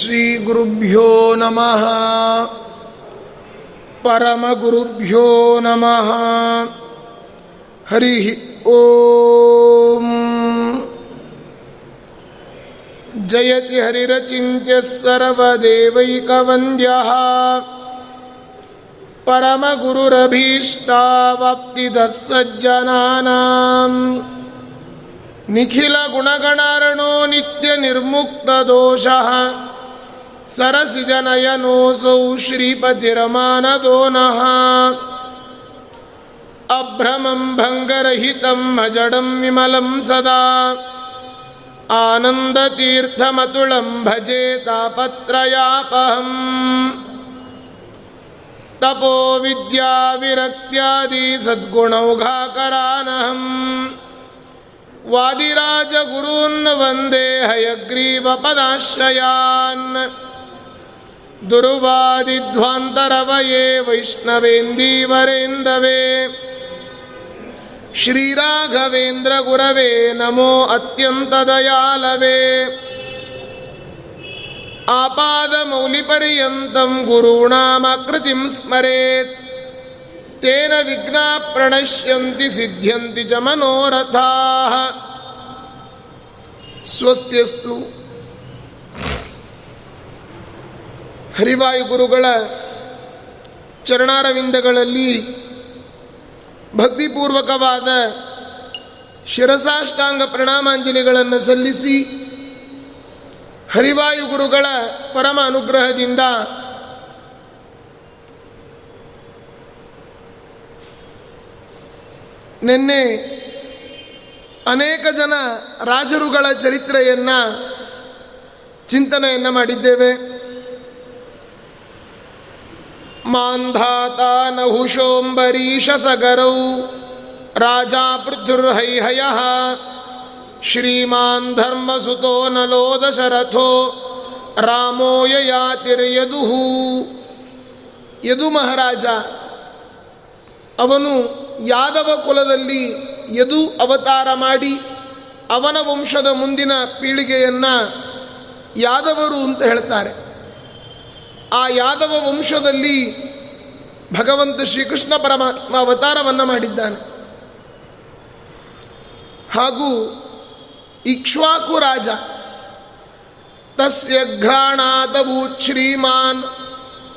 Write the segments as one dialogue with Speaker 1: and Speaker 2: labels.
Speaker 1: ಶ್ರೀ ಗುರುಭ್ಯೋ ನಮಃ ಪರಮ ಗುರುಭ್ಯೋ ನಮಃ ಹರಿ ಓಂ ಜಯತಿ ಹರಿರಚಿತ್ಯ ಸರ್ವದೇವೈಕವಂದ್ಯ ಪರಮಗುರುರಭೀಷ್ಟಾವಾಪ್ತಿದಃ ಸಜ್ಜನಾನಾಂ ನಿರ್ಮುಕ್ತ ದೋಷಃ सरसिजनयनोऽसौ श्रीपतिरमानदो नः अभ्रमं भङ्गरहितं अजडं विमलं सदा आनन्दतीर्थमतुलं भजे तापत्रयापहम् तपो विद्याविरक्त्यादि सद्गुणौघाकरानहम् वादिराजगुरून् वन्दे हयग्रीवपदाश्रयान् दुर्वादिध्वान्तरवये वैष्णवेन्दीवरेन्दवे श्रीराघवेन्द्रगुरवे नमो अत्यन्तदयालवे आपादमौलिपर्यन्तं गुरूणामाकृतिं स्मरेत् तेन विघ्ना प्रणश्यन्ति सिद्ध्यन्ति च मनोरथाः स्वस्त्यस्तु ಹರಿವಾಯು ಗುರುಗಳ ಚರಣಾರವಿಂದಗಳಲ್ಲಿ ಭಕ್ತಿಪೂರ್ವಕವಾದ ಶಿರಸಾಷ್ಟಾಂಗ ಪ್ರಣಾಮಾಂಜಲಿಗಳನ್ನು ಸಲ್ಲಿಸಿ ಹರಿವಾಯು ಗುರುಗಳ ಪರಮ ಅನುಗ್ರಹದಿಂದ ನಿನ್ನೆ ಅನೇಕ ಜನ ರಾಜರುಗಳ ಚರಿತ್ರೆಯನ್ನು ಚಿಂತನೆಯನ್ನು ಮಾಡಿದ್ದೇವೆ. ಮಾಂಧಾತ ನಹುಶೋಂಬರೀಶ ಸಗರೌ ರಾಜ ಪೃಥುರ್ಹೈಹಯ ಶ್ರೀಮಾನ್ ಧರ್ಮಸುತೋ ನಲೋ ದಶರಥೋ ಯಾತಿರ್ಯದುಹು ಯದು ಮಹಾರಾಜ, ಅವನು ಯಾದವ ಕುಲದಲ್ಲಿ ಯದು ಅವತಾರ ಮಾಡಿ ಅವನ ವಂಶದ ಮುಂದಿನ ಪೀಳಿಗೆಯನ್ನು ಯಾದವರು ಅಂತ ಹೇಳ್ತಾರೆ. ಆ ಯಾದವ ವಂಶದಲ್ಲಿ ಭಗವಂತ ಶ್ರೀಕೃಷ್ಣ ಪರಮಾತ್ಮ ಅವತಾರವನ್ನು ಮಾಡಿದ್ದಾನೆ. ಹಾಗೂ ಇಕ್ಷ್ವಾಕು ರಾಜ ತಸ್ಯ ಘ್ರಾಣಾತಭೂತ್ ಶ್ರೀಮಾನ್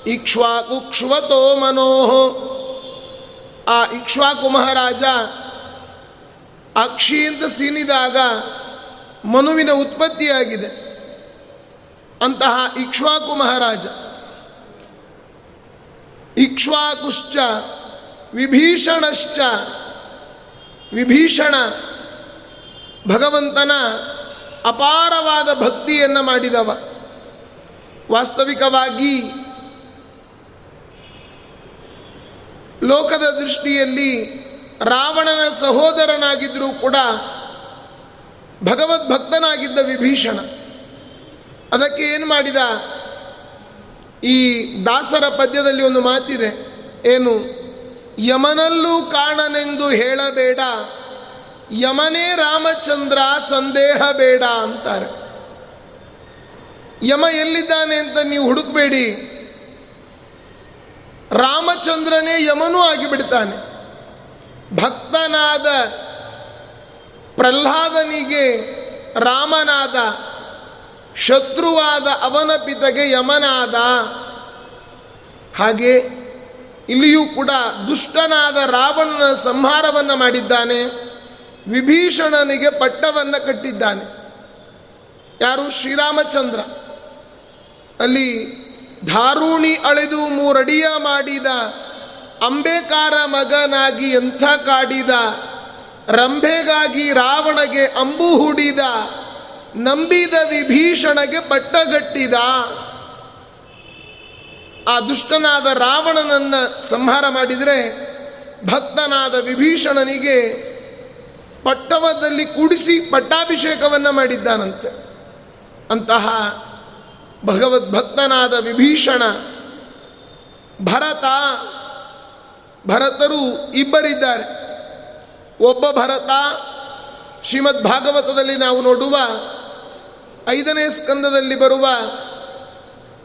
Speaker 1: ಇಕ್ಷ್ವಾಕುಕ್ಷ್ವತೋ ಮನೋಹ ಆ ಇಕ್ಷ್ವಾಕು ಮಹಾರಾಜ ಅಕ್ಷಿ ಅಂತ ಸೀನಿದಾಗ ಮನುವಿನ ಉತ್ಪತ್ತಿಯಾಗಿದೆ. ಅಂತಹ ಇಕ್ಷ್ವಾಕು ಮಹಾರಾಜ ಇಕ್ಷ್ವಾಕುಶ್ಚ, ವಿಭೀಷಣಶ್ಚ, ವಿಭೀಷಣ, ಭಗವಂತನ ಅಪಾರವಾದ ಭಕ್ತಿಯನ್ನು ಮಾಡಿದವ. ವಾಸ್ತವಿಕವಾಗಿ ಲೋಕದ ದೃಷ್ಟಿಯಲ್ಲಿ ರಾವಣನ ಸಹೋದರನಾಗಿದ್ದರೂ ಕೂಡ ಭಗವದ್ಭಕ್ತನಾಗಿದ್ದ ವಿಭೀಷಣ. ಅದಕ್ಕೆ ಏನು ಮಾಡಿದ? ಈ ದಾಸರ ಪದ್ಯದಲ್ಲಿ ಒಂದು ಮಾತಿದೆ. ಏನು? ಯಮನಲ್ಲೂ ಕಾಣನೆಂದು ಹೇಳಬೇಡ, ಯಮನೇ ರಾಮಚಂದ್ರ ಸಂದೇಹ ಬೇಡ ಅಂತಾರೆ. ಯಮ ಎಲ್ಲಿದ್ದಾನೆ ಅಂತ ನೀವು ಹುಡುಕಬೇಡಿ. ರಾಮಚಂದ್ರನೇ ಯಮನೂ ಆಗಿಬಿಡ್ತಾನೆ. ಭಕ್ತನಾದ ಪ್ರಹ್ಲಾದನಿಗೆ ರಾಮನಾದ ಶತ್ರುವಾದ ಅವನ ಪಿತಗೆ ಯಮನಾದ ಹಾಗೆ ಇಲ್ಲಿಯೂ ಕೂಡ ದುಷ್ಟನಾದ ರಾವಣನ ಸಂಹಾರವನ್ನು ಮಾಡಿದ್ದಾನೆ, ವಿಭೀಷಣನಿಗೆ ಪಟ್ಟವನ್ನು ಕಟ್ಟಿದ್ದಾನೆ. ಯಾರು? ಶ್ರೀರಾಮಚಂದ್ರ. ಅಲ್ಲಿ ಧಾರುಣಿ ಅಳೆದು ಮೂರಡಿಯ ಮಾಡಿದ ಅಂಬೇಕಾರ ಮಗನಾಗಿ ಎಂಥ ಕಾಡಿದ, ರಂಭೆಗಾಗಿ ರಾವಣಗೆ ಅಂಬು ಹುಡಿದ ನಂಬಿದ ವಿಭೀಷಣಗೆ ಬಟ್ಟಗಟ್ಟಿದ ಆ ದುಷ್ಟನಾದ ರಾವಣನನ್ನು ಸಂಹಾರ ಮಾಡಿದರೆ ಭಕ್ತನಾದ ವಿಭೀಷಣನಿಗೆ ಪಟ್ಟವದಲ್ಲಿ ಕೂಡಿಸಿ ಪಟ್ಟಾಭಿಷೇಕವನ್ನು ಮಾಡಿದ್ದಾನಂತೆ. ಅಂತಹ ಭಗವದ್ಭಕ್ತನಾದ ವಿಭೀಷಣ ಭರತ, ಭರತರು ಇಬ್ಬರಿದ್ದಾರೆ. ಒಬ್ಬ ಭರತ ಶ್ರೀಮದ್ ಭಾಗವತದಲ್ಲಿ ನಾವು ನೋಡುವ ಐದನೇ ಸ್ಕಂದದಲ್ಲಿ ಬರುವ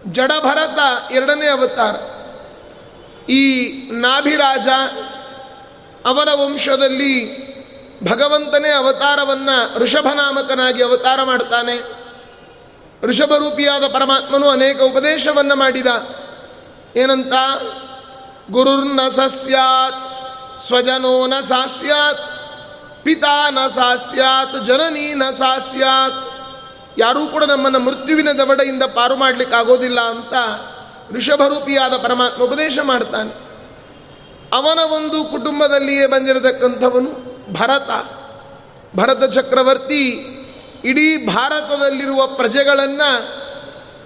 Speaker 1: ಜಡಭರತ ಎರಡನೇ ಅವತಾರ. ಈ ನಾಭಿರಾಜ ಅವರ ವಂಶದಲ್ಲಿ ಭಗವಂತನೇ ಅವತಾರವನ್ನು ಋಷಭನಾಮಕನಾಗಿ ಅವತಾರ ಮಾಡ್ತಾನೆ. ಋಷಭರೂಪಿಯಾದ ಪರಮಾತ್ಮನು ಅನೇಕ ಉಪದೇಶವನ್ನು ಮಾಡಿದ. ಏನಂತ? ಗುರುರ್ನ ಸಸ್ಯಾತ್ ಸ್ವಜನೋ ನ ಸಾಸ್ಯಾತ್ ಪಿತಾ ನ ಸಾಸ್ಯಾತ್ ಜನನೀ ನ ಸಾಸ್ಯಾತ್ ಯಾರೂ ಕೂಡ ನಮ್ಮನ್ನು ಮೃತ್ಯುವಿನ ದವಡೆಯಿಂದ ಪಾರು ಮಾಡಲಿಕ್ಕೆ ಆಗೋದಿಲ್ಲ ಅಂತ ಋಷಭರೂಪಿಯಾದ ಪರಮಾತ್ಮ ಉಪದೇಶ ಮಾಡ್ತಾನೆ. ಅವನ ಒಂದು ಕುಟುಂಬದಲ್ಲಿಯೇ ಬಂದಿರತಕ್ಕಂಥವನು ಭರತ. ಭರತ ಚಕ್ರವರ್ತಿ ಇಡೀ ಭಾರತದಲ್ಲಿರುವ ಪ್ರಜೆಗಳನ್ನು,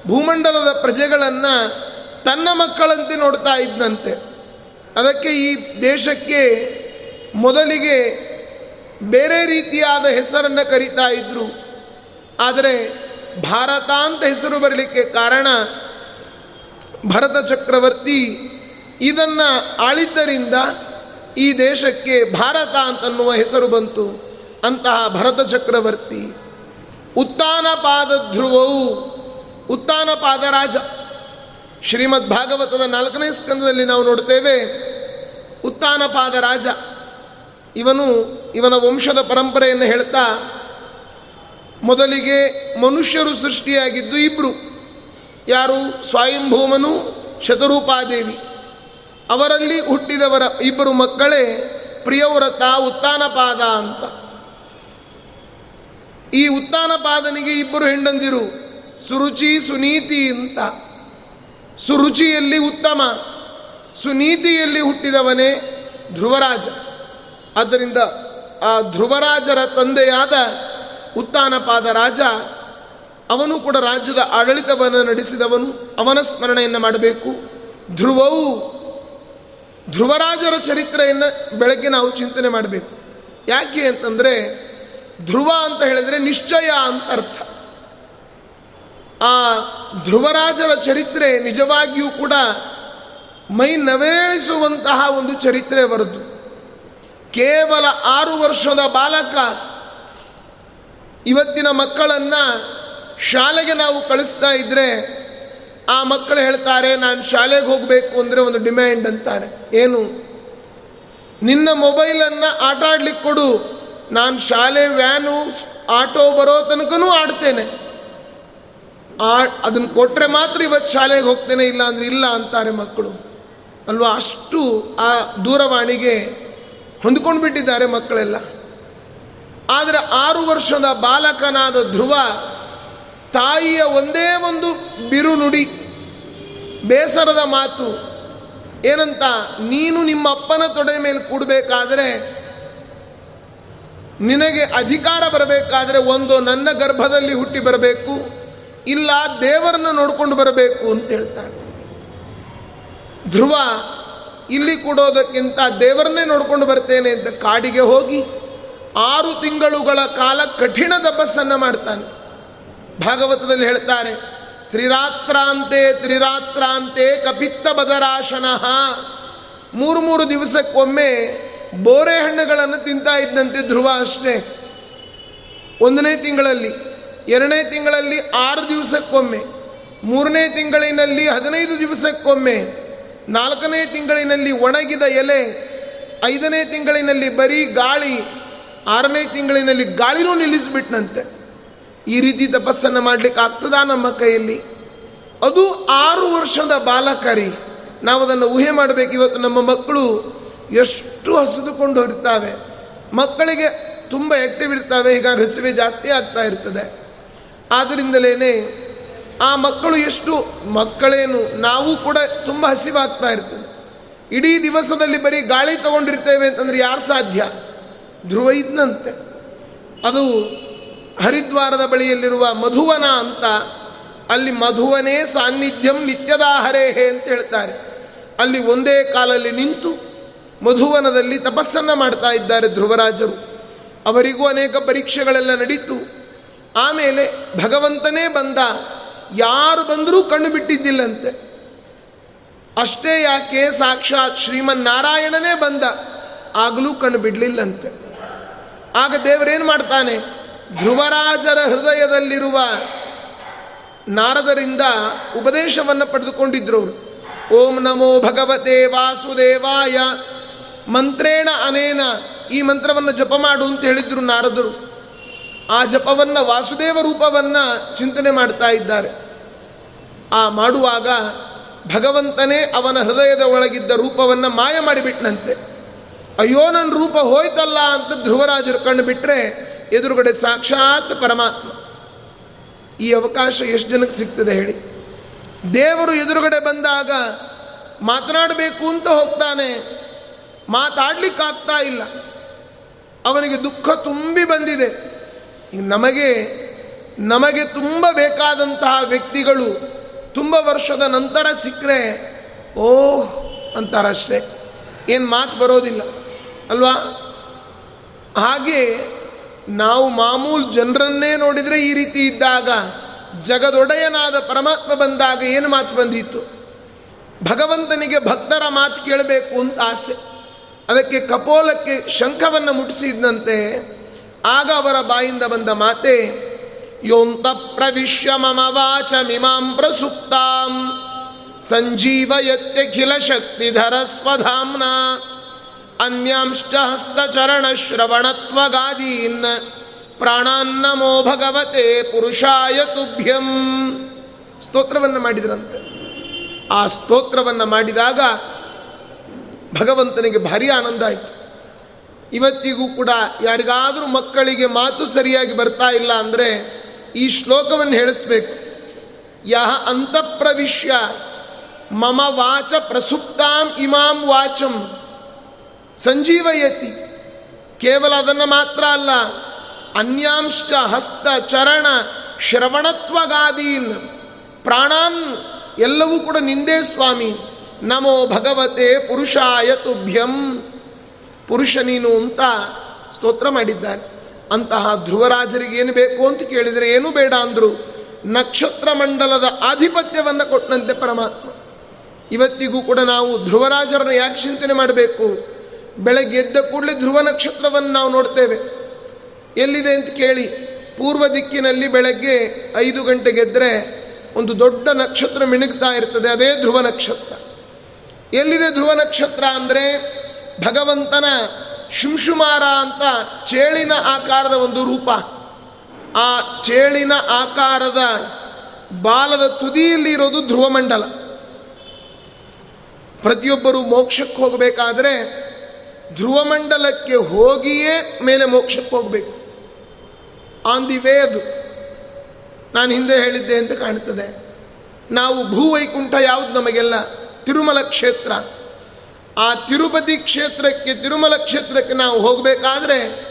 Speaker 1: ಭೂಮಂಡಲದ ಪ್ರಜೆಗಳನ್ನು ತನ್ನ ಮಕ್ಕಳಂತೆ ನೋಡ್ತಾ ಇದ್ದಂತೆ ಅದಕ್ಕೆ ಈ ದೇಶಕ್ಕೆ ಮೊದಲಿಗೆ ಬೇರೆ ರೀತಿಯಾದ ಹೆಸರನ್ನು ಕರೀತಾ ಇದ್ದರು ಆದರೆ ಭಾರತ ಅಂತ ಹೆಸರು ಬರಲಿಕ್ಕೆ ಕಾರಣ ಭರತ ಚಕ್ರವರ್ತಿ ಇದನ್ನು ಆಳಿದ್ದರಿಂದ ಈ ದೇಶಕ್ಕೆ ಭಾರತ ಅಂತನ್ನುವ ಹೆಸರು ಬಂತು. ಅಂತಹ ಭರತ ಚಕ್ರವರ್ತಿ ಉತ್ತಾನಪಾದ ಧ್ರುವವು ಉತ್ತಾನಪಾದ ಪಾದರಾಜ ಶ್ರೀಮದ್ ಭಾಗವತದ ನಾಲ್ಕನೇ ಸ್ಕಂದದಲ್ಲಿ ನಾವು ನೋಡ್ತೇವೆ ಉತ್ತಾನಪಾದ ಪಾದರಾಜ ಇವನು ಇವನ ವಂಶದ ಪರಂಪರೆಯನ್ನು ಹೇಳ್ತಾ ಮೊದಲಿಗೆ ಮನುಷ್ಯರು ಸೃಷ್ಟಿಯಾಗಿದ್ದು ಇಬ್ಬರು ಯಾರು? ಸ್ವಯಂಭೂಮನು, ಶತರೂಪಾದೇವಿ. ಅವರಲ್ಲಿ ಹುಟ್ಟಿದವರ ಇಬ್ಬರು ಮಕ್ಕಳೇ ಪ್ರಿಯವ್ರತ ಉತ್ತಾನಪಾದ ಅಂತ. ಈ ಉತ್ತಾನಪಾದನಿಗೆ ಇಬ್ಬರು ಹೆಂಡಂದಿರು ಸುರುಚಿ, ಸುನೀತಿ ಅಂತ. ಸುರುಚಿಯಲ್ಲಿ ಉತ್ತಮ, ಸುನೀತಿಯಲ್ಲಿ ಹುಟ್ಟಿದವನೇ ಧ್ರುವರಾಜ. ಆದ್ದರಿಂದ ಆ ಧ್ರುವರಾಜರ ತಂದೆಯಾದ ಉತ್ತಾನಪಾದ ರಾಜ, ಅವನು ಕೂಡ ರಾಜ್ಯದ ಆಡಳಿತವನ್ನು ನಡೆಸಿದವನು, ಅವನ ಸ್ಮರಣೆಯನ್ನು ಮಾಡಬೇಕು. ಧ್ರುವವು ಧ್ರುವರಾಜರ ಚರಿತ್ರೆಯನ್ನು ಬೆಳಗ್ಗೆ ನಾವು ಚಿಂತನೆ ಮಾಡಬೇಕು. ಯಾಕೆ ಅಂತಂದರೆ, ಧ್ರುವ ಅಂತ ಹೇಳಿದರೆ ನಿಶ್ಚಯ ಅಂತ ಅರ್ಥ. ಆ ಧ್ರುವರಾಜರ ಚರಿತ್ರೆ ನಿಜವಾಗಿಯೂ ಕೂಡ ಮೈ ನವೇಳಿಸುವಂತಹ ಒಂದು ಚರಿತ್ರೆ ಬರೆದು, ಕೇವಲ ಆರು ವರ್ಷದ ಬಾಲಕ ಇವತ್ತಿನ ಮಕ್ಕಳನ್ನು ಶಾಲೆಗೆ ನಾವು ಕಳಿಸ್ತಾ ಇದ್ದರೆ ಆ ಮಕ್ಕಳು ಹೇಳ್ತಾರೆ, ನಾನು ಶಾಲೆಗೆ ಹೋಗಬೇಕು ಅಂದರೆ ಒಂದು ಡಿಮ್ಯಾಂಡ್ ಅಂತಾರೆ. ಏನು? ನಿನ್ನ ಮೊಬೈಲನ್ನು ಆಟ ಆಡ್ಲಿಕ್ಕೆ ಕೊಡು. ನಾನು ಶಾಲೆ ವ್ಯಾನು, ಆಟೋ ಬರೋ ತನಕನೂ ಆಡ್ತೇನೆ. ಆ ಅದನ್ನು ಕೊಟ್ಟರೆ ಮಾತ್ರ ಇವತ್ತು ಶಾಲೆಗೆ ಹೋಗ್ತೇನೆ, ಇಲ್ಲ ಅಂದರೆ ಇಲ್ಲ ಅಂತಾರೆ ಮಕ್ಕಳು. ಅಲ್ವಾ? ಅಷ್ಟು ಆ ದೂರವಾಣಿಗೆ ಹೊಂದ್ಕೊಂಡು ಬಿಟ್ಟಿದ್ದಾರೆ ಮಕ್ಕಳೆಲ್ಲ. ಆದರೆ ಆರು ವರ್ಷದ ಬಾಲಕನಾದ ಧ್ರುವ ತಾಯಿಯ ಒಂದೇ ಒಂದು ಬಿರುನುಡಿ ಬೇಸರದ ಮಾತು, ಏನಂತ, ನೀನು ನಿಮ್ಮ ಅಪ್ಪನ ತೊಡೆ ಮೇಲೆ ಕೂಡಬೇಕಾದ್ರೆ, ನಿನಗೆ ಅಧಿಕಾರ ಬರಬೇಕಾದ್ರೆ ಒಂದು ನನ್ನ ಗರ್ಭದಲ್ಲಿ ಹುಟ್ಟಿ ಬರಬೇಕು, ಇಲ್ಲ ದೇವರನ್ನ ನೋಡ್ಕೊಂಡು ಬರಬೇಕು ಅಂತ ಹೇಳ್ತಾಳೆ. ಧ್ರುವ, ಇಲ್ಲಿ ಕೊಡೋದಕ್ಕಿಂತ ದೇವರನ್ನೇ ನೋಡ್ಕೊಂಡು ಬರ್ತೇನೆ ಅಂತ ಕಾಡಿಗೆ ಹೋಗಿ ಆರು ತಿಂಗಳುಗಳ ಕಾಲ ಕಠಿಣ ತಪಸ್ಸನ್ನು ಮಾಡ್ತಾನೆ. ಭಾಗವತದಲ್ಲಿ ಹೇಳ್ತಾರೆ, ತ್ರಿರಾತ್ರಾಂತೆ ತ್ರಿರಾತ್ರಾಂತೆ ಕಪಿತ್ತ ಬದರಾಶನ. ಮೂರು ಮೂರು ದಿವಸಕ್ಕೊಮ್ಮೆ ಬೋರೆ ಹಣ್ಣುಗಳನ್ನು ತಿಂತಾ ಇದ್ದಂತೆ ಧ್ರುವ ಅಷ್ಟೇ. ಒಂದನೇ ತಿಂಗಳಲ್ಲಿ, ಎರಡನೇ ತಿಂಗಳಲ್ಲಿ ಆರು ದಿವಸಕ್ಕೊಮ್ಮೆ, ಮೂರನೇ ತಿಂಗಳಿನಲ್ಲಿ ಹದಿನೈದು ದಿವಸಕ್ಕೊಮ್ಮೆ, ನಾಲ್ಕನೇ ತಿಂಗಳಿನಲ್ಲಿ ಒಣಗಿದ ಎಲೆ, ಐದನೇ ತಿಂಗಳಿನಲ್ಲಿ ಬರೀ ಗಾಳಿ ಆರನೇ ತಿಂಗಳಿನಲ್ಲಿ ಗಾಳಿನೂ ನಿಲ್ಲಿಸಿಬಿಟ್ನಂತೆ. ಈ ರೀತಿ ತಪಸ್ಸನ್ನು ಮಾಡಲಿಕ್ಕೆ ಆಗ್ತದಾ ನಮ್ಮ ಕೈಯಲ್ಲಿ? ಅದು ಆರು ವರ್ಷದ ಬಾಲಕರಿ. ನಾವು ಅದನ್ನು ಊಹೆ ಮಾಡಬೇಕು. ಇವತ್ತು ನಮ್ಮ ಮಕ್ಕಳು ಎಷ್ಟು ಹಸಿದುಕೊಂಡು ಹೊರತಾವೆ ಮಕ್ಕಳಿಗೆ ತುಂಬ ಆ್ಯಕ್ಟಿವ್ ಇರ್ತವೆ. ಹೀಗಾಗಿ ಹಸಿವೆ ಜಾಸ್ತಿ ಆಗ್ತಾ ಇರ್ತದೆ. ಆದ್ದರಿಂದಲೇ ಆ ಮಕ್ಕಳು ಎಷ್ಟು ಮಕ್ಕಳೇನು ನಾವು ಕೂಡ ತುಂಬ ಹಸಿವಾಗ್ತಾ ಇರ್ತದೆ ಇಡೀ ದಿವಸದಲ್ಲಿ ಬರೀ ಗಾಳಿ ತಗೊಂಡಿರ್ತೇವೆ ಅಂತಂದರೆ ಯಾರು ಸಾಧ್ಯ? ಧ್ರುವ ಇದ್ದಂತೆ ಅದು ಹರಿದ್ವಾರದ ಬಳಿಯಲ್ಲಿರುವ ಮಧುವನ ಅಂತ ಅಲ್ಲಿ ಮಧುವನೇ ಸಾನ್ನಿಧ್ಯಂ ನಿತ್ಯದಾಹರೇಹೆ ಅಂತ ಹೇಳ್ತಾರೆ. ಅಲ್ಲಿ ಒಂದೇ ಕಾಲಲ್ಲಿ ನಿಂತು ಮಧುವನದಲ್ಲಿ ತಪಸ್ಸನ್ನು ಮಾಡ್ತಾ ಇದ್ದಾರೆ ಧ್ರುವರಾಜರು. ಅವರಿಗೂ ಅನೇಕ ಪರೀಕ್ಷೆಗಳೆಲ್ಲ ನಡೀತು. ಆಮೇಲೆ ಭಗವಂತನೇ ಬಂದ, ಯಾರು ಬಂದರೂ ಕಣ್ಣು ಬಿಟ್ಟಿದ್ದಿಲ್ಲಂತೆ. ಅಷ್ಟೇ ಯಾಕೆ ಸಾಕ್ಷಾತ್ ಶ್ರೀಮನ್ನಾರಾಯಣನೇ ಬಂದ, ಆಗಲೂ ಕಣ್ಣು ಬಿಡಲಿಲ್ಲಂತೆ. ಆಗ ದೇವರೇನು ಮಾಡ್ತಾನೆ? ಧ್ರುವರಾಜರ ಹೃದಯದಲ್ಲಿರುವ ನಾರದರಿಂದ ಉಪದೇಶವನ್ನು ಪಡೆದುಕೊಂಡಿದ್ರು ಓಂ ನಮೋ ಭಗವತೆ ವಾಸುದೇವಾಯ. ಮಂತ್ರೇಣ ಅನೇನ. ಈ ಮಂತ್ರವನ್ನು ಜಪ ಮಾಡು ಅಂತ ಹೇಳಿದ್ರು ನಾರದರು. ಆ ಜಪವನ್ನು ವಾಸುದೇವ ರೂಪವನ್ನು ಚಿಂತನೆ ಮಾಡ್ತಾ ಇದ್ದಾರೆ. ಆ ಮಾಡುವಾಗ ಭಗವಂತನೇ ಅವನ ಹೃದಯದ ಒಳಗಿದ್ದ ರೂಪವನ್ನು ಮಾಯ ಮಾಡಿಬಿಟ್ನಂತೆ. ಅಯ್ಯೋ ನನ್ನ ರೂಪ ಹೋಯ್ತಲ್ಲ ಅಂತ ಧ್ರುವರಾಜರು ಕಣ್ಣು ಬಿಟ್ಟರೆ ಎದುರುಗಡೆ ಸಾಕ್ಷಾತ್ ಪರಮಾತ್ಮ. ಈ ಅವಕಾಶ ಎಷ್ಟು ಜನಕ್ಕೆ ಸಿಗ್ತದೆ ಹೇಳಿ. ದೇವರು ಎದುರುಗಡೆ ಬಂದಾಗ ಮಾತನಾಡಬೇಕು ಅಂತ ಹೋಗ್ತಾನೆ, ಮಾತಾಡಲಿಕ್ಕಾಗ್ತಾ ಇಲ್ಲ. ಅವನಿಗೆ ದುಃಖ ತುಂಬಿ ಬಂದಿದೆ. ನಮಗೆ ನಮಗೆ ತುಂಬ ಬೇಕಾದಂತಹ ವ್ಯಕ್ತಿಗಳು ತುಂಬ ವರ್ಷದ ನಂತರ ಸಿಕ್ಕರೆ, ಓಹ್, ಅಂತಾರಷ್ಟೇ. ಏನು ಮಾತು ಬರೋದಿಲ್ಲ. ಅಲ್ವಾ? ಹಾಗೆ ನಾವು ಮಾಮೂಲು ಜನರನ್ನೇ ನೋಡಿದರೆ ಈ ರೀತಿ ಇದ್ದಾಗ ಜಗದೊಡೆಯನಾದ ಪರಮಾತ್ಮ ಬಂದಾಗ ಏನು ಮಾತು ಬಂದಿತ್ತು ಭಗವಂತನಿಗೆ ಭಕ್ತರ ಮಾತು ಕೇಳಬೇಕು ಅಂತ ಆಸೆ. ಅದಕ್ಕೆ ಕಪೋಲಕ್ಕೆ ಶಂಖವನ್ನು ಮುಟ್ಟಿಸಿದಂತೆ ಆಗ ಅವರ ಬಾಯಿಂದ ಬಂದ ಮಾತೆ, ಯೋಂತ ಪ್ರವಿಶ್ಯ ಮಮ ವಾಚ ಮಿಮಾಂ ಪ್ರಸುಪ್ತಾಂ ಸಂಜೀವಯತ್ಯಖಿಲ ಶಕ್ತಿಧರ ಸ್ವಧಾಮ್ನ ಅನ್ಯಾಂಶ್ಚ ಹಸ್ತಚರಣಶ್ರವಣತ್ವಗಾದೀನ್ ಪ್ರಾಣಾನ್ನಮೋ ಭಗವತೆ ಪುರುಷಾಯ ತುಭ್ಯಂ. ಸ್ತೋತ್ರವನ್ನು ಮಾಡಿದ್ರಂತೆ. ಆ ಸ್ತೋತ್ರವನ್ನು ಮಾಡಿದಾಗ ಭಗವಂತನಿಗೆ ಭಾರಿ ಆನಂದ ಆಯಿತು. ಇವತ್ತಿಗೂ ಕೂಡ ಯಾರಿಗಾದರೂ ಮಕ್ಕಳಿಗೆ ಮಾತು ಸರಿಯಾಗಿ ಬರ್ತಾ ಇಲ್ಲ ಅಂದರೆ ಈ ಶ್ಲೋಕವನ್ನು ಹೇಳಿಸ್ಬೇಕು. ಯಹ ಅಂತಃಪ್ರವಿಶ್ಯ. ಮಮ ವಾಚ ಪ್ರಸುಪ್ತಾಂ ಇಮಾಂ ವಾಚಂ. ಸಂಜೀವಯತಿ. ಕೇವಲ ಅದನ್ನು ಮಾತ್ರ ಅಲ್ಲ ಅನ್ಯಾಂಶ ಹಸ್ತ ಚರಣ ಶ್ರವಣತ್ವಗಾದೀನ್. ಪ್ರಾಣಾನ್ ಎಲ್ಲವೂ ಕೂಡ ನಿಂದೇ ಸ್ವಾಮಿ. ನಮೋ ಭಗವತೆ ಪುರುಷಾಯ ತುಭ್ಯಂ. ಪುರುಷ ನೀನು ಅಂತ ಸ್ತೋತ್ರ ಮಾಡಿದ್ದಾರೆ ಅಂತಹ ಧ್ರುವರಾಜರಿಗೆ ಏನು ಬೇಕು ಅಂತ ಕೇಳಿದರೆ ಏನು ಬೇಡ ಅಂದರು. ನಕ್ಷತ್ರ ಮಂಡಲದ ಆಧಿಪತ್ಯವನ್ನು ಕೊಟ್ಟನಂತೆ ಪರಮಾತ್ಮ. ಇವತ್ತಿಗೂ ಕೂಡ ನಾವು ಧ್ರುವರಾಜರನ್ನು ಯಾಕೆ ಚಿಂತನೆ ಮಾಡಬೇಕು? ಬೆಳಗ್ಗೆ ಎದ್ದ ಕೂಡಲೇ ಧ್ರುವ ನಕ್ಷತ್ರವನ್ನು ನಾವು ನೋಡ್ತೇವೆ. ಎಲ್ಲಿದೆ ಅಂತ ಕೇಳಿ, ಪೂರ್ವ ದಿಕ್ಕಿನಲ್ಲಿ ಬೆಳಗ್ಗೆ ಐದು ಗಂಟೆಗೆದ್ದರೆ ಒಂದು ದೊಡ್ಡ ನಕ್ಷತ್ರ ಮಿಣುಗ್ತಾ ಇರ್ತದೆ, ಅದೇ ಧ್ರುವ ನಕ್ಷತ್ರ. ಎಲ್ಲಿದೆ ಧ್ರುವ ನಕ್ಷತ್ರ ಅಂದರೆ ಭಗವಂತನ ಶುಂಶುಮಾರ ಅಂತ ಚೇಳಿನ ಆಕಾರದ ಒಂದು ರೂಪ. ಆ ಚೇಳಿನ ಆಕಾರದ ಬಾಲದ ತುದಿಯಲ್ಲಿ ಇರೋದು ಧ್ರುವಮಂಡಲ ಪ್ರತಿಯೊಬ್ಬರು ಮೋಕ್ಷಕ್ಕೆ ಹೋಗಬೇಕಾದ್ರೆ ಧ್ರುವಮಂಡಲಕ್ಕೆ ಹೋಗಿಯೇ ಮೇಲೆ ಮೋಕ್ಷಕ್ಕೆ ಹೋಗಬೇಕು. ಆನ್ ದಿ ವೇ ಅದು. ನಾನು ಹಿಂದೆ ಹೇಳಿದ್ದೆ ಅಂತ ಕಾಣುತ್ತದೆ ನಾವು ಭೂವೈಕುಂಠ ಯಾವುದು ನಮಗೆಲ್ಲ? ತಿರುಮಲ ಕ್ಷೇತ್ರ. ಆ ತಿರುಪತಿ ಕ್ಷೇತ್ರಕ್ಕೆ, ತಿರುಮಲ ಕ್ಷೇತ್ರಕ್ಕೆ ನಾವು ಹೋಗಬೇಕಾದ್ರೆ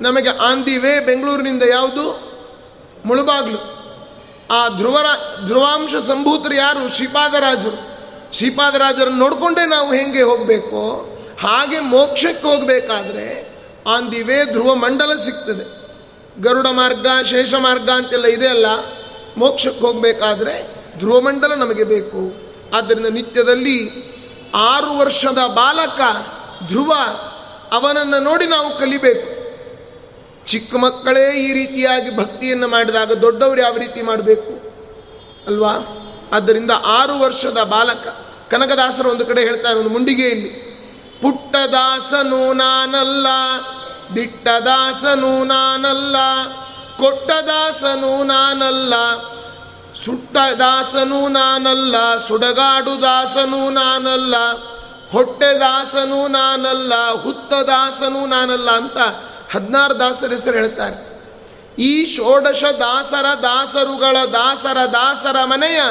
Speaker 1: ನಮಗೆ ಆನ್ ದಿ ವೇ ಬೆಂಗಳೂರಿನಿಂದ ಯಾವುದು? ಮುಳುಬಾಗ್ಲು. ಆ ಧ್ರುವರ, ಧ್ರುವಾಂಶ ಸಂಭೂತರು ಯಾರು? ಶ್ರೀಪಾದರಾಜರು. ಶ್ರೀಪಾದರಾಜರನ್ನು ನೋಡಿಕೊಂಡೇ ನಾವು ಹೇಗೆ ಹೋಗಬೇಕು? ಹಾಗೆ ಮೋಕ್ಷಕ್ಕೆ ಹೋಗಬೇಕಾದ್ರೆ ಆನ್ ದಿ ವೇ ಧ್ರುವ ಮಂಡಲ ಸಿಗ್ತದೆ. ಗರುಡ ಮಾರ್ಗ, ಶೇಷ ಮಾರ್ಗ ಅಂತೆಲ್ಲ ಇದೆ ಅಲ್ಲ. ಮೋಕ್ಷಕ್ಕೆ ಹೋಗಬೇಕಾದ್ರೆ ಧ್ರುವಮಂಡಲ ನಮಗೆ ಬೇಕು. ಆದ್ದರಿಂದ ನಿತ್ಯದಲ್ಲಿ ಆರು ವರ್ಷದ ಬಾಲಕ ಧ್ರುವ ಅವನನ್ನು ನೋಡಿ ನಾವು ಕಲಿಬೇಕು. ಚಿಕ್ಕ ಮಕ್ಕಳೇ ಈ ರೀತಿಯಾಗಿ ಭಕ್ತಿಯನ್ನು ಮಾಡಿದಾಗ ದೊಡ್ಡವರು ಯಾವ ರೀತಿ ಮಾಡಬೇಕು? ಅಲ್ವಾ? ಆದ್ದರಿಂದ ಆರು ವರ್ಷದ ಬಾಲಕ, ಕನಕದಾಸರು ಒಂದು ಕಡೆ ಹೇಳ್ತಾರೆ, ಒಂದು ಮುಂಡಿಗೆಯಲ್ಲಿ ಪುಟ್ಟದಾಸನು ನಾನಲ್ಲ, ದಿಟ್ಟದಾಸನು ನಾನಲ್ಲ, ಕೊಟ್ಟದಾಸನು ನಾನಲ್ಲ, ಸುಟ್ಟದಾಸನು ನಾನಲ್ಲ ಸುಡಗಾಡು ದಾಸನು ನಾನಲ್ಲ, ಹೊಟ್ಟೆದಾಸನು ನಾನಲ್ಲ, ಹುತ್ತದಾಸನು ನಾನಲ್ಲ ಅಂತ ಹದಿನಾರು ದಾಸರ ಹೆಸರು ಹೇಳ್ತಾರೆ. ಈ ಷೋಡಶ ದಾಸರ ದಾಸರುಗಳ ದಾಸರ ದಾಸರ ಮನೆಯ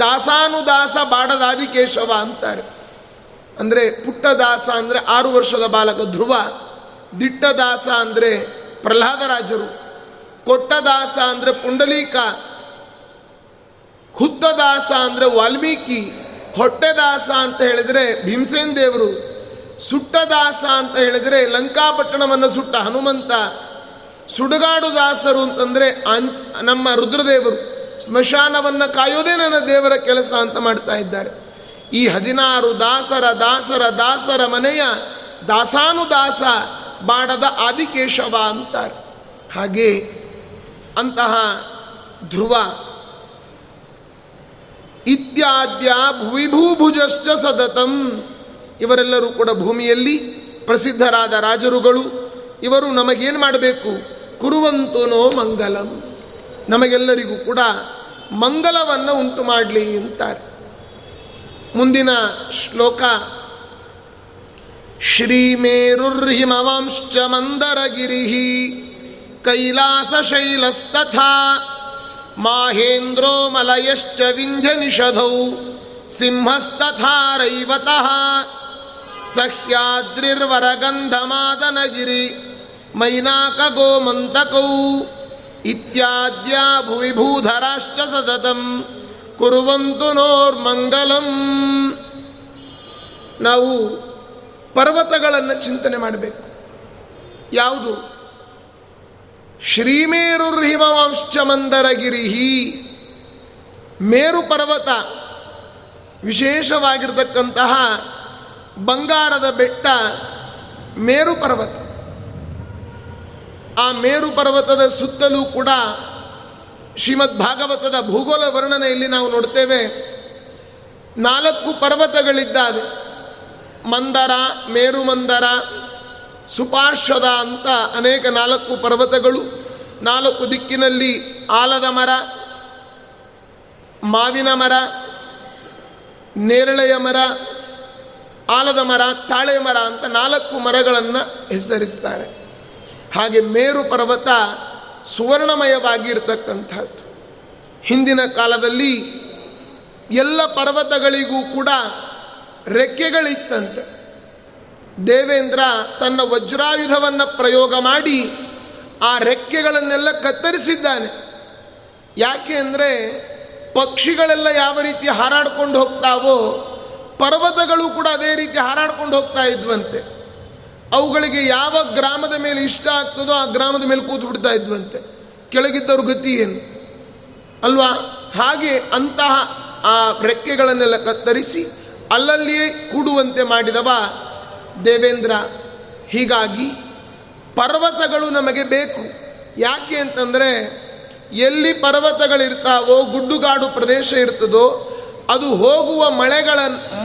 Speaker 1: ದಾಸಾನುದಾಸ ಬಾಡದಾದಿಕೇಶವ ಅಂತಾರೆ. ಅಂದರೆ ಪುಟ್ಟ ದಾಸ ಅಂದರೆ ಆರು ವರ್ಷದ ಬಾಲಕ ಧ್ರುವ ದಿಟ್ಟ ದಾಸ ಅಂದರೆ ಪ್ರಹ್ಲಾದರಾಜರು ಕೊಟ್ಟ ದಾಸ ಅಂದರೆ ಪುಂಡಲೀಕ ಹುತ್ತ ದಾಸ ಅಂದರೆ ವಾಲ್ಮೀಕಿ, ಹೊಟ್ಟೆದಾಸ ಅಂತ ಹೇಳಿದರೆ ಭೀಮಸೇನ್ ದೇವರು ಸುಟ್ಟ ದಾಸ ಅಂತ ಹೇಳಿದರೆ ಲಂಕಾಪಟ್ಟಣವನ್ನು ಸುಟ್ಟ ಹನುಮಂತ, ಸುಡುಗಾಡು ದಾಸರು ಅಂತಂದರೆ ನಮ್ಮ ರುದ್ರದೇವರು, ಸ್ಮಶಾನವನ್ನು ಕಾಯೋದೇ ನನ್ನ ದೇವರ ಕೆಲಸ ಅಂತ ಮಾಡ್ತಾ ಇದ್ದಾರೆ. ಈ ಹದಿನಾರು ದಾಸರ ದಾಸರ ದಾಸರ ಮನೆಯ ದಾಸಾನುದಾಸ ಬಾಡದ ಆದಿಕೇಶವ ಅಂತಾರೆ. ಹಾಗೆ ಅಂತಹ ಧ್ರುವ ಇತ್ಯಾದ್ಯ ಭುವಿಭೂಭುಜಶ್ಚ ಸತತಂ. ಇವರೆಲ್ಲರೂ ಕೂಡ ಭೂಮಿಯಲ್ಲಿ ಪ್ರಸಿದ್ಧರಾದ ರಾಜರುಗಳು. ಇವರು ನಮಗೇನು ಮಾಡಬೇಕು? ಕುರುವಂತುನೋ ಮಂಗಲಂ. ನಮಗೆಲ್ಲರಿಗೂ ಕೂಡ ಮಂಗಲವನ್ನು ಉಂಟು ಮಾಡಲಿ ಅಂತಾರೆ. ಮುಂದಿನ ಶ್ಲೋಕ ಶ್ರೀಮೇರುರ್ಹಿಮವಂಶ್ಚ ಮಂದರಗಿರಿ ಕೈಲಾಸಶೈಲಸ್ತಥಾ ಮಾಹೇಂದ್ರೋ ಮಲಯಶ್ಚ ವಿಂಧ್ಯನಿಷಧೌ ಸಿಂಹಸ್ತಥಾ ರೈವತಃ ಸಹ್ಯಾದ್ರಿರ್ವರಗಂಧಮಾದನಗಿರಿ, ಮೈನಾಕಗೋಮಂತಕೌ ಇತ್ಯಾದ್ಯ ಭುವಿ ಭೂಧರಾಶ್ಚ ಸತತಂ. ಕುರುವಂತು ನೋರ್ಮಂಗಲಂ ನಾವು ಪರ್ವತಗಳನ್ನು ಚಿಂತನೆ ಮಾಡಬೇಕು. ಯಾವುದು? ಶ್ರೀಮೇರುರ್ಹಿಮವಂಶ್ಚ ಮಂದರಗಿರಿಹಿ. ಮೇರು ಪರ್ವತ ವಿಶೇಷವಾಗಿರತಕ್ಕಂತಹ ಬಂಗಾರದ ಬೆಟ್ಟ ಮೇರು ಪರ್ವತ. ಆ ಮೇರು ಪರ್ವತದ ಸುತ್ತಲೂ ಕೂಡ ಶ್ರೀಮದ್ ಭಾಗವತದ ಭೂಗೋಳ ವರ್ಣನೆಯಲ್ಲಿ ನಾವು ನೋಡ್ತೇವೆ. ನಾಲ್ಕು ಪರ್ವತಗಳಿದ್ದಾವೆ. ಮಂದರ, ಮೇರುಮಂದರ, ಸುಪಾರ್ಶ್ವದ ಅಂತ ಅನೇಕ ನಾಲ್ಕು ಪರ್ವತಗಳು. ನಾಲ್ಕು ದಿಕ್ಕಿನಲ್ಲಿ ಆಲದ ಮರ, ಮಾವಿನ ಮರ, ನೇರಳೆಯ ಮರ, ಆಲದ ಮರ ತಾಳೆ ಮರ ಅಂತ ನಾಲ್ಕು ಮರಗಳನ್ನು ಹೆಸರಿಸ್ತಾರೆ. ಹಾಗೆ ಮೇರು ಪರ್ವತ ಸುವರ್ಣಮಯವಾಗಿರ್ತಕ್ಕಂಥದ್ದು. ಹಿಂದಿನ ಕಾಲದಲ್ಲಿ ಎಲ್ಲ ಪರ್ವತಗಳಿಗೂ ಕೂಡ ರೆಕ್ಕೆಗಳಿತ್ತಂತೆ. ದೇವೇಂದ್ರ ತನ್ನ ವಜ್ರಾಯುಧವನ್ನು ಪ್ರಯೋಗ ಮಾಡಿ ಆ ರೆಕ್ಕೆಗಳನ್ನೆಲ್ಲ ಕತ್ತರಿಸಿದ್ದಾನೆ. ಯಾಕೆ ಅಂದರೆ ಪಕ್ಷಿಗಳೆಲ್ಲ ಯಾವ ರೀತಿ ಹಾರಾಡ್ಕೊಂಡು ಹೋಗ್ತಾವೋ ಪರ್ವತಗಳು ಕೂಡ ಅದೇ ರೀತಿ ಹಾರಾಡ್ಕೊಂಡು ಹೋಗ್ತಾ ಇದ್ವಂತೆ. ಅವುಗಳಿಗೆ ಯಾವ ಗ್ರಾಮದ ಮೇಲೆ ಇಷ್ಟ ಆಗ್ತದೋ ಆ ಗ್ರಾಮದ ಮೇಲೆ ಕೂತು ಬಿಡ್ತಾ ಇದ್ವಂತೆ. ಕೆಳಗಿದ್ದವ್ರ ಗತಿ ಏನು? ಅಲ್ವಾ? ಹಾಗೆ ಅಂತಹ ಆ ರೆಕ್ಕೆಗಳನ್ನೆಲ್ಲ ಕತ್ತರಿಸಿ ಅಲ್ಲಲ್ಲಿಯೇ ಕೂಡುವಂತೆ ಮಾಡಿದವ ದೇವೇಂದ್ರ. ಹೀಗಾಗಿ ಪರ್ವತಗಳು ನಮಗೆ ಬೇಕು. ಯಾಕೆ ಅಂತಂದರೆ ಎಲ್ಲಿ ಪರ್ವತಗಳಿರ್ತಾವೋ, ಗುಡ್ಡುಗಾಡು ಪ್ರದೇಶ ಇರ್ತದೋ, ಅದು ಹೋಗುವ ಮಳೆಗಳ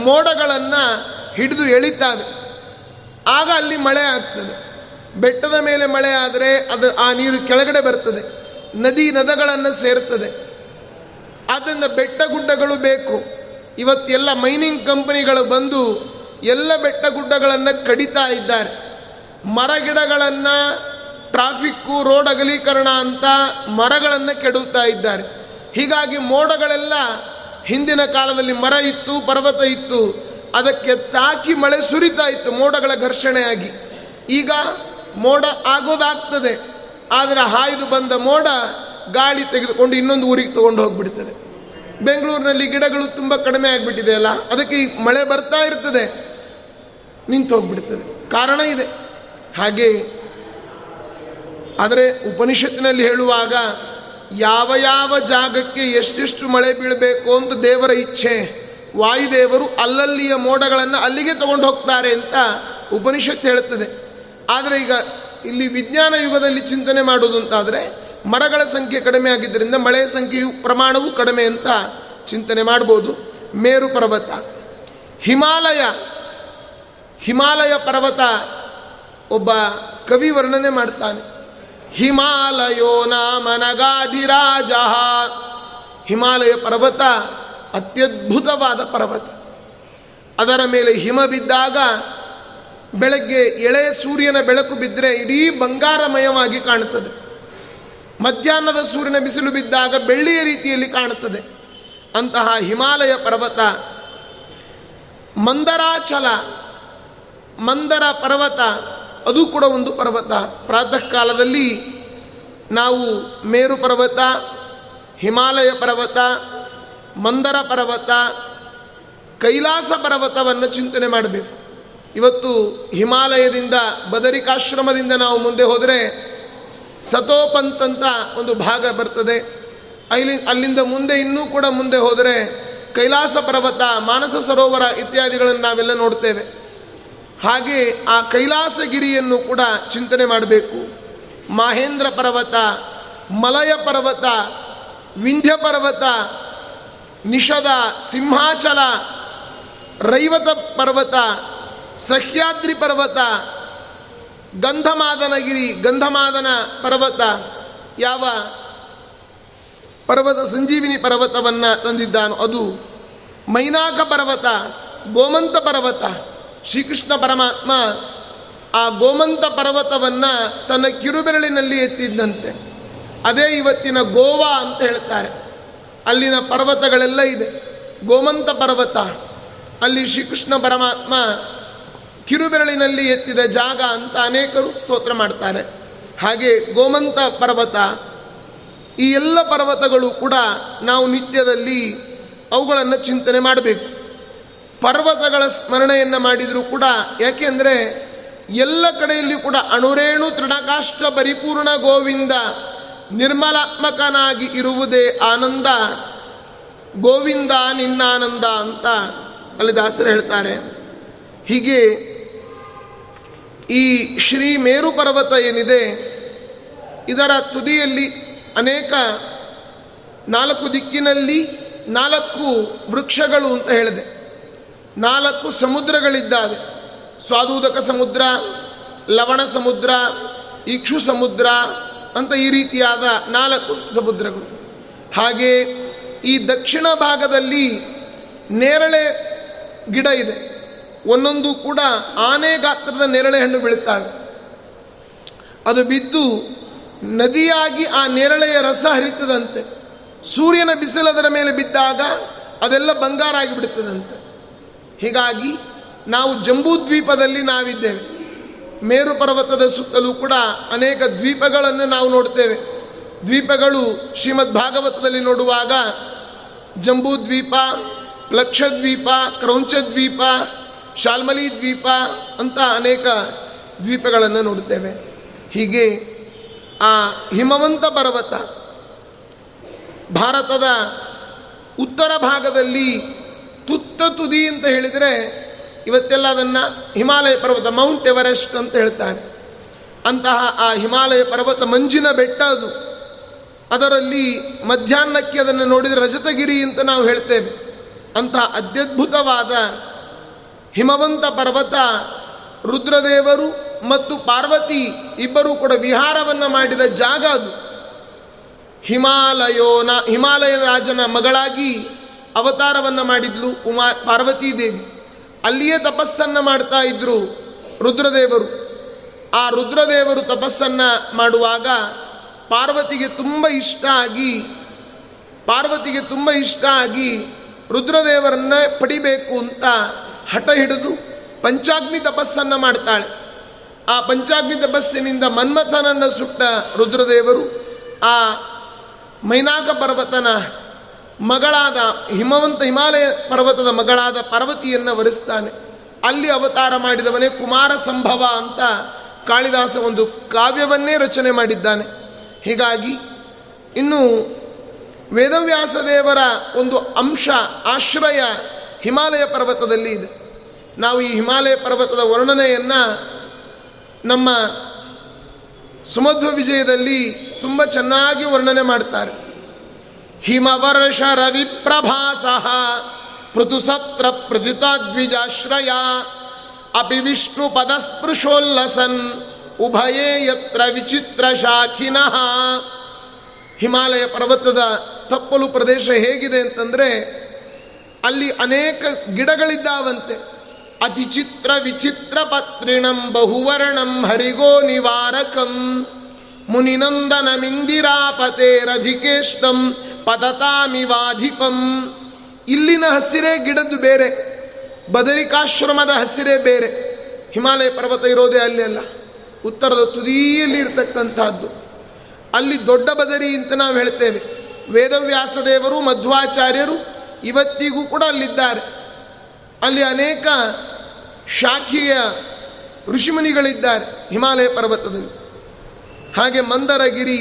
Speaker 1: ಮೋಡಗಳನ್ನು ಹಿಡಿದು ಎಳಿತಾವೆ. ಆಗ ಅಲ್ಲಿ ಮಳೆ ಆಗ್ತದೆ. ಬೆಟ್ಟದ ಮೇಲೆ ಮಳೆ ಆದರೆ ಅದು ಆ ನೀರು ಕೆಳಗಡೆ ಬರ್ತದೆ. ನದಿ ನದಗಳನ್ನು ಸೇರ್ತದೆ. ಆದ್ದರಿಂದ ಬೆಟ್ಟ ಗುಡ್ಡಗಳು ಬೇಕು. ಇವತ್ತೆಲ್ಲ ಮೈನಿಂಗ್ ಕಂಪನಿಗಳು ಬಂದು ಎಲ್ಲ ಬೆಟ್ಟ ಗುಡ್ಡಗಳನ್ನು ಕಡಿತಾ ಇದ್ದಾರೆ. ಮರ ಗಿಡಗಳನ್ನು, ಟ್ರಾಫಿಕ್ಕು, ರೋಡ್ ಅಗಲೀಕರಣ ಅಂತ ಮರಗಳನ್ನು ಕೆಡುತ್ತಾ ಇದ್ದಾರೆ. ಹೀಗಾಗಿ ಮೋಡಗಳೆಲ್ಲ ಹಿಂದಿನ ಕಾಲದಲ್ಲಿ ಮರ ಇತ್ತು, ಪರ್ವತ ಇತ್ತು. ಅದಕ್ಕೆ ತಾಕಿ ಮಳೆ ಸುರಿತಾ ಇತ್ತು ಮೋಡಗಳ ಘರ್ಷಣೆಯಾಗಿ. ಈಗ ಮೋಡ ಆಗೋದಾಗ್ತದೆ, ಆದರೆ ಹಾಯ್ದು ಬಂದ ಮೋಡ ಗಾಳಿ ತೆಗೆದುಕೊಂಡು ಇನ್ನೊಂದು ಊರಿಗೆ ತಗೊಂಡು ಹೋಗ್ಬಿಡ್ತದೆ. ಬೆಂಗಳೂರಿನಲ್ಲಿ ಗಿಡಗಳು ತುಂಬ ಕಡಿಮೆ ಆಗಿಬಿಟ್ಟಿದೆ ಅಲ್ಲ, ಅದಕ್ಕೆ ಈ ಮಳೆ ಬರ್ತಾ ಇರ್ತದೆ, ನಿಂತು ಹೋಗ್ಬಿಡ್ತದೆ. ಕಾರಣ ಇದೆ. ಹಾಗೆ, ಆದರೆ ಉಪನಿಷತ್ತಿನಲ್ಲಿ ಹೇಳುವಾಗ ಯಾವ ಯಾವ ಜಾಗಕ್ಕೆ ಎಷ್ಟೆಷ್ಟು ಮಳೆ ಬೀಳಬೇಕು ಅಂತ ದೇವರ ಇಚ್ಛೆ. ವಾಯುದೇವರು ಅಲ್ಲಲ್ಲಿಯ ಮೋಡಗಳನ್ನು ಅಲ್ಲಿಗೆ ತಗೊಂಡು ಹೋಗ್ತಾರೆ ಅಂತ ಉಪನಿಷತ್ತು ಹೇಳುತ್ತದೆ. ಆದರೆ ಈಗ ಇಲ್ಲಿ ವಿಜ್ಞಾನ ಯುಗದಲ್ಲಿ ಚಿಂತನೆ ಮಾಡುವುದು ಅಂತಾದರೆ ಮರಗಳ ಸಂಖ್ಯೆ ಕಡಿಮೆ ಆಗಿದ್ದರಿಂದ ಮಳೆಯ ಸಂಖ್ಯೆಯು ಪ್ರಮಾಣವೂ ಕಡಿಮೆ ಅಂತ ಚಿಂತನೆ ಮಾಡ್ಬೋದು. ಮೇರು ಪರ್ವತ. ಹಿಮಾಲಯ. ಹಿಮಾಲಯ ಪರ್ವತ ಒಬ್ಬ ಕವಿ ವರ್ಣನೆ ಮಾಡ್ತಾನೆ. ಹಿಮಾಲಯೋ ನಾಮನಗಾಧಿರಾಜ ಹಿಮಾಲಯ ಪರ್ವತ ಅತ್ಯದ್ಭುತವಾದ ಪರ್ವತ. ಅದರ ಮೇಲೆ ಹಿಮ ಬಿದ್ದಾಗ ಬೆಳಗ್ಗೆ ಎಳೆಯ ಸೂರ್ಯನ ಬೆಳಕು ಬಿದ್ದರೆ ಇಡೀ ಬಂಗಾರಮಯವಾಗಿ ಕಾಣುತ್ತದೆ. ಮಧ್ಯಾಹ್ನದ ಸೂರ್ಯನ ಬಿಸಿಲು ಬಿದ್ದಾಗ ಬೆಳ್ಳಿಯ ರೀತಿಯಲ್ಲಿ ಕಾಣುತ್ತದೆ. ಅಂತಹ ಹಿಮಾಲಯ ಪರ್ವತ ಮಂದರಾಚಲ, ಮಂದರ ಪರ್ವತ, ಅದು ಕೂಡ ಒಂದು ಪರ್ವತ. ಪ್ರಾತಃ ಕಾಲದಲ್ಲಿ ನಾವು ಮೇರು ಪರ್ವತ, ಹಿಮಾಲಯ ಪರ್ವತ ಮಂದರ ಪರ್ವತ, ಕೈಲಾಸ ಪರ್ವತವನ್ನು ಚಿಂತನೆ ಮಾಡಬೇಕು. ಇವತ್ತು ಹಿಮಾಲಯದಿಂದ ಬದರಿಕಾಶ್ರಮದಿಂದ ನಾವು ಮುಂದೆ ಹೋದರೆ ಸತೋಪಂತ್ ಅಂತ ಒಂದು ಭಾಗ ಬರ್ತದೆ. ಅಲ್ಲಿ, ಅಲ್ಲಿಂದ ಮುಂದೆ ಇನ್ನೂ ಕೂಡ ಮುಂದೆ ಹೋದರೆ ಕೈಲಾಸ ಪರ್ವತ, ಮಾನಸ ಸರೋವರ ಇತ್ಯಾದಿಗಳನ್ನು ನಾವೆಲ್ಲ ನೋಡ್ತೇವೆ. ಹಾಗೆ ಆ ಕೈಲಾಸಗಿರಿಯನ್ನು ಕೂಡ ಚಿಂತನೆ ಮಾಡಬೇಕು. ಮಹೇಂದ್ರ ಪರ್ವತ, ಮಲಯ ಪರ್ವತ, ವಿಂಧ್ಯ ಪರ್ವತ ನಿಷದ ಸಿಂಹಾಚಲ, ರೈವತ ಪರ್ವತ, ಸಹ್ಯಾದ್ರಿ ಪರ್ವತ, ಗಂಧಮಾದನಗಿರಿ, ಗಂಧಮಾದನ ಪರ್ವತ ಯಾವ ಪರ್ವತ, ಸಂಜೀವಿನಿ ಪರ್ವತವನ್ನು ತಂದಿದ್ದಾನೋ ಅದು ಮೈನಾಕ ಪರ್ವತ, ಗೋಮಂತ ಪರ್ವತ, ಶ್ರೀಕೃಷ್ಣ ಪರಮಾತ್ಮ ಆ ಗೋಮಂತ ಪರ್ವತವನ್ನು ತನ್ನ ಕಿರುಬೆರಳಿನಲ್ಲಿ ಎತ್ತಿದ್ದಂತೆ. ಅದೇ ಇವತ್ತಿನ ಗೋವಾ ಅಂತ ಹೇಳ್ತಾರೆ. ಅಲ್ಲಿನ ಪರ್ವತಗಳೆಲ್ಲ ಇದೆ. ಗೋಮಂತ ಪರ್ವತ. ಅಲ್ಲಿ ಶ್ರೀಕೃಷ್ಣ ಪರಮಾತ್ಮ ಕಿರುಬೆರಳಿನಲ್ಲಿ ಎತ್ತಿದ ಜಾಗ ಅಂತ ಅನೇಕರು ಸ್ತೋತ್ರ ಮಾಡ್ತಾರೆ. ಹಾಗೆ ಗೋಮಂತ ಪರ್ವತ, ಈ ಎಲ್ಲ ಪರ್ವತಗಳು ಕೂಡ ನಾವು ನಿತ್ಯದಲ್ಲಿ ಅವುಗಳನ್ನು ಚಿಂತನೆ ಮಾಡಬೇಕು. ಪರ್ವತಗಳ ಸ್ಮರಣೆಯನ್ನು ಮಾಡಿದರೂ ಕೂಡ ಯಾಕೆಂದರೆ ಎಲ್ಲ ಕಡೆಯಲ್ಲಿ ಕೂಡ ಅಣುರೇಣು ತೃಣಕಾಷ್ಟ ಪರಿಪೂರ್ಣ ಗೋವಿಂದ ನಿರ್ಮಲಾತ್ಮಕನಾಗಿ ಇರುವುದೇ ಆನಂದ. ಗೋವಿಂದ ನಿನ್ನಾನಂದ ಅಂತ ಅಲ್ಲಿ ದಾಸರು ಹೇಳ್ತಾರೆ. ಹೀಗೆ ಈ ಶ್ರೀ ಮೇರು ಪರ್ವತ ಏನಿದೆ, ಇದರ ತುದಿಯಲ್ಲಿ ಅನೇಕ ನಾಲ್ಕು ದಿಕ್ಕಿನಲ್ಲಿ ನಾಲ್ಕು ವೃಕ್ಷಗಳು ಅಂತ ಹೇಳಿದೆ. ನಾಲ್ಕು ಸಮುದ್ರಗಳಿದ್ದಾವೆ. ಸ್ವಾದೂದಕ ಸಮುದ್ರ, ಲವಣ ಸಮುದ್ರ, ಇಕ್ಷು ಸಮುದ್ರ ಅಂತ ಈ ರೀತಿಯಾದ ನಾಲ್ಕು ಸಮುದ್ರಗಳು. ಹಾಗೆ ಈ ದಕ್ಷಿಣ ಭಾಗದಲ್ಲಿ ನೇರಳೆ ಗಿಡ ಇದೆ. ಒಂದೊಂದು ಕೂಡ ಆನೆ ಗಾತ್ರದ ನೇರಳೆ ಹಣ್ಣು ಬೀಳುತ್ತವೆ. ಅದು ಬಿದ್ದು ನದಿಯಾಗಿ ಆ ನೇರಳೆಯ ರಸ ಹರಿತದಂತೆ. ಸೂರ್ಯನ ಬಿಸಿಲದರ ಮೇಲೆ ಬಿದ್ದಾಗ ಅದೆಲ್ಲ ಬಂಗಾರ ಆಗಿಬಿಡುತ್ತದಂತೆ ಹೀಗಾಗಿ ನಾವು ಜಂಬೂ ದ್ವೀಪದಲ್ಲಿ ನಾವಿದ್ದೇವೆ. ಮೇರು ಪರ್ವತದ ಸುತ್ತಲೂ ಕೂಡ ಅನೇಕ ದ್ವೀಪಗಳನ್ನು ನಾವು ನೋಡ್ತೇವೆ. ದ್ವೀಪಗಳು ಶ್ರೀಮದ್ ಭಾಗವತದಲ್ಲಿ ನೋಡುವಾಗ ಜಂಬೂ ದ್ವೀಪ ಲಕ್ಷದ್ವೀಪ ಕ್ರೌಂಚದ್ವೀಪ ಶಾಲ್ಮಲಿ ದ್ವೀಪ ಅಂತ ಅನೇಕ ದ್ವೀಪಗಳನ್ನು ನೋಡುತ್ತೇವೆ. ಹೀಗೆ ಆ ಹಿಮವಂತ ಪರ್ವತ ಭಾರತದ ಉತ್ತರ ಭಾಗದಲ್ಲಿ ತುತ್ತ ತುದಿ ಅಂತ ಹೇಳಿದರೆ ಇವತ್ತೆಲ್ಲ ಅದನ್ನು ಹಿಮಾಲಯ ಪರ್ವತ, ಮೌಂಟ್ ಎವರೆಸ್ಟ್ ಅಂತ ಹೇಳ್ತಾರೆ. ಅಂತಹ ಆ ಹಿಮಾಲಯ ಪರ್ವತ ಮಂಜಿನ ಬೆಟ್ಟ ಅದು. ಅದರಲ್ಲಿ ಮಧ್ಯಾಹ್ನಕ್ಕೆ ಅದನ್ನು ನೋಡಿದರೆ ರಜತಗಿರಿ ಅಂತ ನಾವು ಹೇಳ್ತೇವೆ. ಅಂತಹ ಅತ್ಯದ್ಭುತವಾದ ಹಿಮವಂತ ಪರ್ವತ ರುದ್ರದೇವರು ಮತ್ತು ಪಾರ್ವತಿ ಇಬ್ಬರೂ ಕೂಡ ವಿಹಾರವನ್ನು ಮಾಡಿದ ಜಾಗ ಅದು. ಹಿಮಾಲಯೋನ ಹಿಮಾಲಯ ರಾಜನ ಮಗಳಾಗಿ ಅವತಾರವನ್ನು ಮಾಡಿದ್ಲು ಉಮಾ ಪಾರ್ವತೀ ದೇವಿ ಅಲ್ಲಿಯೇ ತಪಸ್ಸನ್ನು ಮಾಡ್ತಾ ಇದ್ದರು ರುದ್ರದೇವರು. ಆ ರುದ್ರದೇವರು ತಪಸ್ಸನ್ನು ಮಾಡುವಾಗ ಪಾರ್ವತಿಗೆ ತುಂಬ ಇಷ್ಟ ಆಗಿ, ಪಾರ್ವತಿಗೆ ತುಂಬ ಇಷ್ಟ ಆಗಿ ರುದ್ರದೇವರನ್ನ ಪಡಿಬೇಕು ಅಂತ ಹಠ ಹಿಡಿದು ಪಂಚಾಗ್ನಿ ತಪಸ್ಸನ್ನು ಮಾಡ್ತಾಳೆ. ಆ ಪಂಚಾಗ್ನಿ ತಪಸ್ಸಿನಿಂದ ಮನ್ಮಥನನ್ನು ಸುಟ್ಟ ರುದ್ರದೇವರು ಆ ಮೈನಾಕ ಪರ್ವತನ ಮಗಳಾದ ಹಿಮವಂತ ಹಿಮಾಲಯ ಪರ್ವತದ ಮಗಳಾದ ಪರ್ವತಿಯನ್ನು ವರಿಸ್ತಾನೆ. ಅಲ್ಲಿ ಅವತಾರ ಮಾಡಿದವನೇ ಕುಮಾರ ಸಂಭವ ಅಂತ ಕಾಳಿದಾಸ ಒಂದು ಕಾವ್ಯವನ್ನೇ ರಚನೆ ಮಾಡಿದ್ದಾನೆ. ಹೀಗಾಗಿ ಇನ್ನು ವೇದವ್ಯಾಸ ದೇವರ ಒಂದು ಅಂಶ, ಆಶ್ರಯ ಹಿಮಾಲಯ ಪರ್ವತದಲ್ಲಿ ಇದೆ. ನಾವು ಈ ಹಿಮಾಲಯ ಪರ್ವತದ ವರ್ಣನೆಯನ್ನು ನಮ್ಮ ಸುಮಧ್ವ ವಿಜಯದಲ್ಲಿ ತುಂಬ ಚೆನ್ನಾಗಿ ವರ್ಣನೆ ಮಾಡ್ತಾರೆ. ಹಿಮವರ್ಷ ರವಿಪ್ರಭಾಸ, ಪೃಥುಸತ್ರ ಪ್ರತಿತಾದ್ವಿಜಾಶ್ರಯ ಅಪಿ ವಿಷ್ಣು ಪದಸ್ಪೃಶೋಲ್ಲಸನ್, ಉಭಯೇ ಯತ್ರ ವಿಚಿತ್ರ ಶಾಖಿನಃ. ಹಿಮಾಲಯ ಪರ್ವತದ ತಪ್ಪಲು ಪ್ರದೇಶ ಹೇಗಿದೆ ಅಂತಂದರೆ, ಅಲ್ಲಿ ಅನೇಕ ಗಿಡಗಳಿದ್ದಾವಂತೆ. ಅತಿಚಿತ್ರ ವಿಚಿತ್ರ ಪತ್ರಿಣಂ ಬಹುವರ್ಣಂ ಹರಿಗೋ ನಿವಾರಕಂ. ಮುನಿನಂದನಮಿಂದಿರಾಪತೇರಧಿಕೇಷ್ಟಂ ಪದತಾಮಿವಾಧಿಪಂ. ಇಲ್ಲಿನ ಹಸಿರೇ ಗಿಡದ್ದು ಬೇರೆ, ಬದರಿಕಾಶ್ರಮದ ಹಸಿರೇ ಬೇರೆ. ಹಿಮಾಲಯ ಪರ್ವತ ಇರೋದೇ ಅಲ್ಲಿ ಅಲ್ಲ, ಉತ್ತರದ ತುದಿಯಲ್ಲಿ ಇರತಕ್ಕಂಥದ್ದು ಅಲ್ಲಿ ದೊಡ್ಡ ಬದರಿ ಅಂತ ನಾವು ಹೇಳ್ತೇವೆ. ವೇದವ್ಯಾಸ ದೇವರು, ಮಧ್ವಾಚಾರ್ಯರು ಇವತ್ತಿಗೂ ಕೂಡ ಅಲ್ಲಿದ್ದಾರೆ. ಅಲ್ಲಿ ಅನೇಕ ಶಾಖೀಯ ಋಷಿಮುನಿಗಳಿದ್ದಾರೆ ಹಿಮಾಲಯ ಪರ್ವತದಲ್ಲಿ. ಹಾಗೆ ಮಂದರಗಿರಿ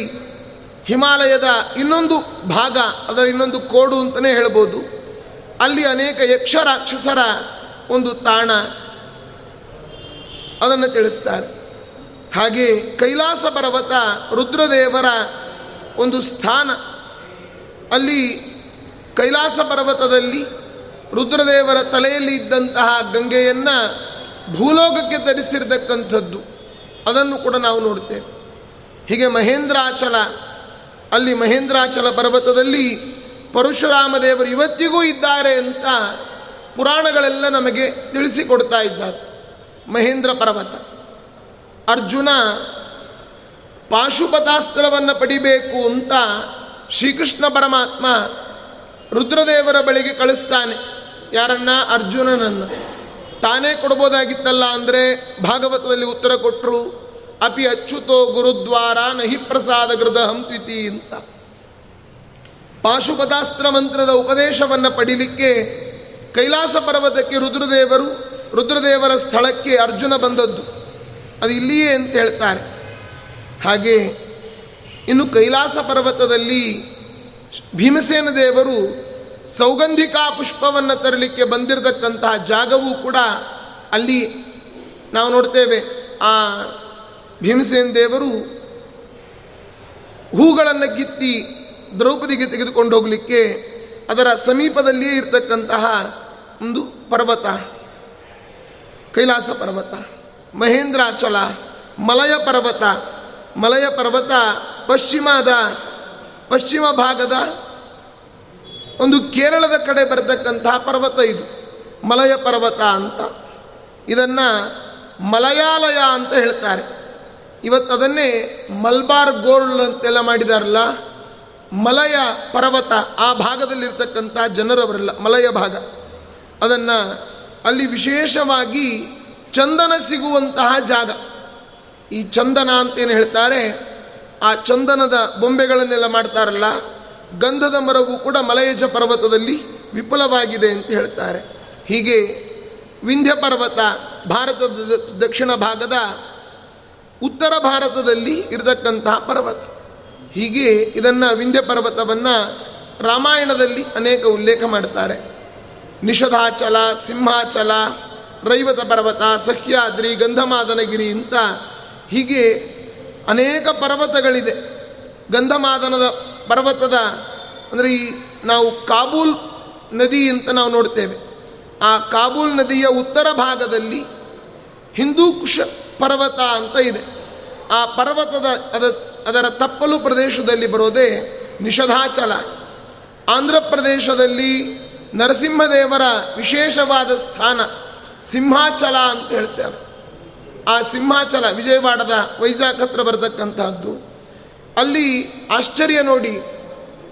Speaker 1: ಹಿಮಾಲಯದ ಇನ್ನೊಂದು ಭಾಗ, ಅದರ ಇನ್ನೊಂದು ಕೋಡು ಅಂತಲೇ ಹೇಳ್ಬೋದು. ಅಲ್ಲಿ ಅನೇಕ ಯಕ್ಷ ರಾಕ್ಷಸರ ಒಂದು ತಾಣ ಅದನ್ನು ತಿಳಿಸ್ತಾರೆ. ಹಾಗೆ ಕೈಲಾಸ ಪರ್ವತ ರುದ್ರದೇವರ ಒಂದು ಸ್ಥಾನ. ಅಲ್ಲಿ ಕೈಲಾಸ ಪರ್ವತದಲ್ಲಿ ರುದ್ರದೇವರ ತಲೆಯಲ್ಲಿ ಇದ್ದಂತಹ ಗಂಗೆಯನ್ನು ಭೂಲೋಕಕ್ಕೆ ತರಿಸಿರ್ತಕ್ಕಂಥದ್ದು. ಅದನ್ನು ಕೂಡ ನಾವು ನೋಡ್ತೇವೆ. ಹೀಗೆ ಮಹೇಂದ್ರಾಚಲ ಅಲ್ಲಿ ಮಹೇಂದ್ರಾಚಲ ಪರ್ವತದಲ್ಲಿ ಪರಶುರಾಮ ದೇವರು ಇವತ್ತಿಗೂ ಇದ್ದಾರೆ ಅಂತ ಪುರಾಣಗಳೆಲ್ಲ ನಮಗೆ ತಿಳಿಸಿಕೊಡ್ತಾ ಇದ್ದಾರೆ. ಮಹೇಂದ್ರ ಪರ್ವತ. ಅರ್ಜುನ ಪಾಶುಪತಾಸ್ತ್ರವನ್ನು ಪಡಿಬೇಕು ಅಂತ ಶ್ರೀಕೃಷ್ಣ ಪರಮಾತ್ಮ ರುದ್ರದೇವರ ಬಳಿಗೆ ಕಳಿಸ್ತಾನೆ. ಯಾರನ್ನ? ಅರ್ಜುನನನ್ನು. ತಾನೇ ಕೊಡ್ಬೋದಾಗಿತ್ತಲ್ಲ ಅಂದರೆ ಭಾಗವತದಲ್ಲಿ ಉತ್ತರ ಕೊಟ್ಟರು ಅಪಿ ಅಚ್ಯುತೋ ಗುರುದ್ವಾರ ನಹಿ ಪ್ರಸಾದ ಹಂಪಿತಿ ಅಂತ. ಪಾಶುಪದಾಸ್ತ್ರ ಮಂತ್ರದ ಉಪದೇಶವನ್ನು ಪಡಿಲಿಕ್ಕೆ ಕೈಲಾಸ ಪರ್ವತಕ್ಕೆ ರುದ್ರದೇವರು ರುದ್ರದೇವರ ಸ್ಥಳಕ್ಕೆ ಅರ್ಜುನ ಬಂದದ್ದು. ಅದು ಇಲ್ಲಿಯೇ ಅಂತ ಹೇಳ್ತಾರೆ. ಹಾಗೆ ಇನ್ನು ಕೈಲಾಸ ಪರ್ವತದಲ್ಲಿ ಭೀಮಸೇನ ದೇವರು ಸೌಗಂಧಿಕಾ ಪುಷ್ಪವನ್ನು ತರಲಿಕ್ಕೆ ಬಂದಿರತಕ್ಕಂತಹ ಜಾಗವೂ ಕೂಡ ಅಲ್ಲಿ ನಾವು ನೋಡ್ತೇವೆ. ಆ ಭೀಮಸೇನ ದೇವರು ಹೂಗಳನ್ನು ಗಿತ್ತಿ ದ್ರೌಪದಿಗೆ ತೆಗೆದುಕೊಂಡು ಹೋಗಲಿಕ್ಕೆ ಅದರ ಸಮೀಪದಲ್ಲಿಯೇ ಇರತಕ್ಕಂತಹ ಒಂದು ಪರ್ವತ, ಕೈಲಾಸ ಪರ್ವತ, ಮಹೇಂದ್ರಾಚಲ, ಮಲಯ ಪರ್ವತ. ಮಲಯ ಪರ್ವತ ಪಶ್ಚಿಮದ, ಪಶ್ಚಿಮ ಭಾಗದ ಒಂದು ಕೇರಳದ ಕಡೆ ಬರತಕ್ಕಂತಹ ಪರ್ವತ ಇದು. ಮಲಯ ಪರ್ವತ ಅಂತ. ಇದನ್ನು ಮಲಯಾಲಯ ಅಂತ ಹೇಳ್ತಾರೆ. ಇವತ್ತು ಅದನ್ನೇ ಮಲ್ಬಾರ್ ಗೋಲ್ಡ್ ಅಂತೆಲ್ಲ ಮಾಡಿದಾರಲ್ಲ, ಮಲಯ ಪರ್ವತ ಆ ಭಾಗದಲ್ಲಿರ್ತಕ್ಕಂಥ ಜನರವರೆಲ್ಲ, ಮಲಯ ಭಾಗ. ಅದನ್ನು ಅಲ್ಲಿ ವಿಶೇಷವಾಗಿ ಚಂದನ ಸಿಗುವಂತಹ ಜಾಗ. ಈ ಚಂದನ ಅಂತೇನು ಹೇಳ್ತಾರೆ, ಆ ಚಂದನದ ಬೊಂಬೆಗಳನ್ನೆಲ್ಲ ಮಾಡ್ತಾರಲ್ಲ, ಗಂಧದ ಮರವು ಕೂಡ ಮಲಯಜ ಪರ್ವತದಲ್ಲಿ ವಿಪುಲವಾಗಿದೆ ಅಂತ ಹೇಳ್ತಾರೆ. ಹೀಗೆ ವಿಂಧ್ಯ ಪರ್ವತ, ಭಾರತದ ದಕ್ಷಿಣ ಭಾಗದ ಉತ್ತರ ಭಾರತದಲ್ಲಿ ಇರತಕ್ಕಂತಹ ಪರ್ವತ. ಹೀಗೆ ಇದನ್ನು ವಿಂಧ್ಯ ಪರ್ವತವನ್ನು ರಾಮಾಯಣದಲ್ಲಿ ಅನೇಕ ಉಲ್ಲೇಖ ಮಾಡ್ತಾರೆ. ನಿಷಧಾಚಲ, ಸಿಂಹಾಚಲ, ರೈವತ ಪರ್ವತ, ಸಹ್ಯಾದ್ರಿ, ಗಂಧಮಾದನಗಿರಿ ಅಂತ ಹೀಗೆ ಅನೇಕ ಪರ್ವತಗಳಿದೆ. ಗಂಧಮಾದನದ ಪರ್ವತದ ಅಂದರೆ ಈ ನಾವು ಕಾಬೂಲ್ ನದಿ ಅಂತ ನಾವು ನೋಡ್ತೇವೆ. ಆ ಕಾಬೂಲ್ ನದಿಯ ಉತ್ತರ ಭಾಗದಲ್ಲಿ ಹಿಂದೂ ಕುಶ ಪರ್ವತ ಅಂತ ಇದೆ. ಆ ಪರ್ವತದ ಅದ, ಅದರ ತಪ್ಪಲು ಪ್ರದೇಶದಲ್ಲಿ ಬರೋದೇ ನಿಷಧಾಚಲ. ಆಂಧ್ರ ಪ್ರದೇಶದಲ್ಲಿ ನರಸಿಂಹದೇವರ ವಿಶೇಷವಾದ ಸ್ಥಾನ ಸಿಂಹಾಚಲ ಅಂತ ಹೇಳ್ತಾರೆ. ಆ ಸಿಂಹಾಚಲ ವಿಜಯವಾಡದ ವೈಜಾಗ್ ಹತ್ರ ಬರತಕ್ಕಂತಹದ್ದು. ಅಲ್ಲಿ ಆಶ್ಚರ್ಯ ನೋಡಿ,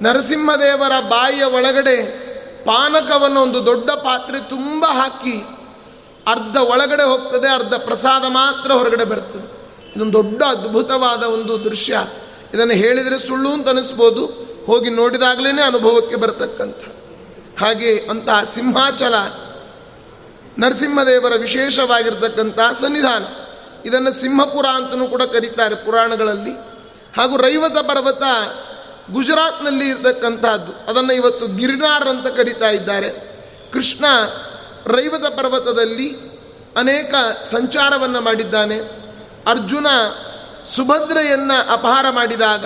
Speaker 1: ನರಸಿಂಹದೇವರ ಬಾಯಿಯ ಒಳಗಡೆ ಪಾನಕವನ್ನು ಒಂದು ದೊಡ್ಡ ಪಾತ್ರೆ ತುಂಬ ಹಾಕಿ ಅರ್ಧ ಒಳಗಡೆ ಹೋಗ್ತದೆ, ಅರ್ಧ ಪ್ರಸಾದ ಮಾತ್ರ ಹೊರಗಡೆ ಬರ್ತದೆ. ಇದೊಂದು ದೊಡ್ಡ ಅದ್ಭುತವಾದ ಒಂದು ದೃಶ್ಯ. ಇದನ್ನು ಹೇಳಿದರೆ ಸುಳ್ಳು ಅಂತ ಅನಿಸ್ಬೋದು. ಹೋಗಿ ನೋಡಿದಾಗಲೇ ಅನುಭವಕ್ಕೆ ಬರತಕ್ಕಂಥ. ಹಾಗೆ ಅಂತಹ ಸಿಂಹಾಚಲ, ನರಸಿಂಹದೇವರ ವಿಶೇಷವಾಗಿರ್ತಕ್ಕಂಥ ಸನ್ನಿಧಾನ. ಇದನ್ನು ಸಿಂಹಪುರ ಅಂತಲೂ ಕೂಡ ಕರೀತಾರೆ ಪುರಾಣಗಳಲ್ಲಿ. ಹಾಗೂ ರೈವತ ಪರ್ವತ ಗುಜರಾತ್ನಲ್ಲಿ ಇರತಕ್ಕಂಥದ್ದು. ಅದನ್ನು ಇವತ್ತು ಗಿರಿನಾರ್ ಅಂತ ಕರೀತಾ ಇದ್ದಾರೆ. ಕೃಷ್ಣ ರೈವತ ಪರ್ವತದಲ್ಲಿ ಅನೇಕ ಸಂಚಾರವನ್ನು ಮಾಡಿದ್ದಾನೆ. ಅರ್ಜುನ ಸುಭದ್ರೆಯನ್ನು ಅಪಹಾರ ಮಾಡಿದಾಗ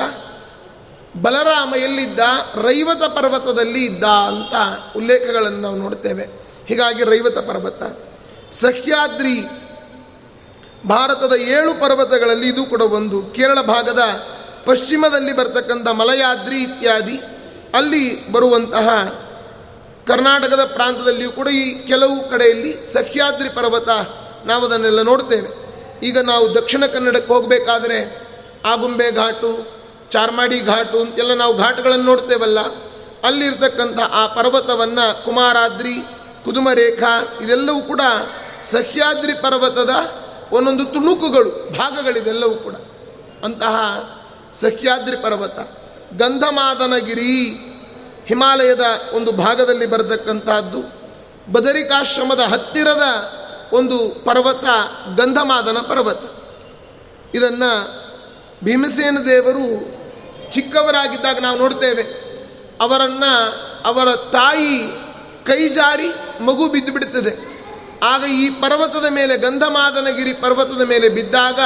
Speaker 1: ಬಲರಾಮ ಎಲ್ಲಿದ್ದ ರೈವತ ಪರ್ವತದಲ್ಲಿ ಇದ್ದ ಅಂತ ಉಲ್ಲೇಖಗಳನ್ನು ನಾವು ನೋಡ್ತೇವೆ. ಹೀಗಾಗಿ ರೈವತ ಪರ್ವತ. ಸಹ್ಯಾದ್ರಿ ಭಾರತದ ಏಳು ಪರ್ವತಗಳಲ್ಲಿ ಇದು ಕೂಡ ಒಂದು. ಕೇರಳ ಭಾಗದ ಪಶ್ಚಿಮದಲ್ಲಿ ಬರ್ತಕ್ಕಂಥ ಮಲಯಾದ್ರಿ ಇತ್ಯಾದಿ. ಅಲ್ಲಿ ಬರುವಂತಹ ಕರ್ನಾಟಕದ ಪ್ರಾಂತದಲ್ಲಿಯೂ ಕೂಡ ಈ ಕೆಲವು ಕಡೆಯಲ್ಲಿ ಸಹ್ಯಾದ್ರಿ ಪರ್ವತ ನಾವು ಅದನ್ನೆಲ್ಲ ನೋಡ್ತೇವೆ. ಈಗ ನಾವು ದಕ್ಷಿಣ ಕನ್ನಡಕ್ಕೆ ಹೋಗಬೇಕಾದರೆ ಆಗುಂಬೆ ಘಾಟು, ಚಾರ್ಮಾಡಿ ಘಾಟು ಅಂತೆಲ್ಲ ನಾವು ಘಾಟ್ಗಳನ್ನು ನೋಡ್ತೇವಲ್ಲ. ಅಲ್ಲಿರ್ತಕ್ಕಂಥ ಆ ಪರ್ವತವನ್ನು ಕುಮಾರಾದ್ರಿ, ಕುದುಮರೇಖಾ ಇದೆಲ್ಲವೂ ಕೂಡ ಸಹ್ಯಾದ್ರಿ ಪರ್ವತದ ಒಂದೊಂದು ತುಣುಕುಗಳು, ಭಾಗಗಳಿದೆಲ್ಲವೂ ಕೂಡ. ಅಂತಹ ಸಹ್ಯಾದ್ರಿ ಪರ್ವತ. ಗಂಧಮಾದನಗಿರಿ ಹಿಮಾಲಯದ ಒಂದು ಭಾಗದಲ್ಲಿ ಬರತಕ್ಕಂತಹದ್ದು, ಬದರಿಕಾಶ್ರಮದ ಹತ್ತಿರದ ಒಂದು ಪರ್ವತ, ಗಂಧಮಾದನ ಪರ್ವತ. ಇದನ್ನು ಭೀಮಸೇನ ದೇವರು ಚಿಕ್ಕವರಾಗಿದ್ದಾಗ ನಾವು ನೋಡ್ತೇವೆ. ಅವರನ್ನು ಅವರ ತಾಯಿ ಕೈ ಜಾರಿ ಮಗು ಬಿದ್ದು ಬಿಡುತ್ತದೆ ಆಗ ಈ ಪರ್ವತದ ಮೇಲೆ, ಗಂಧಮಾದನಗಿರಿ ಪರ್ವತದ ಮೇಲೆ ಬಿದ್ದಾಗ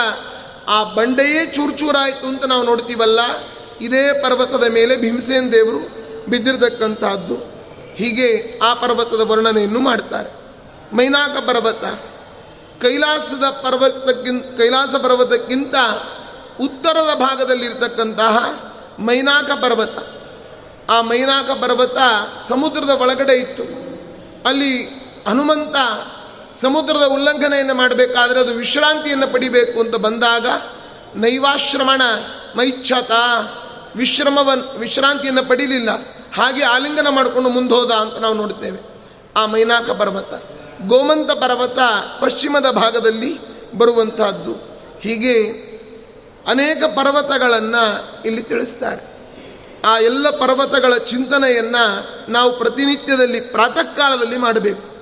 Speaker 1: ಆ ಬಂಡೆಯೇ ಚೂರ್ಚೂರಾಯಿತು ಅಂತ ನಾವು ನೋಡ್ತೀವಲ್ಲ. ಇದೇ ಪರ್ವತದ ಮೇಲೆ ಭೀಮಸೇನ ದೇವರು ಬಿದ್ದಿರತಕ್ಕಂಥದ್ದು ಹೀಗೆ ಆ ಪರ್ವತದ ವರ್ಣನೆಯನ್ನು ಮಾಡ್ತಾರೆ. ಮೈನಾಕ ಪರ್ವತ, ಕೈಲಾಸದ ಪರ್ವತಕ್ಕಿಂತ, ಕೈಲಾಸ ಪರ್ವತಕ್ಕಿಂತ ಉತ್ತರದ ಭಾಗದಲ್ಲಿರ್ತಕ್ಕಂತಹ ಮೈನಾಕ ಪರ್ವತ. ಆ ಮೈನಾಕ ಪರ್ವತ ಸಮುದ್ರದ ಒಳಗಡೆ ಇತ್ತು. ಅಲ್ಲಿ ಹನುಮಂತ ಸಮುದ್ರದ ಉಲ್ಲಂಘನೆಯನ್ನು ಮಾಡಬೇಕಾದರೆ ಅದು ವಿಶ್ರಾಂತಿಯನ್ನು ಪಡಿಬೇಕು ಅಂತ ಬಂದಾಗ ನೈವಾಶ್ರಮಣ ಮೈಚ್ಛತ ವಿಶ್ರಮವನ್, ವಿಶ್ರಾಂತಿಯನ್ನು ಪಡೀಲಿಲ್ಲ. ಹಾಗೆ ಆಲಿಂಗನ ಮಾಡಿಕೊಂಡು ಮುಂದೋದ ಅಂತ ನಾವು ನೋಡ್ತೇವೆ. ಆ ಮೈನಾಕ ಪರ್ವತ, ಗೋಮಂತ ಪರ್ವತ ಪಶ್ಚಿಮದ ಭಾಗದಲ್ಲಿ ಬರುವಂತಹದ್ದು. ಹೀಗೆ ಅನೇಕ ಪರ್ವತಗಳನ್ನು ಇಲ್ಲಿ ತಿಳಿಸ್ತಾರೆ. ಆ ಎಲ್ಲ ಪರ್ವತಗಳ ಚಿಂತನೆಯನ್ನು ನಾವು ಪ್ರತಿನಿತ್ಯದಲ್ಲಿ ಪ್ರಾತಃ ಕಾಲದಲ್ಲಿ ಮಾಡಬೇಕು.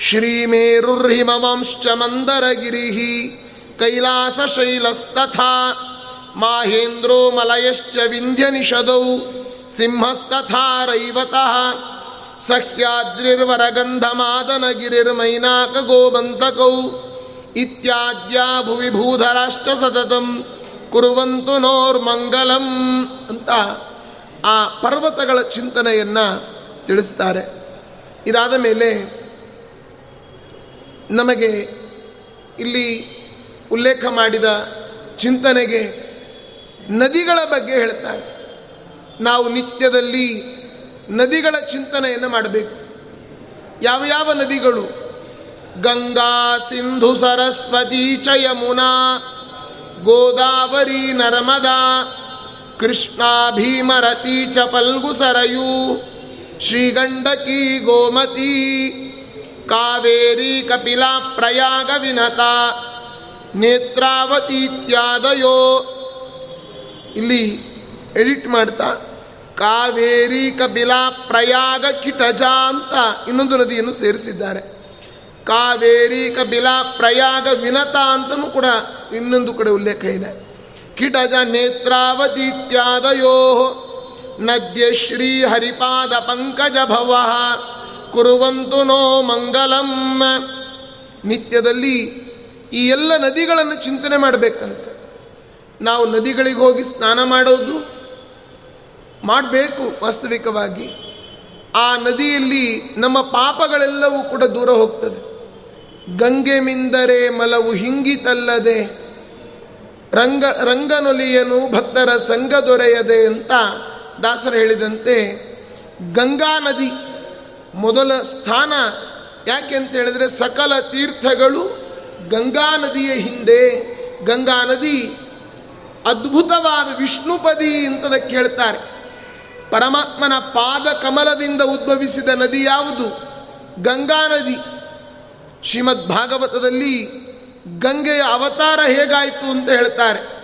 Speaker 1: ಶ್ರೀಮೇರುರ್ಹಿಮವಂಶ್ಚ ಮಂದರಗಿರಿಹಿ ಕೈಲಾಸ ಶೈಲಸ್ತಥಾ ಮಾಹೇಂದ್ರೋ ಮಲಯಶ್ಚ ವಿಂಧ್ಯ ನಿಷದೌ ಸಿಂಹಸ್ತಥಾ ರೈವತಃ ಸಹ್ಯಾದ್ರಿರ್ವರಗಂಧಮಾದನಗಿರಿರ್ಮೈನಾಕ ಗೋಮಂತಕೌ ಇತ್ಯಾದ್ಯಾ ಭುವಿ ಭೂಧರಾಶ್ಚ ಸತತಂ ಕುರುವಂತು ನೋರ್ಮಂಗಲಂ ಅಂತ ಆ ಪರ್ವತಗಳ ಚಿಂತನೆಯನ್ನು ತಿಳಿಸ್ತಾರೆ. ಇದಾದ ಮೇಲೆ ನಮಗೆ ಇಲ್ಲಿ ಉಲ್ಲೇಖ ಮಾಡಿದ ಚಿಂತನೆಗೆ ನದಿಗಳ ಬಗ್ಗೆ ಹೇಳ್ತಾರೆ. ನಾವು ನಿತ್ಯದಲ್ಲಿ ನದಿಗಳ ಚಿಂತನೆಯನ್ನು ಮಾಡಬೇಕು. ಯಾವ ಯಾವ ನದಿಗಳು? ಗಂಗಾ, ಸಿಂಧು, ಸರಸ್ವತಿ ಚ ಗೋದಾವರಿ, ನರ್ಮದಾ, ಕೃಷ್ಣ, ಭೀಮರತಿ ಚ ಪಲ್ಗು ಸರಯು, ಶ್ರೀಗಂಡಕಿ, ಗೋಮತಿ, ಕಾವೇರಿ, ಕಪಿಲಾ, ಪ್ರಯಾಗ, ವಿನತ ನೇತ್ರಾವತೀತ್ಯಾದಯೋ ಇಲ್ಲಿ ಎಡಿಟ್ ಮಾಡ್ತಾ ಕಾವೇರಿ ಕಬಿಲಾ ಪ್ರಯಾಗ ಕಿಟಜ ಅಂತ ಇನ್ನೊಂದು ನದಿಯನ್ನು ಸೇರಿಸಿದ್ದಾರೆ. ಕಾವೇರಿ ಕಬಿಲಾ ಪ್ರಯಾಗ ವಿನತ ಅಂತಲೂ ಕೂಡ ಇನ್ನೊಂದು ಕಡೆ ಉಲ್ಲೇಖ ಇದೆ. ಕಿಟಜ ನೇತ್ರಾವತೀತ್ಯಾದಯೋ ನದ್ಯ ಶ್ರೀ ಹರಿಪಾದ ಪಂಕಜ ಭವ ಕುರುವಂತು ನೋ ಮಂಗಲಂ. ನಿತ್ಯದಲ್ಲಿ ಈ ಎಲ್ಲ ನದಿಗಳನ್ನು ಚಿಂತನೆ ಮಾಡಬೇಕಂತ. ನಾವು ನದಿಗಳಿಗೆ ಹೋಗಿ ಸ್ನಾನ ಮಾಡೋದು ಮಾಡಬೇಕು ವಾಸ್ತವಿಕವಾಗಿ. ಆ ನದಿಯಲ್ಲಿ ನಮ್ಮ ಪಾಪಗಳೆಲ್ಲವೂ ಕೂಡ ದೂರ ಹೋಗ್ತದೆ. ಗಂಗೆ ಮಿಂದರೆ ಮಲವು ಹಿಂಗಿತಲ್ಲದೆ, ರಂಗ ರಂಗನೊಲಿಯನು ಭಕ್ತರ ಸಂಘ ದೊರೆಯದೆ ಅಂತ ದಾಸರು ಹೇಳಿದಂತೆ, ಗಂಗಾ ನದಿ ಮೊದಲ ಸ್ಥಾನ ಯಾಕೆ ಅಂತ ಹೇಳಿದ್ರೆ ಸಕಲ ತೀರ್ಥಗಳು ಗಂಗಾ ನದಿಯ ಹಿಂದೆ. ಗಂಗಾ ನದಿ ಅದ್ಭುತವಾದ ವಿಷ್ಣುಪದಿ ಅಂತದಕ್ಕೆ ಹೇಳ್ತಾರೆ ಪರಮಾತ್ಮನ ಪಾದ ಕಮಲದಿಂದ ಉದ್ಭವಿಸಿದ ನದಿ ಯಾವುದು? ಗಂಗಾ ನದಿ. ಶ್ರೀಮದ್ ಭಾಗವತದಲ್ಲಿ ಗಂಗೆಯ ಅವತಾರ ಹೇಗಾಯಿತು ಅಂತ ಹೇಳ್ತಾರೆ.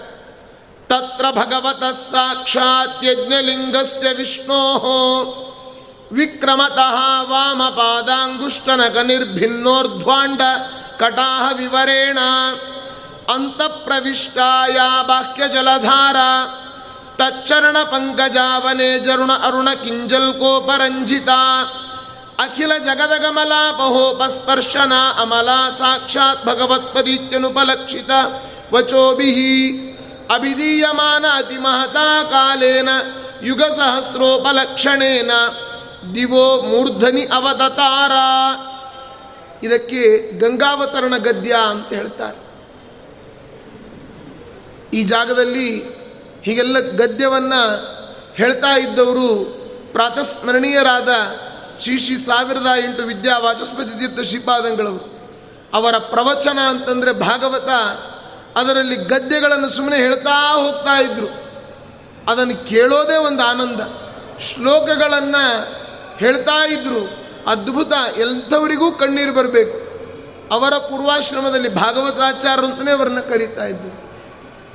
Speaker 1: ತತ್ರ ಭಗವತ ಸಾಕ್ಷಾತ್ ಯಜ್ಞಲಿಂಗಸ್ಯ ವಿಷ್ಣೋ. ವಿಕ್ರಮತಃ ವಾಮ ಪಾದಾಂಗುಷ್ಟನಕ ನಿರ್ಭಿನ್ನೋರ್ಧ್ವಾಂಡ ಕಟಾಹ ವಿವರೇಣ. ಅಂತಃಪ್ರವಿಷ್ಟಾಯ ಬಾಹ್ಯ ಜಲಧಾರ ತಚ್ಚರಣ ಪಂಕಜಾವನೇ ಜರುಣ ಅರುಣ ಕಿಂಜಲ್ ಕೋಪರಂಜಿತ. ಅಖಿಲ ಜಗದಗಮಲಾ ಬಹೋಪಸ್ಪರ್ಶನ ಅಮಲಾ ಸಾಕ್ಷಾತ್ ಭಗವತ್ಪದೀತ್ಯನುಪಲಕ್ಷಿತ. ವಚೋಭಿ ಅಭಿಧೀಯಮಾನ ಅತಿ ಮಹತಾ ಕಾಲೇನ ಯುಗ ಸಹಸ್ರೋಪಲಕ್ಷಣೇನ ದಿವೋ ಮೂರ್ಧನಿ ಅವತತಾರ ಇದಕ್ಕೆ ಗಂಗಾವತರಣ ಗದ್ಯ ಅಂತ ಹೇಳ್ತಾರೆ. ಈ ಜಾಗದಲ್ಲಿ ಹೀಗೆಲ್ಲ ಗದ್ಯವನ್ನು ಹೇಳ್ತಾ ಇದ್ದವರು ಪ್ರಾತಸ್ಮರಣೀಯರಾದ ಶ್ರೀ ಶ್ರೀ ಸಾವಿರದ ಎಂಟು ವಿದ್ಯಾ ವಾಚಸ್ಪತಿ ತೀರ್ಥ ಶ್ರೀಪಾದಂಗಳವರು. ಅವರ ಪ್ರವಚನ ಅಂತಂದರೆ ಭಾಗವತ, ಅದರಲ್ಲಿ ಗದ್ಯಗಳನ್ನು ಸುಮ್ಮನೆ ಹೇಳ್ತಾ ಹೋಗ್ತಾ ಇದ್ರು. ಅದನ್ನು ಕೇಳೋದೇ ಒಂದು ಆನಂದ. ಶ್ಲೋಕಗಳನ್ನು ಹೇಳ್ತಾ ಇದ್ರು. ಅದ್ಭುತ, ಎಂಥವರಿಗೂ ಕಣ್ಣೀರು ಬರಬೇಕು. ಅವರ ಪೂರ್ವಾಶ್ರಮದಲ್ಲಿ ಭಾಗವತಾಚಾರ ಅಂತಲೇ ಅವರನ್ನು ಕರೀತಾ ಇದ್ದರು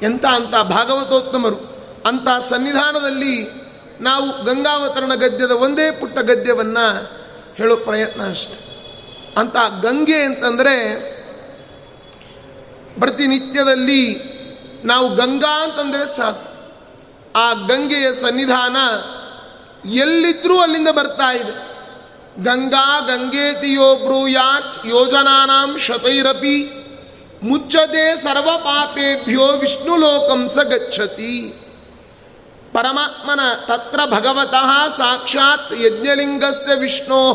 Speaker 1: ಎಂಥ ಅಂತ ಭಾಗವತೋತ್ತಮರು. ಅಂಥ ಸನ್ನಿಧಾನದಲ್ಲಿ ನಾವು ಗಂಗಾವತರಣ ಗದ್ಯದ ಒಂದೇ ಪುಟ್ಟ ಗದ್ಯವನ್ನು ಹೇಳೋ ಪ್ರಯತ್ನ ಅಷ್ಟೆ. ಅಂತ ಗಂಗೆ ಅಂತಂದರೆ ಪ್ರತಿನಿತ್ಯದಲ್ಲಿ ನಾವು ಗಂಗಾ ಅಂತಂದರೆ ಸಾಕು. ಆ ಗಂಗೆಯ ಸನ್ನಿಧಾನ ಎಲ್ಲಿದ್ರೂ ಅಲ್ಲಿಂದ ಬರ್ತಾ ಇದೆ. ಗಂಗಾ ಗಂಗೇತಿಯೋ ಬ್ರೂಯಾತ್ ಯೋಜನಾನಾಂ ಶತೈರಪಿ ಮುಚ್ಚದೆ ಸರ್ವ ಪಾಪೇಭ್ಯೋ ವಿಷ್ಣು ಲೋಕಂ ಸ ಗಚ್ಚತಿ. ಪರಮಾತ್ಮನ ತತ್ರ ಭಗವತಃ ಸಾಕ್ಷಾತ್ ಯಜ್ಞಲಿಂಗಸ್ಯ ವಿಷ್ಣೋ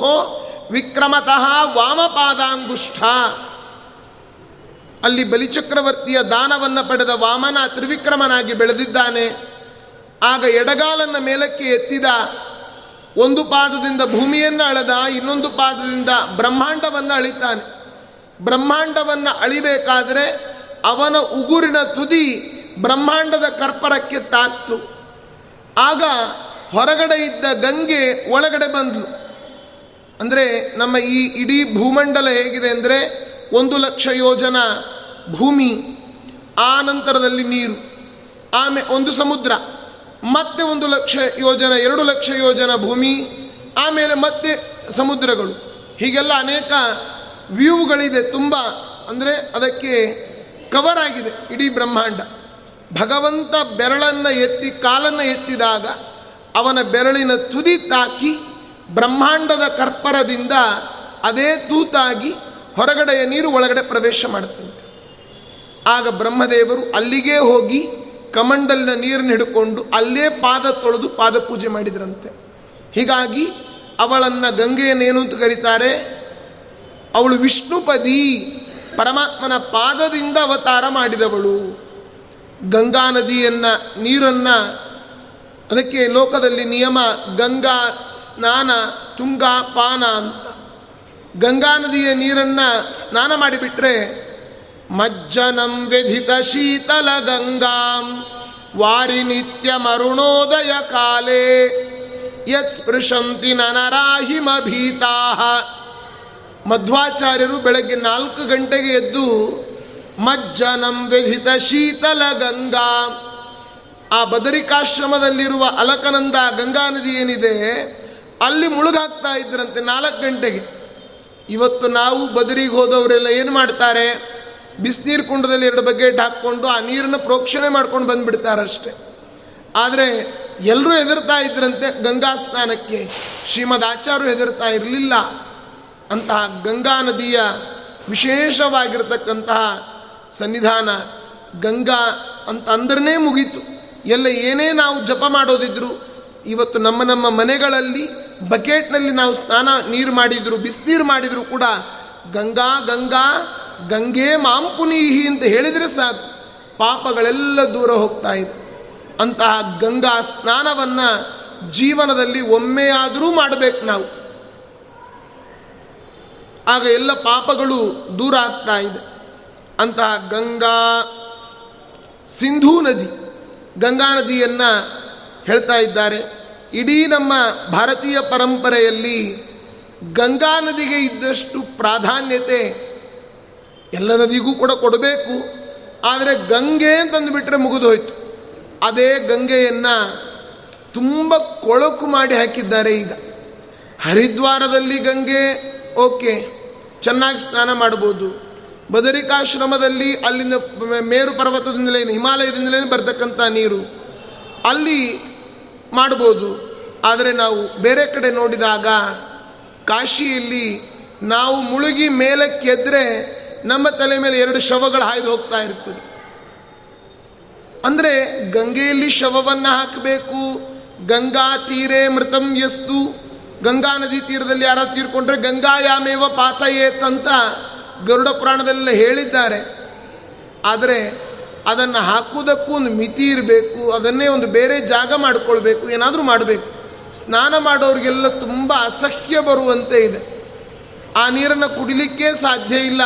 Speaker 1: ವಿಕ್ರಮತಃ ವಾಮಪಾದಾಂಗುಷ್ಠ. ಅಲ್ಲಿ ಬಲಿಚಕ್ರವರ್ತಿಯ ದಾನವನ್ನು ಪಡೆದ ವಾಮನ ತ್ರಿವಿಕ್ರಮನಾಗಿ ಬೆಳೆದಿದ್ದಾನೆ. ಆಗ ಎಡಗಾಲನ್ನು ಮೇಲಕ್ಕೆ ಎತ್ತಿದ ಒಂದು ಪಾದದಿಂದ ಭೂಮಿಯನ್ನು ಅಳೆದ ಇನ್ನೊಂದು ಪಾದದಿಂದ ಬ್ರಹ್ಮಾಂಡವನ್ನು ಅಳಿತಾನೆ. ಬ್ರಹ್ಮಾಂಡವನ್ನು ಅಳಿಬೇಕಾದರೆ ಅವನ ಉಗುರಿನ ತುದಿ ಬ್ರಹ್ಮಾಂಡದ ಕರ್ಪರಕ್ಕೆ ತಾಕ್ತು. ಆಗ ಹೊರಗಡೆ ಇದ್ದ ಗಂಗೆ ಒಳಗಡೆ ಬಂದ್ಲು. ಅಂದರೆ ನಮ್ಮ ಈ ಇಡೀ ಭೂಮಂಡಲ ಹೇಗಿದೆ ಅಂದರೆ ಒಂದು ಲಕ್ಷ ಯೋಜನ ಭೂಮಿ, ಆ ನಂತರದಲ್ಲಿ ನೀರು, ಆಮೆ ಒಂದು ಸಮುದ್ರ, ಮತ್ತೆ ಒಂದು ಲಕ್ಷ ಯೋಜನ, ಎರಡು ಲಕ್ಷ ಯೋಜನ ಭೂಮಿ, ಆಮೇಲೆ ಮತ್ತೆ ಸಮುದ್ರಗಳು. ಹೀಗೆಲ್ಲ ಅನೇಕ ವ್ಯೂಗಳಿದೆ ತುಂಬ, ಅಂದರೆ ಅದಕ್ಕೆ ಕವರ್ ಆಗಿದೆ, ಇಡೀ ಬ್ರಹ್ಮಾಂಡ. ಭಗವಂತ ಬೆರಳನ್ನು ಎತ್ತಿ, ಕಾಲನ್ನು ಎತ್ತಿದಾಗ ಅವನ ಬೆರಳಿನ ತುದಿ ತಾಕಿ ಬ್ರಹ್ಮಾಂಡದ ಕರ್ಪರದಿಂದ ಅದೇ ತೂತಾಗಿ ಹೊರಗಡೆಯ ನೀರು ಒಳಗಡೆ ಪ್ರವೇಶ ಮಾಡುತ್ತಂತೆ. ಆಗ ಬ್ರಹ್ಮದೇವರು ಅಲ್ಲಿಗೇ ಹೋಗಿ ಕಮಂಡಲಿನ ನೀರನ್ನು ಹಿಡ್ಕೊಂಡು ಅಲ್ಲೇ ಪಾದ ತೊಳೆದು ಪಾದ ಪೂಜೆ ಮಾಡಿದ್ರಂತೆ. ಹೀಗಾಗಿ ಅವಳನ್ನು ಗಂಗೆಯನ್ನೇನು ಅಂತ ಕರೀತಾರೆ? ಅವಳು ವಿಷ್ಣುಪದಿ, ಪರಮಾತ್ಮನ ಪಾದದಿಂದ ಅವತಾರ ಮಾಡಿದವಳು. ಗಂಗಾ ನದಿಯನ್ನು, ನೀರನ್ನು, ಅದಕ್ಕೆ ಲೋಕದಲ್ಲಿ ನಿಯಮ, ಗಂಗಾ ಸ್ನಾನ, ತುಂಗಾ ಪಾನ ಅಂತ. ಗಂಗಾ ನದಿಯ ನೀರನ್ನು ಸ್ನಾನ ಮಾಡಿಬಿಟ್ರೆ, ಮಜ್ಜನಂ ವ್ಯಧಿತ ಶೀತಲ ಗಂಗಾಂ, ವಾರಿ ನಿತ್ಯ ಮರುಣೋದಯ ಕಾಲೇ ಯತ್ ಸ್ಪೃಶಂತಿ ನನರಾಹಿಮ ಭೀತಾ ಮಧ್ವಾಚಾರ್ಯರು ಬೆಳಗ್ಗೆ ನಾಲ್ಕು ಗಂಟೆಗೆ ಎದ್ದು, ಮಜ್ಜನಂ ವಿಧಿತ ಶೀತಲ ಗಂಗಾ. ಆ ಬದರಿಕಾಶ್ರಮದಲ್ಲಿರುವ ಅಲಕನಂದ ಗಂಗಾ ನದಿ ಏನಿದೆ, ಅಲ್ಲಿ ಮುಳುಗಾಗ್ತಾ ಇದ್ರಂತೆ ನಾಲ್ಕು ಗಂಟೆಗೆ. ಇವತ್ತು ನಾವು ಬದರಿಗೆ ಹೋದವರೆಲ್ಲ ಏನು ಮಾಡ್ತಾರೆ? ಬಿಸಿನೀರು ಕುಂಡದಲ್ಲಿ ಎರಡು ಬಗೆಟ್ ಹಾಕ್ಕೊಂಡು ಆ ನೀರನ್ನು ಪ್ರೋಕ್ಷಣೆ ಮಾಡ್ಕೊಂಡು ಬಂದುಬಿಡ್ತಾರಷ್ಟೆ. ಆದರೆ ಎಲ್ಲರೂ ಹೆದರ್ತಾ ಇದ್ರಂತೆ ಗಂಗಾ ಸ್ನಾನಕ್ಕೆ. ಶ್ರೀಮದ್ ಆಚಾರ್ಯರು ಹೆದರ್ತಾ ಇರಲಿಲ್ಲ. ಅಂತಹ ಗಂಗಾ ನದಿಯ ವಿಶೇಷವಾಗಿರತಕ್ಕಂತಹ ಸನ್ನಿಧಾನ ಗಂಗಾ ಅಂತ ಅಂದ್ರೇ ಮುಗೀತು. ಎಲ್ಲ ಏನೇ ನಾವು ಜಪ ಮಾಡೋದಿದ್ರು, ಇವತ್ತು ನಮ್ಮ ನಮ್ಮ ಮನೆಗಳಲ್ಲಿ ಬಕೆಟ್ನಲ್ಲಿ ನಾವು ಸ್ನಾನ ನೀರು ಮಾಡಿದ್ರು, ಬಿಸಿನೀರು ಮಾಡಿದ್ರು ಕೂಡ ಗಂಗಾ ಗಂಗಾ, ಗಂಗೆ ಮಾಂಪುನೀಹಿ ಅಂತ ಹೇಳಿದರೆ ಸಾಕು. ಪಾಪಗಳೆಲ್ಲ ದೂರ ಹೋಗ್ತಾ ಇದೆ. ಅಂತಹ ಗಂಗಾ ಸ್ನಾನವನ್ನು ಜೀವನದಲ್ಲಿ ಒಮ್ಮೆಯಾದರೂ ಮಾಡಬೇಕು ನಾವು. ಆಗ ಎಲ್ಲ ಪಾಪಗಳು ದೂರ ಆಗ್ತಾ ಇದೆ. ಅಂತಹ ಗಂಗಾ ಸಿಂಧೂ ನದಿ, ಗಂಗಾ ನದಿಯನ್ನು ಹೇಳ್ತಾ ಇದ್ದಾರೆ. ಇಡೀ ನಮ್ಮ ಭಾರತೀಯ ಪರಂಪರೆಯಲ್ಲಿ ಗಂಗಾ ನದಿಗೆ ಇದ್ದಷ್ಟು ಪ್ರಾಧಾನ್ಯತೆ ಎಲ್ಲ ನದಿಗೂ ಕೂಡ ಕೊಡಬೇಕು. ಆದರೆ ಗಂಗೆ ಅಂತಂದುಬಿಟ್ರೆ ಮುಗಿದು ಹೋಯಿತು. ಅದೇ ಗಂಗೆಯನ್ನು ತುಂಬ ಕೊಳಕು ಮಾಡಿ ಹಾಕಿದ್ದಾರೆ ಈಗ. ಹರಿದ್ವಾರದಲ್ಲಿ ಗಂಗೆ ಓಕೆ, ಚೆನ್ನಾಗಿ ಸ್ನಾನ ಮಾಡ್ಬೋದು ಬದರಿಕಾಶ್ರಮದಲ್ಲಿ ಅಲ್ಲಿಂದ ಮೇರು ಪರ್ವತದಿಂದಲೇ ಹಿಮಾಲಯದಿಂದಲೇ ಬರ್ತಕ್ಕಂಥ ನೀರು ಅಲ್ಲಿ ಮಾಡ್ಬೋದು ಆದರೆ ನಾವು ಬೇರೆ ಕಡೆ ನೋಡಿದಾಗ ಕಾಶಿಯಲ್ಲಿ ನಾವು ಮುಳುಗಿ ಮೇಲಕ್ಕೆದ್ರೆ ನಮ್ಮ ತಲೆ ಮೇಲೆ ಎರಡು ಶವಗಳು ಹಾಯ್ದು ಹೋಗ್ತಾ ಇರ್ತದೆ. ಅಂದರೆ ಗಂಗೆಯಲ್ಲಿ ಶವವನ್ನು ಹಾಕಬೇಕು, ಗಂಗಾ ತೀರೆ ಮೃತಂ ಎಸ್ತು ಗಂಗಾ ನದಿ ತೀರದಲ್ಲಿ ಯಾರು ತೀರ್ಕೊಂಡ್ರೆ ಗಂಗಾಯಾಮೇವ ಪಾತ ಅಂತ ಗರುಡ ಪುರಾಣದಲ್ಲೆಲ್ಲ ಹೇಳಿದ್ದಾರೆ. ಆದರೆ ಅದನ್ನು ಹಾಕುವುದಕ್ಕೂ ಒಂದು ಮಿತಿ ಇರಬೇಕು, ಅದನ್ನೇ ಒಂದು ಬೇರೆ ಜಾಗ ಮಾಡಿಕೊಳ್ಬೇಕು, ಏನಾದರೂ ಮಾಡಬೇಕು. ಸ್ನಾನ ಮಾಡೋರಿಗೆಲ್ಲ ತುಂಬ ಅಸಹ್ಯ ಬರುವಂತೆ ಇದೆ. ಆ ನೀರನ್ನು ಕುಡಿಲಿಕ್ಕೆ ಸಾಧ್ಯ ಇಲ್ಲ.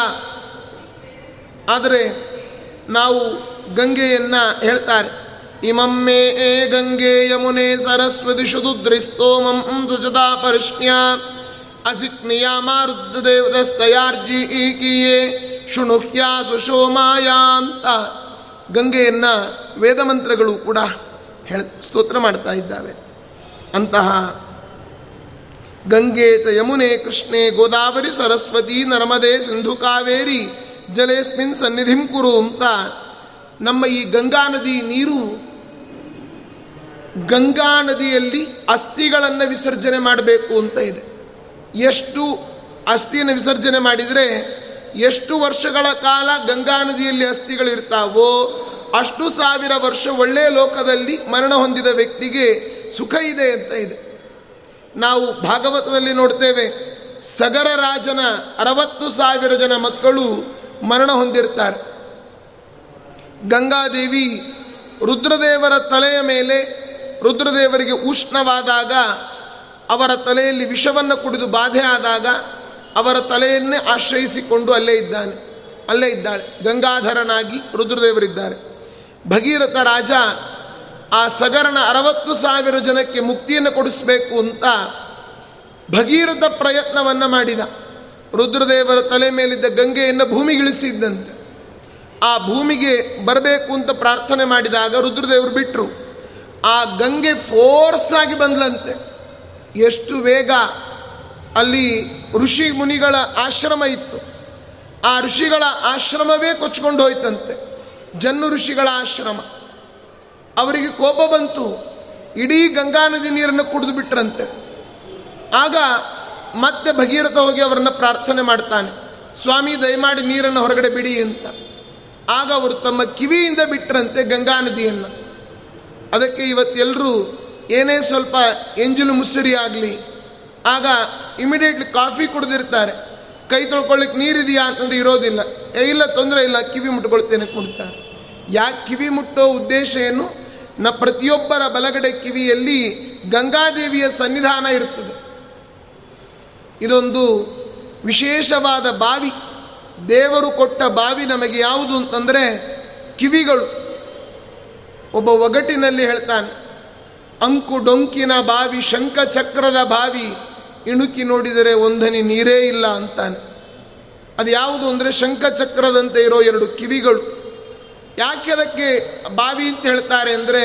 Speaker 1: ಆದರೆ ನಾವು ಗಂಗೆಯನ್ನು ಹೇಳ್ತಾರೆ ಇಮಮ್ಮೆ ಏ ಗಂಗೆ ಯಮುನೆ ಸರಸ್ವತಿ ಶುದುದ್ರಿಸ್ತೋಮಂ ಧ್ವಜದಾ ಪರಿಷ್ಣ್ಯ ಅಸಿತ್ ನಿಯಾಮಾರುದ್ಧ ದೇವದಸ್ತಯಾರ್ಜಿ ಈಕಿಯೇ ಶುಣುಹ್ಯಾ ಸುಶೋಮಾಯಾಂತ ಗಂಗೆಯನ್ನು ವೇದಮಂತ್ರಗಳು ಕೂಡ ಹೇಳ ಸ್ತೋತ್ರ ಮಾಡ್ತಾ ಇದ್ದಾವೆ. ಅಂತಹ ಗಂಗೆ ಚ ಯಮುನೆ ಕೃಷ್ಣೆ ಗೋದಾವರಿ ಸರಸ್ವತಿ ನರ್ಮದೆ ಸಿಂಧು ಕಾವೇರಿ ಜಲೇಸ್ಮಿನ್ ಸನ್ನಿಧಿಂ ಕುರು ಅಂತ ನಮ್ಮ ಈ ಗಂಗಾ ನದಿ ನೀರು ಗಂಗಾ ನದಿಯಲ್ಲಿ ಅಸ್ಥಿಗಳನ್ನು ವಿಸರ್ಜನೆ ಮಾಡಬೇಕು ಅಂತ ಇದೆ. ಎಷ್ಟು ಅಸ್ಥಿಯನ್ನು ವಿಸರ್ಜನೆ ಮಾಡಿದರೆ ಎಷ್ಟು ವರ್ಷಗಳ ಕಾಲ ಗಂಗಾ ನದಿಯಲ್ಲಿ ಅಸ್ಥಿಗಳಿರ್ತಾವೋ ಅಷ್ಟು ಸಾವಿರ ವರ್ಷ ಒಳ್ಳೆಯ ಲೋಕದಲ್ಲಿ ಮರಣ ಹೊಂದಿದ ವ್ಯಕ್ತಿಗೆ ಸುಖ ಇದೆ ಅಂತ ಇದೆ. ನಾವು ಭಾಗವತದಲ್ಲಿ ನೋಡ್ತೇವೆ, ಸಗರ ರಾಜನ ಅರವತ್ತು ಸಾವಿರ ಜನ ಮಕ್ಕಳು ಮರಣ ಹೊಂದಿರ್ತಾರೆ. ಗಂಗಾದೇವಿ ರುದ್ರದೇವರ ತಲೆಯ ಮೇಲೆ ರುದ್ರದೇವರಿಗೆ ಉಷ್ಣವಾದಾಗ ಅವರ ತಲೆಯಲ್ಲಿ ವಿಷವನ್ನು ಕುಡಿದು ಬಾಧೆ ಆದಾಗ ಅವರ ತಲೆಯನ್ನೇ ಆಶ್ರಯಿಸಿಕೊಂಡು ಅಲ್ಲೇ ಇದ್ದಾನೆ. ಅಲ್ಲೇ ಇದ್ದಾಳೆ. ಗಂಗಾಧರನಾಗಿ ರುದ್ರದೇವರಿದ್ದಾರೆ. ಭಗೀರಥ ರಾಜ ಆ ಸಗರನ ಅರವತ್ತು ಸಾವಿರ ಜನಕ್ಕೆ ಮುಕ್ತಿಯನ್ನು ಕೊಡಿಸಬೇಕು ಅಂತ ಭಗೀರಥ ಪ್ರಯತ್ನವನ್ನು ಮಾಡಿದ. ರುದ್ರದೇವರ ತಲೆ ಮೇಲಿದ್ದ ಗಂಗೆಯನ್ನು ಭೂಮಿಗಿಳಿಸಿದ್ದಂತೆ. ಆ ಭೂಮಿಗೆ ಬರಬೇಕು ಅಂತ ಪ್ರಾರ್ಥನೆ ಮಾಡಿದಾಗ ರುದ್ರದೇವರು ಬಿಟ್ಟರು ಆ ಗಂಗೆ ಫೋರ್ಸ್ ಆಗಿ ಬಂದ್ಲಂತೆ. ಎಷ್ಟು ವೇಗ. ಅಲ್ಲಿ ಋಷಿ ಮುನಿಗಳ ಆಶ್ರಮ ಇತ್ತು. ಆ ಋಷಿಗಳ ಆಶ್ರಮವೇ ಕೊಚ್ಕೊಂಡು ಹೋಯ್ತಂತೆ. ಜನ್ನು ಋಷಿಗಳ ಆಶ್ರಮ. ಅವರಿಗೆ ಕೋಪ ಬಂತು. ಇಡೀ ಗಂಗಾ ನದಿ ನೀರನ್ನು ಕುಡಿದು ಬಿಟ್ರಂತೆ. ಆಗ ಮತ್ತೆ ಭಗೀರಥ ಹೋಗಿ ಅವರನ್ನು ಪ್ರಾರ್ಥನೆ ಮಾಡ್ತಾನೆ. ಸ್ವಾಮಿ, ದಯಮಾಡಿ ನೀರನ್ನು ಹೊರಗಡೆ ಬಿಡಿ ಅಂತ. ಆಗ ಅವರು ತಮ್ಮ ಕಿವಿಯಿಂದ ಬಿಟ್ಟರಂತೆ ಗಂಗಾ ನದಿಯನ್ನು. ಅದಕ್ಕೆ ಇವತ್ತೆಲ್ಲರೂ ಏನೇ ಸ್ವಲ್ಪ ಎಂಜಲು ಮುಸುರಿ ಆಗಲಿ, ಆಗ ಇಮಿಡಿಯೇಟ್ಲಿ ಕಾಫಿ ಕುಡಿದಿರ್ತಾರೆ. ಕೈ ತೊಳ್ಕೊಳ್ಳಿಕ್ಕೆ ನೀರಿದೆಯಾ ಅಂತಂದ್ರೆ ಇರೋದಿಲ್ಲ. ಇಲ್ಲ, ತೊಂದರೆ ಇಲ್ಲ, ಕಿವಿ ಮುಟ್ಕೊಳ್ತೇನೆ ಕೊಡ್ತಾರೆ ಯಾಕೆ ಕಿವಿ ಮುಟ್ಟೋ ಉದ್ದೇಶ ಏನು? ನ ಪ್ರತಿಯೊಬ್ಬರ ಬಲಗಡೆ ಕಿವಿಯಲ್ಲಿ ಗಂಗಾದೇವಿಯ ಸನ್ನಿಧಾನ ಇರುತ್ತದೆ ಇದೊಂದು ವಿಶೇಷವಾದ ಬಾವಿ. ದೇವರು ಕೊಟ್ಟ ಬಾವಿ ನಮಗೆ ಯಾವುದು ಅಂತಂದರೆ ಕಿವಿಗಳು. ಒಬ್ಬ ಒಗಟಿನಲ್ಲಿ ಹೇಳ್ತಾನೆ, ಅಂಕು ಡೊಂಕಿನ ಬಾವಿ ಶಂಖಚಕ್ರದ ಬಾವಿ, ಇಣುಕಿ ನೋಡಿದರೆ ಒಂದನಿ ನೀರೇ ಇಲ್ಲ ಅಂತಾನೆ. ಅದು ಯಾವುದು ಅಂದರೆ ಶಂಖಚಕ್ರದಂತೆ ಇರೋ ಎರಡು ಕಿವಿಗಳು. ಯಾಕೆ ಅದಕ್ಕೆ ಬಾವಿ ಅಂತ ಹೇಳ್ತಾರೆ ಅಂದರೆ,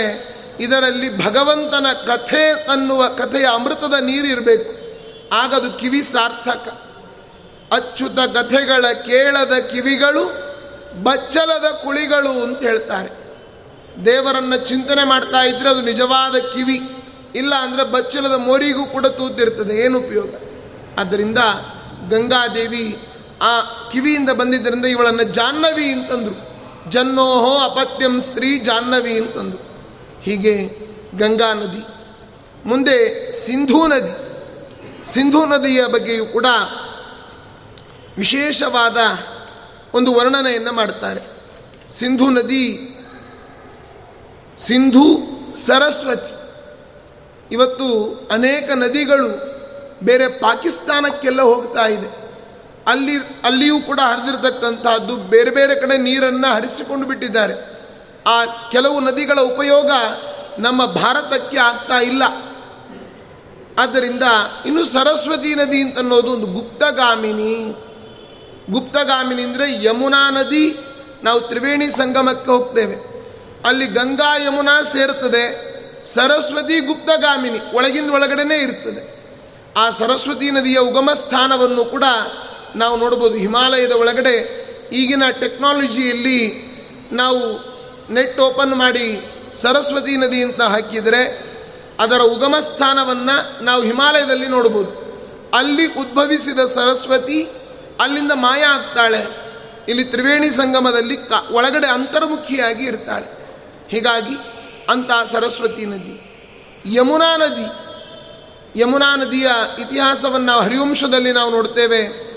Speaker 1: ಇದರಲ್ಲಿ ಭಗವಂತನ ಕಥೆ ಅನ್ನುವ ಕಥೆಯ ಅಮೃತದ ನೀರು ಇರಬೇಕು. ಆಗದು ಕಿವಿ ಸಾರ್ಥಕ. ಅಚ್ಚುತ ಕಥೆಗಳ ಕೇಳದ ಕಿವಿಗಳು, ಬಚ್ಚಲದ ಕುಳಿಗಳು ಅಂತ ಹೇಳ್ತಾರೆ. ದೇವರನ್ನು ಚಿಂತನೆ ಮಾಡ್ತಾ ಇದ್ದರೆ ಅದು ನಿಜವಾದ ಕಿವಿ. ಇಲ್ಲ ಅಂದರೆ ಬಚ್ಚಲದ ಮೋರಿಗೂ ಕೂಡ ತೂತಿರ್ತದೆ ಏನು ಉಪಯೋಗ? ಆದ್ದರಿಂದ ಗಂಗಾದೇವಿ ಆ ಕಿವಿಯಿಂದ ಬಂದಿದ್ದರಿಂದ ಇವಳನ್ನು ಜಾಹ್ನವಿ ಅಂತಂದರು. ಜನ್ನೋಹೋ ಅಪತ್ಯಂ ಸ್ತ್ರೀ ಜಾಹ್ನವಿ ಅಂತಂದರು. ಹೀಗೆ ಗಂಗಾ ನದಿ, ಮುಂದೆ ಸಿಂಧೂ ನದಿ. ಸಿಂಧೂ ನದಿಯ ಬಗ್ಗೆಯೂ ಕೂಡ ವಿಶೇಷವಾದ ಒಂದು ವರ್ಣನೆಯನ್ನು ಮಾಡ್ತಾರೆ. ಸಿಂಧೂ ನದಿ ಸಿಂಧು, ಸರಸ್ವತಿ. ಇವತ್ತು ಅನೇಕ ನದಿಗಳು ಬೇರೆ ಪಾಕಿಸ್ತಾನಕ್ಕೆಲ್ಲ ಹೋಗ್ತಾ ಇದೆ. ಅಲ್ಲಿ, ಅಲ್ಲಿಯೂ ಕೂಡ ಹರಿದಿರ್ತಕ್ಕಂಥದ್ದು ಬೇರೆ ಬೇರೆ ಕಡೆ ನೀರನ್ನು ಹರಿಸಿಕೊಂಡು ಬಿಟ್ಟಿದ್ದಾರೆ. ಆ ಕೆಲವು ನದಿಗಳ ಉಪಯೋಗ ನಮ್ಮ ಭಾರತಕ್ಕೆ ಆಗ್ತಾ ಇಲ್ಲ. ಆದ್ದರಿಂದ ಇನ್ನು ಸರಸ್ವತಿ ನದಿ ಅಂತ ಅನ್ನೋದು ಒಂದು ಗುಪ್ತಗಾಮಿನಿ. ಗುಪ್ತಗಾಮಿನಿ ಅಂದರೆ ಯಮುನಾ ನದಿ, ನಾವು ತ್ರಿವೇಣಿ ಸಂಗಮಕ್ಕೆ ಹೋಗ್ತೇವೆ. ಅಲ್ಲಿ ಗಂಗಾ ಯಮುನಾ ಸೇರ್ತದೆ, ಸರಸ್ವತಿ ಗುಪ್ತಗಾಮಿನಿ ಒಳಗಿಂದ ಒಳಗಡೆನೇ ಇರ್ತದೆ. ಆ ಸರಸ್ವತಿ ನದಿಯ ಉಗಮ ಸ್ಥಾನವನ್ನು ಕೂಡ ನಾವು ನೋಡ್ಬೋದು. ಹಿಮಾಲಯದ ಒಳಗಡೆ ಈಗಿನ ಟೆಕ್ನಾಲಜಿಯಲ್ಲಿ ನಾವು ನೆಟ್ ಓಪನ್ ಮಾಡಿ ಸರಸ್ವತಿ ನದಿ ಅಂತ ಹಾಕಿದರೆ ಅದರ ಉಗಮ ಸ್ಥಾನವನ್ನು ನಾವು ಹಿಮಾಲಯದಲ್ಲಿ ನೋಡ್ಬೋದು. ಅಲ್ಲಿ ಉದ್ಭವಿಸಿದ ಸರಸ್ವತಿ ಅಲ್ಲಿಂದ ಮಾಯ ಆಗ್ತಾಳೆ. ಇಲ್ಲಿ ತ್ರಿವೇಣಿ ಸಂಗಮದಲ್ಲಿ ಕ, ಒಳಗಡೆ ಅಂತರ್ಮುಖಿಯಾಗಿ ಇರ್ತಾಳೆ. ಹೀಗಾಗಿ ಅಂತ ಸರಸ್ವತಿ ನದಿ, ಯಮುನಾ ನದಿ, ಯಮುನಾ ನದಿಯ ಇತಿಹಾಸವನ್ನು ಹರಿವಂಶದಲ್ಲಿ ನಾವು ನೋಡ್ತೇವೆ.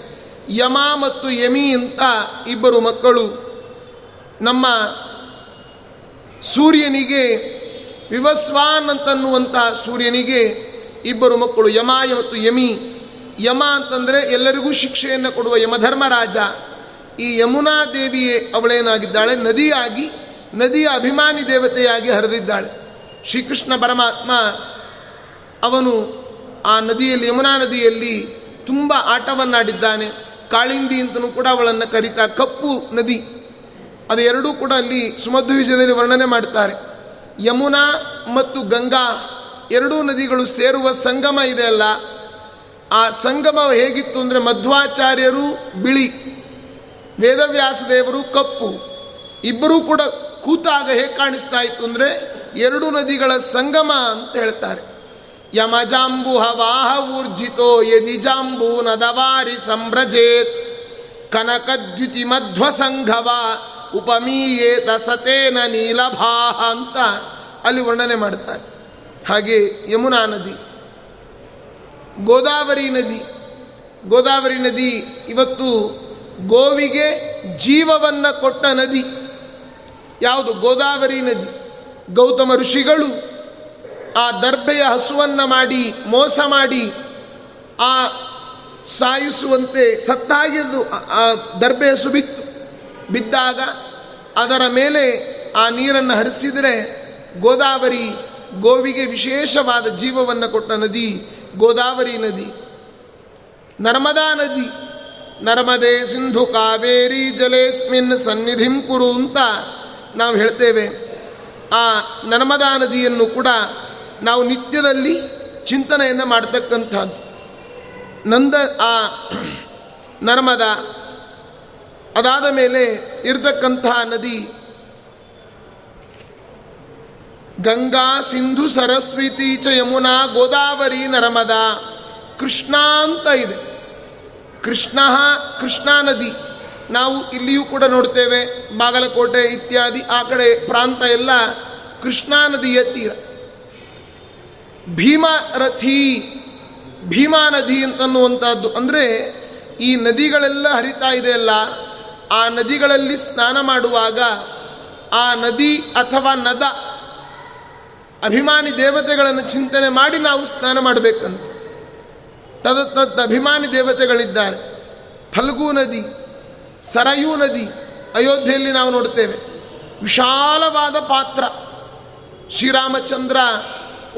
Speaker 1: ಯಮ ಮತ್ತು ಯಮಿ ಅಂತ ಇಬ್ಬರು ಮಕ್ಕಳು ನಮ್ಮ ಸೂರ್ಯನಿಗೆ ವಿವಸ್ವಾನ್ ಅಂತನ್ನುವಂಥ ಸೂರ್ಯನಿಗೆ ಇಬ್ಬರು ಮಕ್ಕಳು, ಯಮ ಮತ್ತು ಯಮಿ. ಯಮ ಅಂತಂದರೆ ಎಲ್ಲರಿಗೂ ಶಿಕ್ಷೆಯನ್ನು ಕೊಡುವ ಯಮಧರ್ಮರಾಜ. ಈ ಯಮುನಾ ದೇವಿಯೇ ಅವಳೇನಾಗಿದ್ದಾಳೆ? ನದಿಯಾಗಿ ನದಿಯ ಅಭಿಮಾನಿ ದೇವತೆಯಾಗಿ ಹರಿದಿದ್ದಾಳೆ. ಶ್ರೀಕೃಷ್ಣ ಪರಮಾತ್ಮ ಅವನು ಆ ನದಿಯಲ್ಲಿ, ಯಮುನಾ ನದಿಯಲ್ಲಿ ತುಂಬ ಆಟವನ್ನಾಡಿದ್ದಾನೆ. ಕಾಳಿಂದಿ ಅಂತಲೂ ಕೂಡ ಅವಳನ್ನು ಕರೀತಾ ಕಪ್ಪು ನದಿ. ಅದು ಎರಡೂ ಕೂಡ ಅಲ್ಲಿ ಸುಮಧು ವಿಜಯದಲ್ಲಿ ವರ್ಣನೆ ಮಾಡ್ತಾರೆ. ಯಮುನಾ ಮತ್ತು ಗಂಗಾ ಎರಡೂ ನದಿಗಳು ಸೇರುವ ಸಂಗಮ ಇದೆ ಅಲ್ಲ. ಆ ಸಂಗಮ ಹೇಗಿತ್ತು ಅಂದರೆ ಮಧ್ವಾಚಾರ್ಯರು ಬಿಳಿ ವೇದವ್ಯಾಸ ದೇವರು ಕಪ್ಪು, ಇಬ್ಬರೂ ಕೂಡ ಕೂತಾಗ ಹೇಗೆ ಕಾಣಿಸ್ತಾ ಇತ್ತು ಅಂದರೆ ಎರಡು ನದಿಗಳ ಸಂಗಮ ಅಂತ ಹೇಳ್ತಾರೆ. ಯಮಜಾಂಬು ಹವಾಹ ಊರ್ಜಿತೋ ಯದಿಜಾಂಬು ನದವಾರಿ ಸಂಭ್ರಜೇತ್ ಕನಕದ್ಯುತಿ ಮಧ್ವ ಸಂಘವ ಉಪಮೀಯೇ ದಸತೇನ ನೀಲಭಾಹ ಅಂತ ಅಲ್ಲಿ ವರ್ಣನೆ ಮಾಡ್ತಾರೆ. ಹಾಗೆ ಯಮುನಾ ನದಿ, ಗೋದಾವರಿ ನದಿ ಗೋದಾವರಿ ನದಿ ಇವತ್ತು ಗೋವಿಗೆ ಜೀವವನ್ನು ಕೊಟ್ಟ ನದಿ. ಯಾವುದು ಗೋದಾವರಿ ನದಿ ಗೌತಮ ಋಷಿಗಳು ಆ ದರ್ಬೆಯ ಹಸುವನ್ನು ಮಾಡಿ, ಮೋಸ ಮಾಡಿ, ಆ ಸಾಯಿಸುವಂತೆ ಸತ್ತಾಗಿದ್ದು ಆ ದರ್ಬೆ ಹಸು ಬಿತ್ತು. ಬಿದ್ದಾಗ ಅದರ ಮೇಲೆ ಆ ನೀರನ್ನು ಹರಿಸಿದರೆ ಗೋದಾವರಿ ಗೋವಿಗೆ ವಿಶೇಷವಾದ ಜೀವವನ್ನು ಕೊಟ್ಟ ನದಿ, ಗೋದಾವರಿ ನದಿ. ನರ್ಮದಾ ನದಿ. ನರ್ಮದೆ ಸಿಂಧು ಕಾವೇರಿ ಜಲೇಸ್ಮಿನ್ ಸನ್ನಿಧಿಂ ಕುರು ಅಂತ ನಾವು ಹೇಳ್ತೇವೆ. ಆ ನರ್ಮದಾ ನದಿಯನ್ನು ಕೂಡ ನಾವು ನಿತ್ಯದಲ್ಲಿ ಚಿಂತನೆಯನ್ನು ಮಾಡ್ತಕ್ಕಂಥದ್ದು. ನಂದ ಆ ನರ್ಮದ ಅದಾದ ಮೇಲೆ ಇರತಕ್ಕಂತಹ ನದಿ ಗಂಗಾ ಸಿಂಧು ಸರಸ್ವತಿ ಚ ಯಮುನಾ ಗೋದಾವರಿ ನರ್ಮದಾ ಕೃಷ್ಣ ಅಂತ ಇದೆ. ಕೃಷ್ಣ ಕೃಷ್ಣಾ ನದಿ. ನಾವು ಇಲ್ಲಿಯೂ ಕೂಡ ನೋಡ್ತೇವೆ, ಬಾಗಲಕೋಟೆ ಇತ್ಯಾದಿ ಆ ಕಡೆ ಪ್ರಾಂತ ಎಲ್ಲ ಕೃಷ್ಣಾ ನದಿಯ ತೀರ. ಭೀಮರಥಿ ಭೀಮಾ ನದಿ ಅಂತನ್ನುವಂಥದ್ದು ಅಂದರೆ ಈ ನದಿಗಳೆಲ್ಲ ಹರಿತಾ ಇದೆಯಲ್ಲ ಆ ನದಿಗಳಲ್ಲಿ ಸ್ನಾನ ಮಾಡುವಾಗ ಆ ನದಿ ಅಥವಾ ನದ ಅಭಿಮಾನಿ ದೇವತೆಗಳನ್ನು ಚಿಂತನೆ ಮಾಡಿ ನಾವು ಸ್ನಾನ ಮಾಡಬೇಕಂತ. ತದ ತದ್ ಅಭಿಮಾನಿ ದೇವತೆಗಳಿದ್ದಾರೆ. ಫಲ್ಗು ನದಿ ಸರಯೂ ನದಿ ಅಯೋಧ್ಯೆಯಲ್ಲಿ ನಾವು ನೋಡ್ತೇವೆ. ವಿಶಾಲವಾದ ಪಾತ್ರ. ಶ್ರೀರಾಮಚಂದ್ರ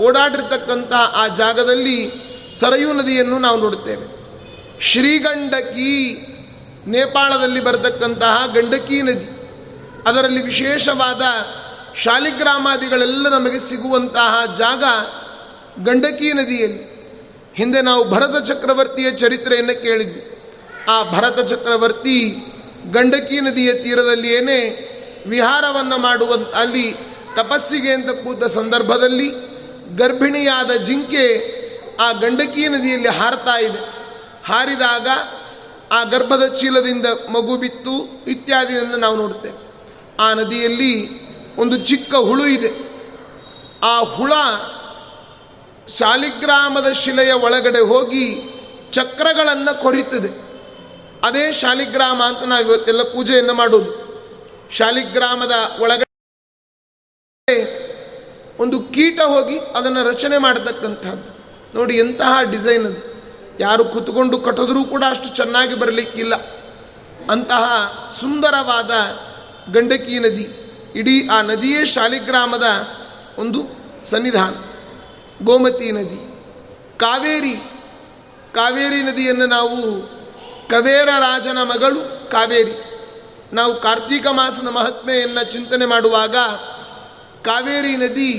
Speaker 1: ಓಡಾಡಿರ್ತಕ್ಕಂಥ ಆ ಜಾಗದಲ್ಲಿ ಸರಯೂ ನದಿಯನ್ನು ನಾವು ನೋಡುತ್ತೇವೆ ಶ್ರೀಗಂಡಕಿ ನೇಪಾಳದಲ್ಲಿ ಬರತಕ್ಕಂತಹ ಗಂಡಕಿ ನದಿ. ಅದರಲ್ಲಿ ವಿಶೇಷವಾದ ಶಾಲಿಗ್ರಾಮಾದಿಗಳೆಲ್ಲ ನಮಗೆ ಸಿಗುವಂತಹ ಜಾಗ ಗಂಡಕಿ ನದಿಯಲ್ಲಿ. ಹಿಂದೆ ನಾವು ಭರತ ಚಕ್ರವರ್ತಿಯ ಚರಿತ್ರೆಯನ್ನು ಕೇಳಿದ್ವಿ. ಆ ಭರತ ಚಕ್ರವರ್ತಿ ಗಂಡಕಿ ನದಿಯ ತೀರದಲ್ಲಿಯೇ ವಿಹಾರವನ್ನು ಮಾಡುವ ಅಲ್ಲಿ ತಪಸ್ಸಿಗೆ ಅಂತ ಕೂತ ಸಂದರ್ಭದಲ್ಲಿ ಗರ್ಭಿಣಿಯಾದ ಜಿಂಕೆ ಆ ಗಂಡಕಿ ನದಿಯಲ್ಲಿ ಹಾರ್ತಾ ಇದೆ. ಹಾರಿದಾಗ ಆ ಗರ್ಭದ ಚೀಲದಿಂದ ಮಗು ಬಿತ್ತು ಇತ್ಯಾದಿಯನ್ನು ನಾವು ನೋಡ್ತೇವೆ. ಆ ನದಿಯಲ್ಲಿ ಒಂದು ಚಿಕ್ಕ ಹುಳು ಇದೆ. ಆ ಹುಳ ಶಾಲಿಗ್ರಾಮದ ಶಿಲೆಯ ಒಳಗಡೆ ಹೋಗಿ ಚಕ್ರಗಳನ್ನು ಕೊರಿತದೆ. ಅದೇ ಶಾಲಿಗ್ರಾಮ ಅಂತ ನಾವು ಇವತ್ತೆಲ್ಲ ಪೂಜೆಯನ್ನು ಮಾಡೋದು. ಶಾಲಿಗ್ರಾಮದ ಒಳಗಡೆ ಒಂದು ಕೀಟ ಹೋಗಿ ಅದನ್ನು ರಚನೆ ಮಾಡತಕ್ಕಂಥದ್ದು. ನೋಡಿ ಎಂತಹ ಡಿಸೈನ್ ಅದು. ಯಾರು ಕೂತ್ಕೊಂಡು ಕಟ್ಟಿದ್ರೂ ಕೂಡ ಅಷ್ಟು ಚೆನ್ನಾಗಿ ಬರಲಿಕ್ಕಿಲ್ಲ. ಅಂತಹ ಸುಂದರವಾದ ಗಂಡಕಿ ನದಿ. ಇಡೀ ಆ ನದಿಯೇ ಶಾಲಿಗ್ರಾಮದ ಒಂದು ಸನ್ನಿಧಾನ. ಗೋಮತಿ ನದಿ. ಕಾವೇರಿ. ಕಾವೇರಿ ನದಿಯನ್ನು ನಾವು ಕವೇರ ರಾಜನ ಮಗಳು ಕಾವೇರಿ. ನಾವು ಕಾರ್ತೀಕ ಮಾಸದ ಮಹಾತ್ಮೆಯನ್ನು ಚಿಂತನೆ ಮಾಡುವಾಗ ಕಾವೇರಿ ನದಿ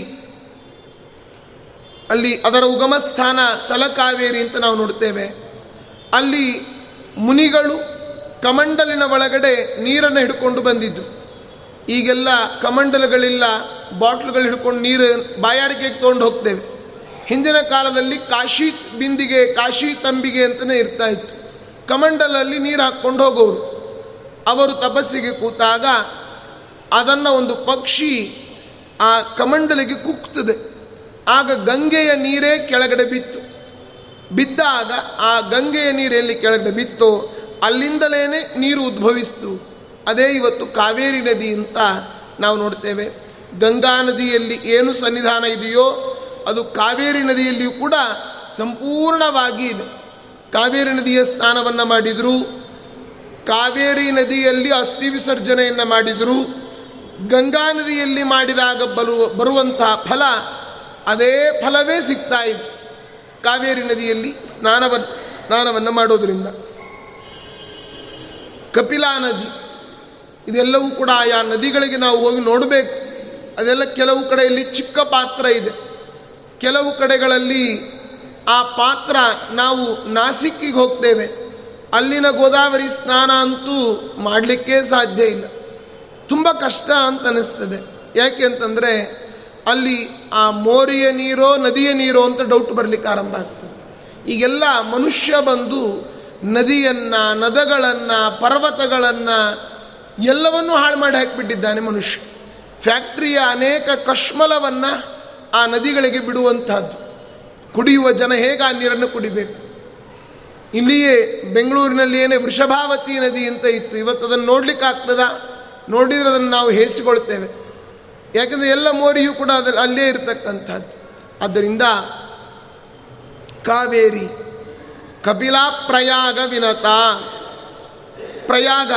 Speaker 1: ಅಲ್ಲಿ ಅದರ ಉಗಮ ಸ್ಥಾನ ತಲಕಾವೇರಿ ಅಂತ ನಾವು ನೋಡ್ತೇವೆ. ಅಲ್ಲಿ ಮುನಿಗಳು ಕಮಂಡಲಿನ ಒಳಗಡೆ ನೀರನ್ನು ಹಿಡ್ಕೊಂಡು ಬಂದಿದ್ದು ಈಗೆಲ್ಲ ಕಮಂಡಲಗಳಿಲ್ಲ, ಬಾಟ್ಲುಗಳು ಹಿಡ್ಕೊಂಡು ನೀರು ಬಾಯಾರಿಕೆಗೆ ತೊಗೊಂಡು ಹೋಗ್ತೇವೆ. ಹಿಂದಿನ ಕಾಲದಲ್ಲಿ ಕಾಶಿ ಬಿಂದಿಗೆ, ಕಾಶಿ ತಂಬಿಗೆ ಅಂತಲೇ ಇರ್ತಾ ಇತ್ತು. ಕಮಂಡಲಲ್ಲಿ ನೀರು ಹಾಕ್ಕೊಂಡು ಹೋಗೋರು. ಅವರು ತಪಸ್ಸಿಗೆ ಕೂತಾಗ ಅದನ್ನು ಒಂದು ಪಕ್ಷಿ ಆ ಕಮಂಡಲಿಗೆ ಕುಕ್ತದೆ ಆಗ ಗಂಗೆಯ ನೀರೇ ಕೆಳಗಡೆ ಬಿತ್ತು. ಬಿದ್ದಾಗ ಆ ಗಂಗೆಯ ನೀರು ಎಲ್ಲಿ ಕೆಳಗಡೆ ಬಿತ್ತೋ ಅಲ್ಲಿಂದಲೇ ನೀರು ಉದ್ಭವಿಸ್ತು. ಅದೇ ಇವತ್ತು ಕಾವೇರಿ ನದಿ ಅಂತ ನಾವು ನೋಡ್ತೇವೆ. ಗಂಗಾ ನದಿಯಲ್ಲಿ ಏನು ಸನ್ನಿಧಾನ ಇದೆಯೋ ಅದು ಕಾವೇರಿ ನದಿಯಲ್ಲಿಯೂ ಕೂಡ ಸಂಪೂರ್ಣವಾಗಿ ಇದೆ. ಕಾವೇರಿ ನದಿಯ ಸ್ನಾನವನ್ನು ಮಾಡಿದರು. ಕಾವೇರಿ ನದಿಯಲ್ಲಿ ಅಸ್ಥಿ ವಿಸರ್ಜನೆಯನ್ನು ಮಾಡಿದರು. ಗಂಗಾ ನದಿಯಲ್ಲಿ ಮಾಡಿದಾಗ ಬಲು ಬರುವಂತಹ ಫಲ, ಅದೇ ಫಲವೇ ಸಿಗ್ತಾ ಇದೆ. ಕಾವೇರಿ ನದಿಯಲ್ಲಿ ಸ್ನಾನವನ್ನು ಸ್ನಾನವನ್ನು ಮಾಡೋದರಿಂದ. ಕಪಿಲಾ ನದಿ, ಇದೆಲ್ಲವೂ ಕೂಡ ಆಯಾ ನದಿಗಳಿಗೆ ನಾವು ಹೋಗಿ ನೋಡಬೇಕು. ಅದೆಲ್ಲ ಕೆಲವು ಕಡೆಯಲ್ಲಿ ಚಿಕ್ಕ ಪಾತ್ರ ಇದೆ. ಕೆಲವು ಕಡೆಗಳಲ್ಲಿ ಆ ಪಾತ್ರ ನಾವು ನಾಸಿಕ್ಕಿಗೆ ಹೋಗ್ತೇವೆ. ಅಲ್ಲಿನ ಗೋದಾವರಿ ಸ್ನಾನ ಅಂತೂ ಮಾಡಲಿಕ್ಕೆ ಸಾಧ್ಯ ಇಲ್ಲ. ತುಂಬ ಕಷ್ಟ ಅಂತ ಅನ್ನಿಸ್ತದೆ ಯಾಕೆ ಅಂತಂದರೆ ಅಲ್ಲಿ ಆ ಮೋರಿಯ ನೀರೋ ನದಿಯ ನೀರೋ ಅಂತ ಡೌಟ್ ಬರಲಿಕ್ಕೆ ಆರಂಭ ಆಗ್ತದೆ. ಈಗೆಲ್ಲ ಮನುಷ್ಯ ಬಂದು ನದಿಯನ್ನು, ನದಗಳನ್ನು, ಪರ್ವತಗಳನ್ನು ಎಲ್ಲವನ್ನೂ ಹಾಳು ಮಾಡಿ ಹಾಕಿಬಿಟ್ಟಿದ್ದಾನೆ ಮನುಷ್ಯ. ಫ್ಯಾಕ್ಟ್ರಿಯ ಅನೇಕ ಕಶ್ಮಲವನ್ನು ಆ ನದಿಗಳಿಗೆ ಬಿಡುವಂತಹದ್ದು. ಕುಡಿಯುವ ಜನ ಹೇಗೆ ಆ ನೀರನ್ನು ಕುಡಿಬೇಕು? ಇಲ್ಲಿಯೇ ಬೆಂಗಳೂರಿನಲ್ಲಿ ಏನೇ ವೃಷಭಾವತಿ ನದಿ ಅಂತ ಇತ್ತು, ಇವತ್ತು ಅದನ್ನು ನೋಡ್ಲಿಕ್ಕೆ ಆಗ್ತದ? ನೋಡಿದ್ರೆ ಅದನ್ನು ನಾವು ಹೇಸಿಕೊಳ್ತೇವೆ. ಯಾಕಂದರೆ ಎಲ್ಲ ಮೋರಿಯೂ ಕೂಡ ಅದರಲ್ಲಿ ಅಲ್ಲೇ ಇರತಕ್ಕಂಥದ್ದು. ಆದ್ದರಿಂದ ಕಾವೇರಿ, ಕಪಿಲಾ ಪ್ರಯಾಗ ವಿನತ. ಪ್ರಯಾಗ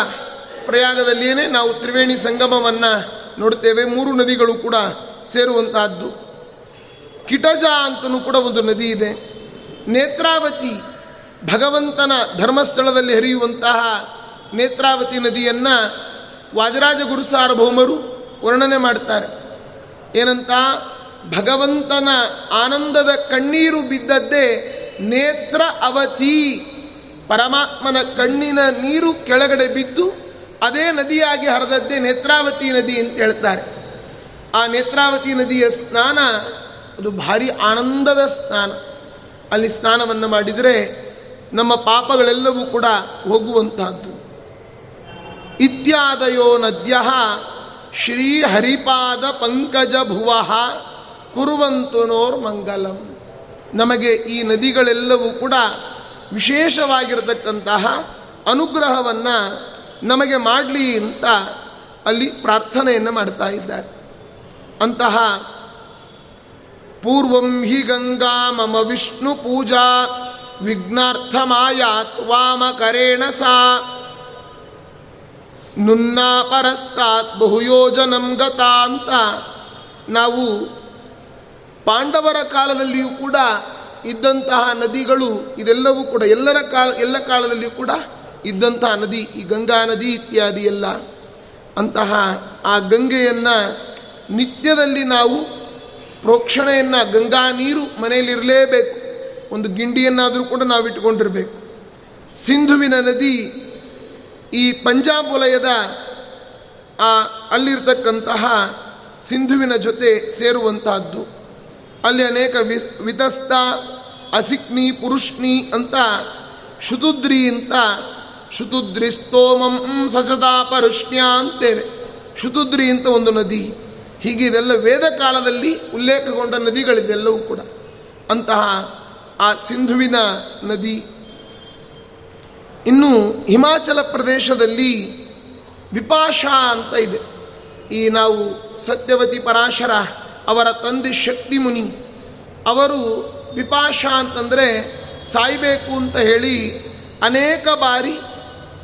Speaker 1: ಪ್ರಯಾಗದಲ್ಲಿಯೇ ನಾವು ತ್ರಿವೇಣಿ ಸಂಗಮವನ್ನು ನೋಡ್ತೇವೆ. ಮೂರು ನದಿಗಳು ಕೂಡ ಸೇರುವಂತಹದ್ದು. ಕಿಟಜ ಅಂತಲೂ ಕೂಡ ಒಂದು ನದಿ ಇದೆ. ನೇತ್ರಾವತಿ ಭಗವಂತನ ಧರ್ಮಸ್ಥಳದಲ್ಲಿ ಹರಿಯುವಂತಹ ನೇತ್ರಾವತಿ ನದಿಯನ್ನು ವಾಜರಾಜ ಗುರು ಸಾರ್ವಭೌಮರು ವರ್ಣನೆ ಮಾಡ್ತಾರೆ. ಏನಂತ? ಭಗವಂತನ ಆನಂದದ ಕಣ್ಣೀರು ಬಿದ್ದದ್ದೇ ನೇತ್ರ ಅವತಿ ಪರಮಾತ್ಮನ ಕಣ್ಣಿನ ನೀರು ಕೆಳಗಡೆ ಬಿದ್ದು ಅದೇ ನದಿಯಾಗಿ ಹರಿದದ್ದೇ ನೇತ್ರಾವತಿ ನದಿ ಅಂತ ಹೇಳ್ತಾರೆ. ಆ ನೇತ್ರಾವತಿ ನದಿಯ ಸ್ನಾನ ಅದು ಭಾರಿ ಆನಂದದ ಸ್ನಾನ. ಅಲ್ಲಿ ಸ್ನಾನವನ್ನು ಮಾಡಿದರೆ ನಮ್ಮ ಪಾಪಗಳೆಲ್ಲವೂ ಕೂಡ ಹೋಗುವಂತಹದ್ದು. ಇತ್ಯಾದಯೋ ನದ್ಯ ಶ್ರೀ ಹರಿಪಾದ ಪಂಕಜ ಭುವ ಕುರುವಂತು ಮಂಗಲಂ. ನಮಗೆ ಈ ನದಿಗಳೆಲ್ಲವೂ ಕೂಡ ವಿಶೇಷವಾಗಿರತಕ್ಕಂತಹ ಅನುಗ್ರಹವನ್ನು ನಮಗೆ ಮಾಡಲಿ ಅಂತ ಅಲ್ಲಿ ಪ್ರಾರ್ಥನೆಯನ್ನು ಮಾಡ್ತಾ ಇದ್ದಾರೆ. ಅಂತಹ ಪೂರ್ವಂ ಹಿ ಗಂಗಾ ಮಮ ವಿಷ್ಣು ಪೂಜಾ ವಿಘ್ನಾರ್ಥಮಾಯಾತ್ ವಾಮಕರೇಣ ಸಾ. ನುನ್ನಾ ಪರಸ್ತಾತ್ ಬಹುಯೋಜನಂ ಗತಾ ಅಂತ ನಾವು ಪಾಂಡವರ ಕಾಲದಲ್ಲಿಯೂ ಕೂಡ ಇದ್ದಂತಹ ನದಿಗಳು ಇದೆಲ್ಲವೂ ಕೂಡ ಎಲ್ಲರ ಕಾಲ, ಎಲ್ಲ ಕಾಲದಲ್ಲಿಯೂ ಕೂಡ ಇದ್ದಂತಹ ನದಿ, ಈ ಗಂಗಾ ನದಿ ಇತ್ಯಾದಿ ಎಲ್ಲ ಅಂತಹ ಆ ಗಂಗೆಯನ್ನು ನಿತ್ಯದಲ್ಲಿ ನಾವು ಪ್ರೋಕ್ಷಣೆಯನ್ನು, ಗಂಗಾ ನೀರು ಮನೆಯಲ್ಲಿರಲೇಬೇಕು. ಒಂದು ಗಿಂಡಿಯನ್ನಾದರೂ ಕೂಡ ನಾವು ಇಟ್ಕೊಂಡಿರಬೇಕು ಸಿಂಧುವಿನ ನದಿ ಈ ಪಂಜಾಬ್ ವಲಯದ ಅಲ್ಲಿರ್ತಕ್ಕಂತಹ ಸಿಂಧುವಿನ ಜೊತೆ ಸೇರುವಂತಹದ್ದು. ಅಲ್ಲಿ ಅನೇಕ ವಿ ವಿತಸ್ತ ಅಸಿಕ್ನಿ ಪುರುಷ್ಣಿ ಅಂತ ಶುತುದ್ರಿ ಅಂತ ಶುತುದ್ರಿ ಸ್ತೋಮಂ ಸಜತಾ ಪರುಷ್ಣ್ಯ ಅಂತೇವೆ. ಶುತುದ್ರಿ ಅಂತ ಒಂದು ನದಿ. ಹೀಗೆ ಇದೆಲ್ಲ ವೇದ ಕಾಲದಲ್ಲಿ ಉಲ್ಲೇಖಗೊಂಡ ನದಿಗಳಿದೆಲ್ಲವೂ ಕೂಡ. ಅಂತಹ ಆ ಸಿಂಧುವಿನ ನದಿ. ಇನ್ನು ಹಿಮಾಚಲ ಪ್ರದೇಶದಲ್ಲಿ ವಿಪಾಶಾ ಅಂತ ಇದೆ. ಈ ನಾವು ಸತ್ಯವತಿ ಪರಾಶರ ಅವರ ತಂದೆ ಶಕ್ತಿ ಮುನಿ. ಅವರು ವಿಪಾಶಾ ಅಂತಂದರೆ ಸಾಯಬೇಕು ಅಂತ ಹೇಳಿ ಅನೇಕ ಬಾರಿ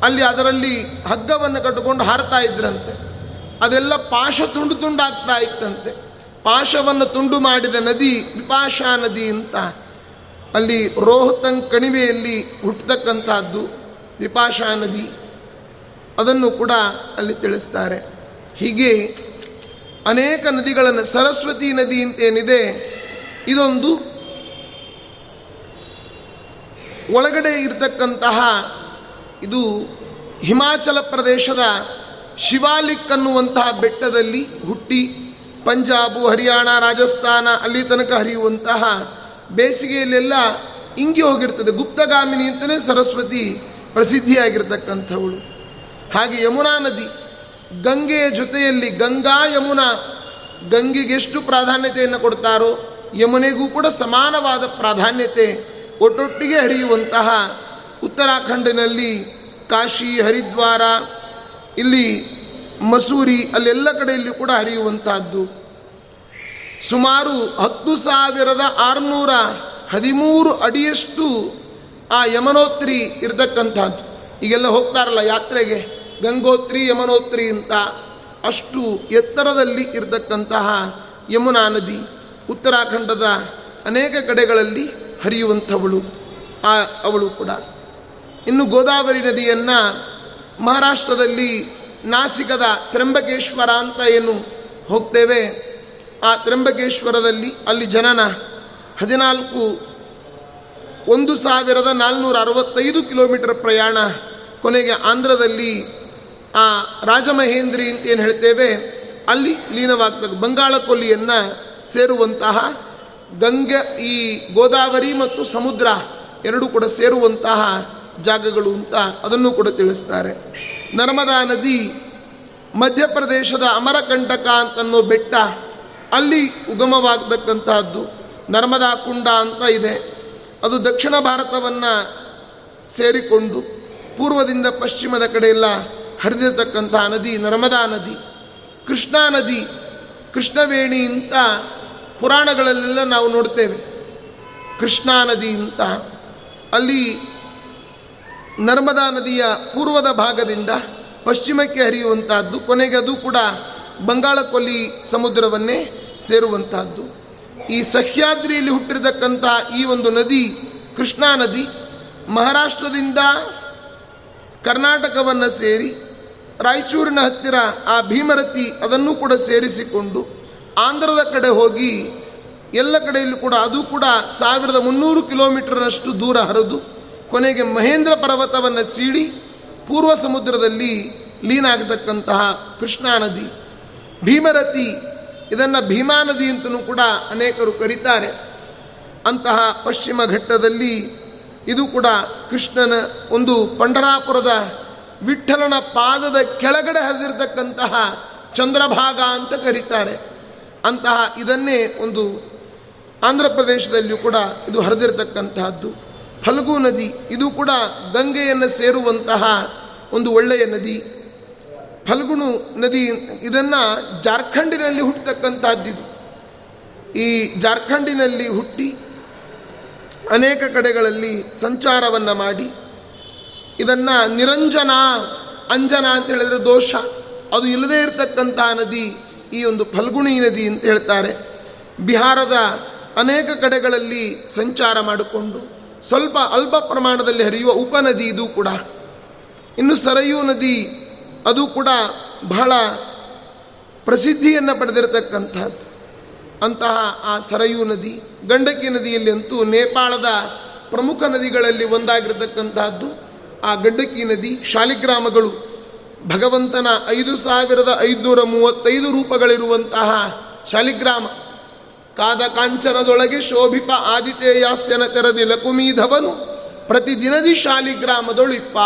Speaker 1: ಅಲ್ಲಿ ಅದರಲ್ಲಿ ಹಗ್ಗವನ್ನು ಕಟ್ಟಿಕೊಂಡು ಹಾರ್ತಾ ಇದ್ರಂತೆ. ಅದೆಲ್ಲ ಪಾಶ ತುಂಡು ತುಂಡಾಗ್ತಾ ಇತ್ತಂತೆ. ಪಾಶವನ್ನು ತುಂಡು ಮಾಡಿದ ನದಿ ವಿಪಾಶಾ ನದಿ ಅಂತ ಅಲ್ಲಿ ರೋಹತಂಗ್ ಕಣಿವೆಯಲ್ಲಿ ಹುಟ್ಟತಕ್ಕಂಥದ್ದು ವಿಪಾಶಾ ನದಿ. ಅದನ್ನು ಕೂಡ ಅಲ್ಲಿ ತಿಳಿಸ್ತಾರೆ. ಹೀಗೆ ಅನೇಕ ನದಿಗಳನ್ನು ಸರಸ್ವತಿ ನದಿ ಅಂತೇನಿದೆ, ಇದೊಂದು ಒಳಗಡೆ ಇರತಕ್ಕಂತಹ ಇದು ಹಿಮಾಚಲ ಪ್ರದೇಶದ ಶಿವಾಲಿಕ್ ಅನ್ನುವಂತಹ ಬೆಟ್ಟದಲ್ಲಿ ಹುಟ್ಟಿ ಪಂಜಾಬು, ಹರಿಯಾಣ, ರಾಜಸ್ಥಾನ ಅಲ್ಲಿ ತನಕ ಹರಿಯುವಂತಹ ಬೇಸಿಗೆಯಲ್ಲೆಲ್ಲ ಇಂಗಿ ಹೋಗಿರ್ತದೆ. ಗುಪ್ತಗಾಮಿನಿ ಅಂತಲೇ ಸರಸ್ವತಿ ಪ್ರಸಿದ್ಧಿಯಾಗಿರ್ತಕ್ಕಂಥವಳು. ಹಾಗೆ ಯಮುನಾ ನದಿ ಗಂಗೆಯ ಜೊತೆಯಲ್ಲಿ ಗಂಗಾ ಯಮುನಾ ಗಂಗೆಗೆ ಎಷ್ಟು ಪ್ರಾಧಾನ್ಯತೆಯನ್ನು ಕೊಡ್ತಾರೋ ಯಮುನೆಗೂ ಕೂಡ ಸಮಾನವಾದ ಪ್ರಾಧಾನ್ಯತೆ ಒಟ್ಟೊಟ್ಟಿಗೆ ಹರಿಯುವಂತಹ ಉತ್ತರಾಖಂಡಿನಲ್ಲಿ ಕಾಶಿ, ಹರಿದ್ವಾರ ಇಲ್ಲಿ ಮಸೂರಿ ಅಲ್ಲೆಲ್ಲ ಕಡೆಯಲ್ಲಿ ಕೂಡ ಹರಿಯುವಂತಹದ್ದು. ಸುಮಾರು ಹತ್ತು ಸಾವಿರದ ಆರುನೂರ ಹದಿಮೂರು ಅಡಿಯಷ್ಟು ಆ ಯಮನೋತ್ರಿ ಇರತಕ್ಕಂಥದ್ದು ಈಗೆಲ್ಲ ಹೋಗ್ತಾರಲ್ಲ ಯಾತ್ರೆಗೆ, ಗಂಗೋತ್ರಿ, ಯಮನೋತ್ರಿ ಅಂತ ಅಷ್ಟು ಎತ್ತರದಲ್ಲಿ ಇರತಕ್ಕಂತಹ ಯಮುನಾ ನದಿ ಉತ್ತರಾಖಂಡದ ಅನೇಕ ಕಡೆಗಳಲ್ಲಿ ಹರಿಯುವಂಥವಳು, ಆ ಅವಳು ಕೂಡ. ಇನ್ನು ಗೋದಾವರಿ ನದಿಯನ್ನು ಮಹಾರಾಷ್ಟ್ರದಲ್ಲಿ ನಾಸಿಕದ ತ್ರಂಬಕೇಶ್ವರ ಅಂತ ಏನು ಹೋಗ್ತೇವೆ, ಆ ತ್ರಂಬಕೇಶ್ವರದಲ್ಲಿ ಅಲ್ಲಿ ಜನನ ಹದಿನಾಲ್ಕು ಒಂದು ಸಾವಿರದ ನಾಲ್ನೂರ ಅರವತ್ತೈದು ಕಿಲೋಮೀಟರ್ ಪ್ರಯಾಣ ಕೊನೆಗೆ ಆಂಧ್ರದಲ್ಲಿ ಆ ರಾಜಮಹೇಂದ್ರಿ ಅಂತ ಏನು ಹೇಳ್ತೇವೆ, ಅಲ್ಲಿ ಲೀನವಾಗ್ತದೆ. ಬಂಗಾಳ ಕೊಲ್ಲಿಯನ್ನು ಸೇರುವಂತಹ ಗಂಗೆ, ಈ ಗೋದಾವರಿ ಮತ್ತು ಸಮುದ್ರ ಎರಡೂ ಕೂಡ ಸೇರುವಂತಹ ಜಾಗಗಳು ಅಂತ ಅದನ್ನು ಕೂಡ ತಿಳಿಸ್ತಾರೆ. ನರ್ಮದಾ ನದಿ ಮಧ್ಯಪ್ರದೇಶದ ಅಮರಕಂಟಕ ಅಂತನ್ನೋ ಬೆಟ್ಟ ಅಲ್ಲಿ ಉಗಮವಾಗತಕ್ಕಂತಹದ್ದು. ನರ್ಮದಾ ಕುಂಡ ಅಂತ ಇದೆ. ಅದು ದಕ್ಷಿಣ ಭಾರತವನ್ನು ಸೇರಿಕೊಂಡು ಪೂರ್ವದಿಂದ ಪಶ್ಚಿಮದ ಕಡೆಯೆಲ್ಲ ಹರಿದಿರತಕ್ಕಂತಹ ನದಿ ನರ್ಮದಾ ನದಿ, ಕೃಷ್ಣಾ ನದಿ, ಕೃಷ್ಣವೇಣಿ ಅಂತ ಪುರಾಣಗಳಲ್ಲೆಲ್ಲ ನಾವು ನೋಡ್ತೇವೆ. ಕೃಷ್ಣಾ ನದಿ ಅಂತ. ಅಲ್ಲಿ ನರ್ಮದಾ ನದಿಯ ಪೂರ್ವದ ಭಾಗದಿಂದ ಪಶ್ಚಿಮಕ್ಕೆ ಹರಿಯುವಂತಹದ್ದು, ಕೊನೆಗೆ ಅದು ಕೂಡ ಬಂಗಾಳ ಕೊಲ್ಲಿ ಸಮುದ್ರವನ್ನೇ ಸೇರುವಂತಹದ್ದು. ಈ ಸಹ್ಯಾದ್ರಿಯಲ್ಲಿ ಹುಟ್ಟಿರತಕ್ಕಂತಹ ಈ ಒಂದು ನದಿ, ಕೃಷ್ಣಾ ನದಿ, ಮಹಾರಾಷ್ಟ್ರದಿಂದ ಕರ್ನಾಟಕವನ್ನು ಸೇರಿ ರಾಯಚೂರಿನ ಹತ್ತಿರ ಆ ಭೀಮರತಿ ಅದನ್ನು ಕೂಡ ಸೇರಿಸಿಕೊಂಡು ಆಂಧ್ರದ ಕಡೆ ಹೋಗಿ ಎಲ್ಲ ಕಡೆಯಲ್ಲೂ ಕೂಡ ಅದು ಕೂಡ ಸಾವಿರದ ಮುನ್ನೂರು ಕಿಲೋಮೀಟರ್ನಷ್ಟು ದೂರ ಹರಿದು ಕೊನೆಗೆ ಮಹೇಂದ್ರ ಪರ್ವತವನ್ನು ಸೀಳಿ ಪೂರ್ವ ಸಮುದ್ರದಲ್ಲಿ ಲೀನಾಗತಕ್ಕಂತಹ ಕೃಷ್ಣಾ ನದಿ. ಭೀಮರತಿ, ಇದನ್ನು ಭೀಮಾ ನದಿ ಅಂತಲೂ ಕೂಡ ಅನೇಕರು ಕರೀತಾರೆ. ಅಂತಹ ಪಶ್ಚಿಮ ಘಟ್ಟದಲ್ಲಿ ಇದು ಕೂಡ ಕೃಷ್ಣನ ಒಂದು ಪಂಡರಾಪುರದ ವಿಠಲನ ಪಾದದ ಕೆಳಗಡೆ ಹರಿದಿರತಕ್ಕಂತಹ ಚಂದ್ರಭಾಗ ಅಂತ ಕರೀತಾರೆ. ಅಂತಹ ಇದನ್ನೇ ಒಂದು ಆಂಧ್ರ ಪ್ರದೇಶದಲ್ಲಿಯೂ ಕೂಡ ಇದು ಹರಿದಿರತಕ್ಕಂತಹದ್ದು. ಫಲ್ಗು ನದಿ, ಇದು ಕೂಡ ಗಂಗೆಯನ್ನು ಸೇರುವಂತಹ ಒಂದು ಒಳ್ಳೆಯ ನದಿ. ಫಲ್ಗುಣು ನದಿ, ಇದನ್ನು ಜಾರ್ಖಂಡಿನಲ್ಲಿ ಹುಟ್ಟತಕ್ಕಂಥದ್ದಿದು. ಈ ಜಾರ್ಖಂಡಿನಲ್ಲಿ ಹುಟ್ಟಿ ಅನೇಕ ಕಡೆಗಳಲ್ಲಿ ಸಂಚಾರವನ್ನು ಮಾಡಿ, ಇದನ್ನು ನಿರಂಜನ ಅಂಜನ ಅಂತ ಹೇಳಿದರೆ ದೋಷ. ಅದು ಇಲ್ಲದೇ ಇರತಕ್ಕಂತಹ ನದಿ, ಈ ಒಂದು ಫಲ್ಗುಣಿ ನದಿ ಅಂತ ಹೇಳ್ತಾರೆ. ಬಿಹಾರದ ಅನೇಕ ಕಡೆಗಳಲ್ಲಿ ಸಂಚಾರ ಮಾಡಿಕೊಂಡು ಸ್ವಲ್ಪ ಅಲ್ಪ ಪ್ರಮಾಣದಲ್ಲಿ ಹರಿಯುವ ಉಪನದಿ ಇದು ಕೂಡ. ಇನ್ನು ಸರಯೂ ನದಿ, ಅದು ಕೂಡ ಬಹಳ ಪ್ರಸಿದ್ಧಿಯನ್ನು ಪಡೆದಿರತಕ್ಕಂಥದ್ದು ಅಂತಹ ಆ ಸರಯೂ ನದಿ, ಗಂಡಕಿ ನದಿಯಲ್ಲಿ ಅಂತೂ ನೇಪಾಳದ ಪ್ರಮುಖ ನದಿಗಳಲ್ಲಿ ಒಂದಾಗಿರತಕ್ಕಂತಹದ್ದು. ಆ ಗಂಡಕಿ ನದಿ ಶಾಲಿಗ್ರಾಮಗಳು ಭಗವಂತನ ಐದು ಸಾವಿರದ ಐದುನೂರ ಮೂವತ್ತೈದು ರೂಪಗಳಿರುವಂತಹ ಶಾಲಿಗ್ರಾಮ ಕಾದ ಕಾಂಚನದೊಳಗೆ ಶೋಭಿಪ ಆದಿತೇಯಾಸ್ಯನ ತೆರದಿ ಲಕುಮೀಧವನು. ಪ್ರತಿದಿನದಿ ಶಾಲಿಗ್ರಾಮದೊಳಿಪ್ಪ.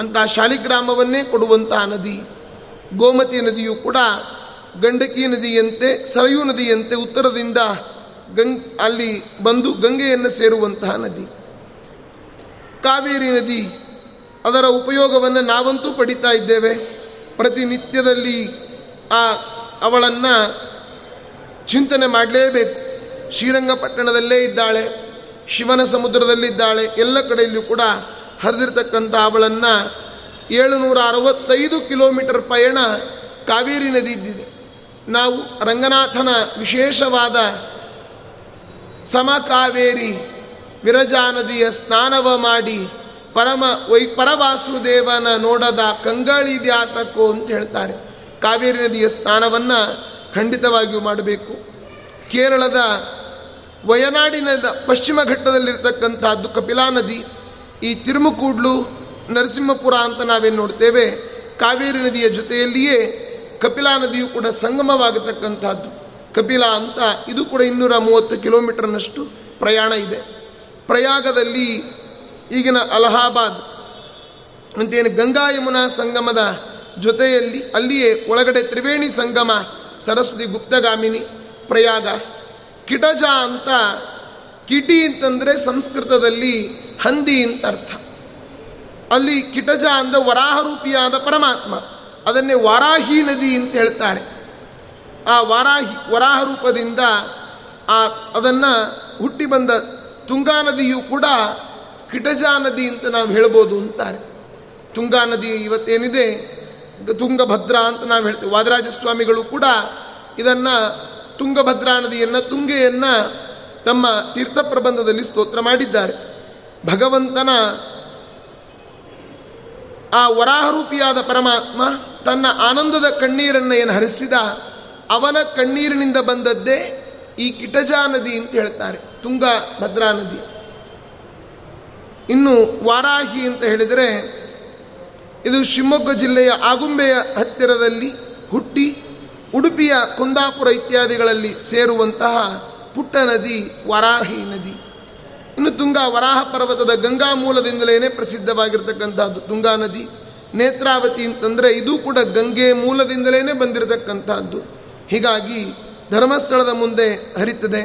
Speaker 1: ಅಂತ ಶಾಲಿಗ್ರಾಮವನ್ನೇ ಕೊಡುವಂತಹ ನದಿ. ಗೋಮತಿ ನದಿಯು ಕೂಡ ಗಂಡಕಿ ನದಿಯಂತೆ, ಸರಯು ನದಿಯಂತೆ ಉತ್ತರದಿಂದ ಗಂಗ್ ಅಲ್ಲಿ ಬಂದು ಗಂಗೆಯನ್ನು ಸೇರುವಂತಹ ನದಿ. ಕಾವೇರಿ ನದಿ, ಅದರ ಉಪಯೋಗವನ್ನು ನಾವಂತೂ ಪಡಿತಾ ಇದ್ದೇವೆ. ಪ್ರತಿನಿತ್ಯದಲ್ಲಿ ಆ ಅವಳನ್ನು ಚಿಂತನೆ ಮಾಡಲೇಬೇಕು. ಶ್ರೀರಂಗಪಟ್ಟಣದಲ್ಲೇ ಇದ್ದಾಳೆ, ಶಿವನ ಸಮುದ್ರದಲ್ಲಿದ್ದಾಳೆ ಎಲ್ಲ ಕಡೆಯಲ್ಲೂ ಕೂಡ ಹರಿದಿರ್ತಕ್ಕಂಥ ಅವಳನ್ನು ಏಳುನೂರ ಅರವತ್ತೈದು ಕಿಲೋಮೀಟರ್ ಪಯಣ ಕಾವೇರಿ ನದಿ ಇದ್ದಿದೆ. ನಾವು ರಂಗನಾಥನ ವಿಶೇಷವಾದ ಸಮಕಾವೇರಿ ವಿರಜಾ ನದಿಯ ಸ್ನಾನವ ಮಾಡಿ ಪರಮ ವೈ ಪರವಾಸುದೇವನ ನೋಡದ ಕಂಗಳಿದ್ಯಾತಕ್ಕೋ ಅಂತ ಹೇಳ್ತಾರೆ. ಕಾವೇರಿ ನದಿಯ ಸ್ನಾನವನ್ನು ಖಂಡಿತವಾಗಿಯೂ ಮಾಡಬೇಕು. ಕೇರಳದ ವಯನಾಡಿನ ಪಶ್ಚಿಮ ಘಟ್ಟದಲ್ಲಿರ್ತಕ್ಕಂಥದ್ದು ಕಪಿಲಾ ನದಿ, ಈ ತಿರುಮುಕೂಡ್ಲು, ನರಸಿಂಹಪುರ ಅಂತ ನಾವೇನು ನೋಡ್ತೇವೆ, ಕಾವೇರಿ ನದಿಯ ಜೊತೆಯಲ್ಲಿಯೇ ಕಪಿಲಾ ನದಿಯು ಕೂಡ ಸಂಗಮವಾಗತಕ್ಕಂಥದ್ದು ಕಪಿಲಾ ಅಂತ ಇದು ಕೂಡ ಇನ್ನೂರ ಮೂವತ್ತು ಕಿಲೋಮೀಟರ್ನಷ್ಟು ಪ್ರಯಾಣ ಇದೆ. ಪ್ರಯಾಗದಲ್ಲಿ ಈಗಿನ ಅಲಹಾಬಾದ್ ಅಂತೇನು ಗಂಗಾ ಯಮುನಾ ಸಂಗಮದ ಜೊತೆಯಲ್ಲಿ ಅಲ್ಲಿಯೇ ಒಳಗಡೆ ತ್ರಿವೇಣಿ ಸಂಗಮ ಸರಸ್ವತಿ ಗುಪ್ತಗಾಮಿನಿ ಪ್ರಯಾಗ. ಕಿಟಜ ಅಂತ ಕಿಟಿ ಅಂತಂದರೆ ಸಂಸ್ಕೃತದಲ್ಲಿ ಹಂದಿ ಅಂತ ಅರ್ಥ. ಅಲ್ಲಿ ಕಿಟಜ ಅಂದರೆ ವರಾಹರೂಪಿಯಾದ ಪರಮಾತ್ಮ. ಅದನ್ನೇ ವಾರಾಹಿ ನದಿ ಅಂತ ಹೇಳ್ತಾರೆ. ಆ ವಾರಾಹಿ ವರಾಹ ರೂಪದಿಂದ ಆ ಅದನ್ನು ಹುಟ್ಟಿ ಬಂದ ತುಂಗಾ ನದಿಯು ಕೂಡ ಕಿಟಜಾ ನದಿ ಅಂತ ನಾವು ಹೇಳ್ಬೋದು ಅಂತಾರೆ. ತುಂಗಾ ನದಿ ಇವತ್ತೇನಿದೆ? ತುಂಗಭದ್ರಾ ಅಂತ ನಾವು ಹೇಳ್ತೇವೆ. ವಾದರಾಜ ಸ್ವಾಮಿಗಳು ಕೂಡ ಇದನ್ನು ತುಂಗಭದ್ರಾ ನದಿಯನ್ನು, ತುಂಗೆಯನ್ನು ತಮ್ಮ ತೀರ್ಥ ಪ್ರಬಂಧದಲ್ಲಿ ಸ್ತೋತ್ರ ಮಾಡಿದ್ದಾರೆ. ಭಗವಂತನ ಆ ವರಾಹರೂಪಿಯಾದ ಪರಮಾತ್ಮ ತನ್ನ ಆನಂದದ ಕಣ್ಣೀರನ್ನು ಏನು ಹರಿಸಿದ, ಅವನ ಕಣ್ಣೀರಿನಿಂದ ಬಂದದ್ದೇ ಈ ಕಿಟಜಾ ನದಿ ಅಂತ ಹೇಳ್ತಾರೆ, ತುಂಗಭದ್ರಾ ನದಿ. ಇನ್ನು ವಾರಾಹಿ ಅಂತ ಹೇಳಿದರೆ ಇದು ಶಿವಮೊಗ್ಗ ಜಿಲ್ಲೆಯ ಆಗುಂಬೆಯ ಹತ್ತಿರದಲ್ಲಿ ಹುಟ್ಟಿ ಉಡುಪಿಯ ಕುಂದಾಪುರ ಇತ್ಯಾದಿಗಳಲ್ಲಿ ಸೇರುವಂತಹ ಪುಟ್ಟ ನದಿ ವರಾಹಿ ನದಿ. ಇನ್ನು ತುಂಗಾ ವರಾಹ ಪರ್ವತದ ಗಂಗಾ ಮೂಲದಿಂದಲೇ ಪ್ರಸಿದ್ಧವಾಗಿರ್ತಕ್ಕಂಥದ್ದು ತುಂಗಾ ನದಿ. ನೇತ್ರಾವತಿ ಅಂತಂದರೆ ಇದು ಕೂಡ ಗಂಗೆ ಮೂಲದಿಂದಲೇ ಬಂದಿರತಕ್ಕಂಥದ್ದು ಹೀಗಾಗಿ ಧರ್ಮಸ್ಥಳದ ಮುಂದೆ ಹರಿತದೆ.